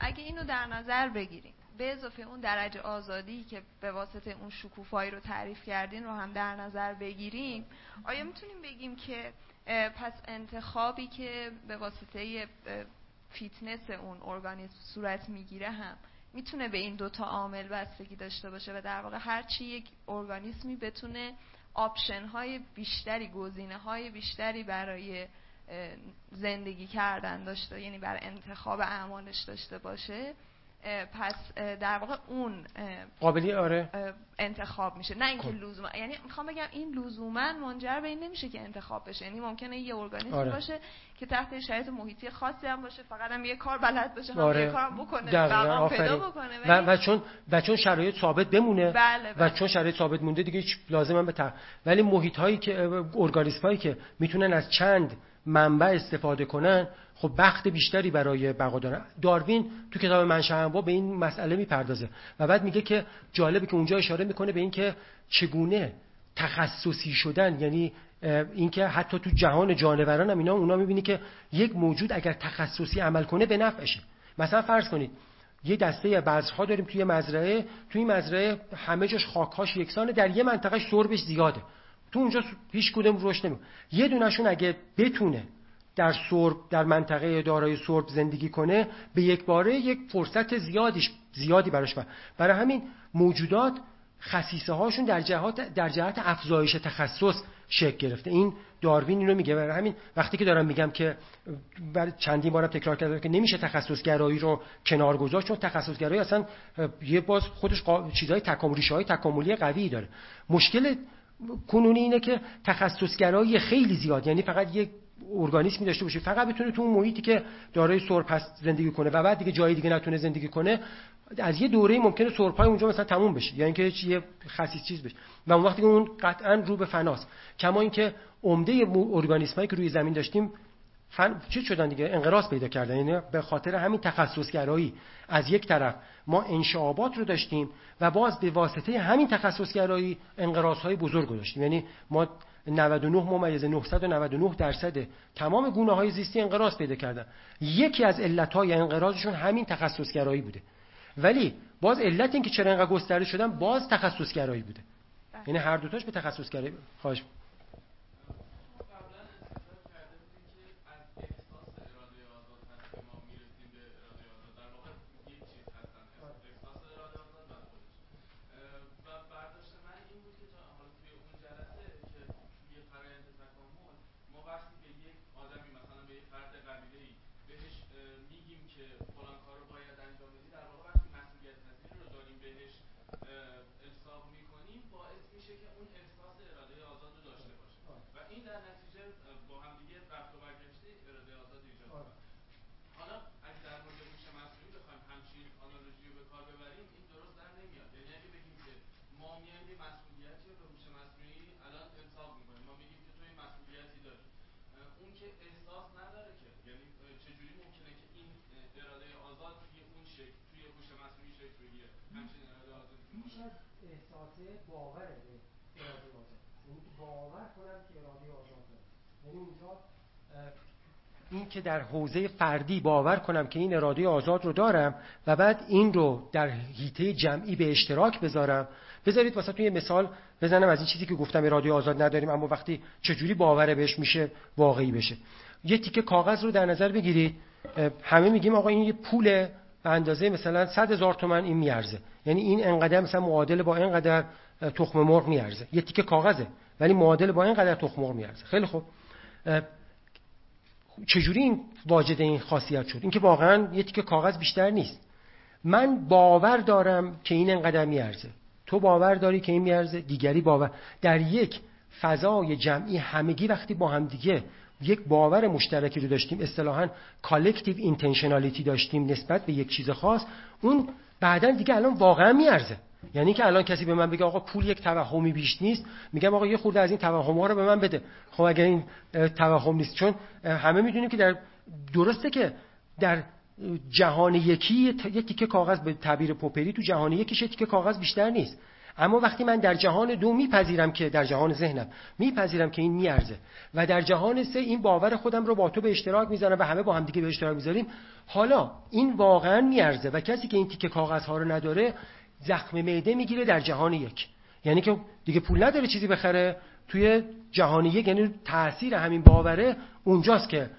اگه اینو در نظر بگیریم. به اضافه اون درجه آزادی که به واسطه اون شکوفایی رو تعریف کردین رو هم در نظر بگیریم. آیا می‌تونیم بگیم که پس انتخابی که به واسطه فیتنس اون ارگانیسم صورت می‌گیره هم می‌تونه به این دوتا عامل بستگی داشته باشه و در واقع هرچی یک ارگانیسمی بتونه option های بیشتری گزینه های بیشتری برای زندگی کردن داشته یعنی برای انتخاب اعمالش داشته باشه پس در واقع اون قابلی آره انتخاب میشه نه اینکه خب. لزوما یعنی می‌خوام بگم این لزوما منجر به این نمیشه که انتخاب بشه یعنی ممکنه یه ارگانیسم آره. باشه که تحت شرایط محیطی خاصی هم باشه فقط هم یه کار بلد باشه هم آره. یه کارم بکنه بقام پیدا. بکنه و, و چون و چون شرایط ثابت بمونه بله، و بله. چون شرایط ثابت مونده دیگه هیچ لازم هم به تق... ولی محیط هایی که ارگانیسم هایی که می‌تونن از چند منبع استفاده کنن خب بخت بیشتری برای بقا دارن. داروین تو کتاب منشأ انواع به این مسئله می‌پردازه و بعد میگه که جالبه که اونجا اشاره می‌کنه به اینکه چگونه تخصصی شدن یعنی اینکه حتی تو جهان جانوران هم اینا اونا می‌بینی که یک موجود اگر تخصصی عمل کنه به نفعشه. مثلا فرض کنید یه دسته بذرها داریم توی مزرعه توی مزرعه همه جاش خاکهاش یکسانه در یه منطقه سربش زیاده. تو اونجا هیچ کدوم رشد نمی‌کنه یه دونشون اگه بتونه در سرب در منطقه دارای سرب زندگی کنه به یک باره یک فرصت زیادیش زیادی براش بر. برای همین موجودات خصیصه هاشون در جهات در جهت افزایش تخصص شکل گرفته این داروین اینو میگه برای همین وقتی که دارم میگم که بر چندین بارم تکرار کردم که نمیشه تخصصگرایی رو کنار گذاشت چون تخصصگرایی اصلا یه باز خودش قا... چیزای تکاملی های تکاملی قوی داره مشکل کنونی اینه که تخصصگرایی خیلی زیاد یعنی فقط یک ارگانیسمی داشته باشه فقط بتونه تو اون محیطی که دارای هست زندگی کنه و بعد دیگه جای دیگه نتونه زندگی کنه از یه دوره ممکنه سرپای اونجا مثلا تموم بشه یا اینکه هیچ یه خصیص چیز بشه. و اون وقتی اون قطعا رو به فناست. کما اینکه عمده ارگانیسمایی که روی زمین داشتیم فن چی شدن دیگه؟ انقراض پیدا کردن. یعنی به خاطر همین تخصصگرایی. از یک طرف ما انشعابات رو داشتیم و باز به واسطه همین تخصصگرایی انقراض بزرگ رو داشتیم. یعنی ما 99 ممیز 999 درصد تمام گونه های زیستی انقراض پیدا کردن. یکی از علت های انقراضشون همین تخصصگرایی بوده. ولی باز علت این که چرا انقدر گسترده شدن باز تخصصگرایی بوده. یعنی هر دوتاش به تخصصگرایی خواهش این که در حوزه فردی باور کنم که این اراده آزاد رو دارم و بعد این رو در هیته جمعی به اشتراک بذارم. بذارید واسه توی مثال بزنم از این چیزی که گفتم اراده آزاد نداریم اما وقتی چجوری باور بهش میشه واقعی بشه. یه تیکه کاغذ رو در نظر بگیرید. همه میگیم آقا این یه پول به اندازه مثلا 100 هزار تومن این میارزه. یعنی این انقدر مثلا معادل با اینقدر تخم مرغ میارزه. یه تیکه کاغذه ولی معادل با اینقدر تخم مرغ میارزه. خیلی خوب. چجوری این واجد این خاصیت شد؟ اینکه واقعا یه تیکه کاغذ بیشتر نیست. من باور دارم که این انقدر میارزه. تو باور داری که این میارزه؟ دیگری باور. در یک فضای جمعی همگی وقتی با هم دیگه یک باور مشترکی رو داشتیم اصطلاحا collective intentionality داشتیم نسبت به یک چیز خاص اون بعدا دیگه الان واقعا میارزه. یعنی که الان کسی به من بگه آقا پول یک توهمی بیش نیست میگم آقا یه خورده از این توهم ها رو به من بده. خب اگر این توهم نیست چون همه می‌دونیم که در درسته که در جهان یکی یه تیکه کاغذ به تعبیر پوپری تو جهان یکیش تیکه کاغذ بیشتر نیست. اما وقتی من در جهان دو میپذیرم که در جهان ذهنم میپذیرم که این میارزه و در جهان سه این باور خودم رو با تو به اشتراک می‌ذارم و همه با هم دیگه به اشتراک می‌ذاریم حالا این واقعا میارزه و کسی که این تیکه کاغذ ها رو نداره زخم معده می‌گیره در جهان یک. یعنی که دیگه پول نداره چیزی بخره. توی جهان یک یعنی تاثیر همین باوره اونجاست که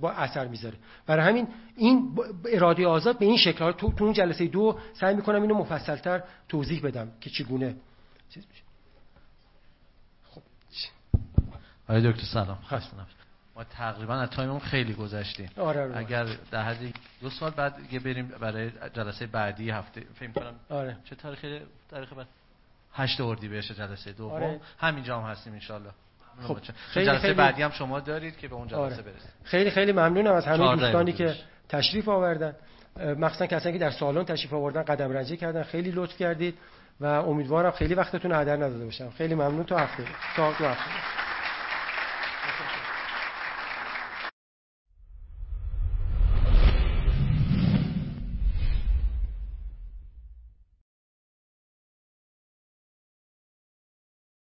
با اثر می‌ذاره. برای همین این اراده آزاد به این شکل تو, تو اون جلسه دو سعی می‌کنم اینو مفصلتر توضیح بدم که چگونه. چیز خب. آقای دکتر سلام. خسته ما تقریبا از تایممون خیلی گذشتیم. آره, آره اگر در حدی دو سال بعد دیگه بریم برای جلسه بعدی هفته فکر کنم آره. چه تاریخی تاریخ بعد؟ 8 اردیبهشت جلسه دوم. آره. همینجا هم هستیم ان خب، خیلی جلسه خیلی- بعدی هم شما دارید که به اون جلسه آره. برسید. خیلی خیلی ممنونم از همه دوستانی که. تشریف آوردن. مخصوصا کسانی که در سالن تشریف آوردن قدم رنجه کردن. خیلی لطف کردید و امیدوارم خیلی وقتتون رو هدر نداده باشم. خیلی ممنون. تا هفته. تا هفته.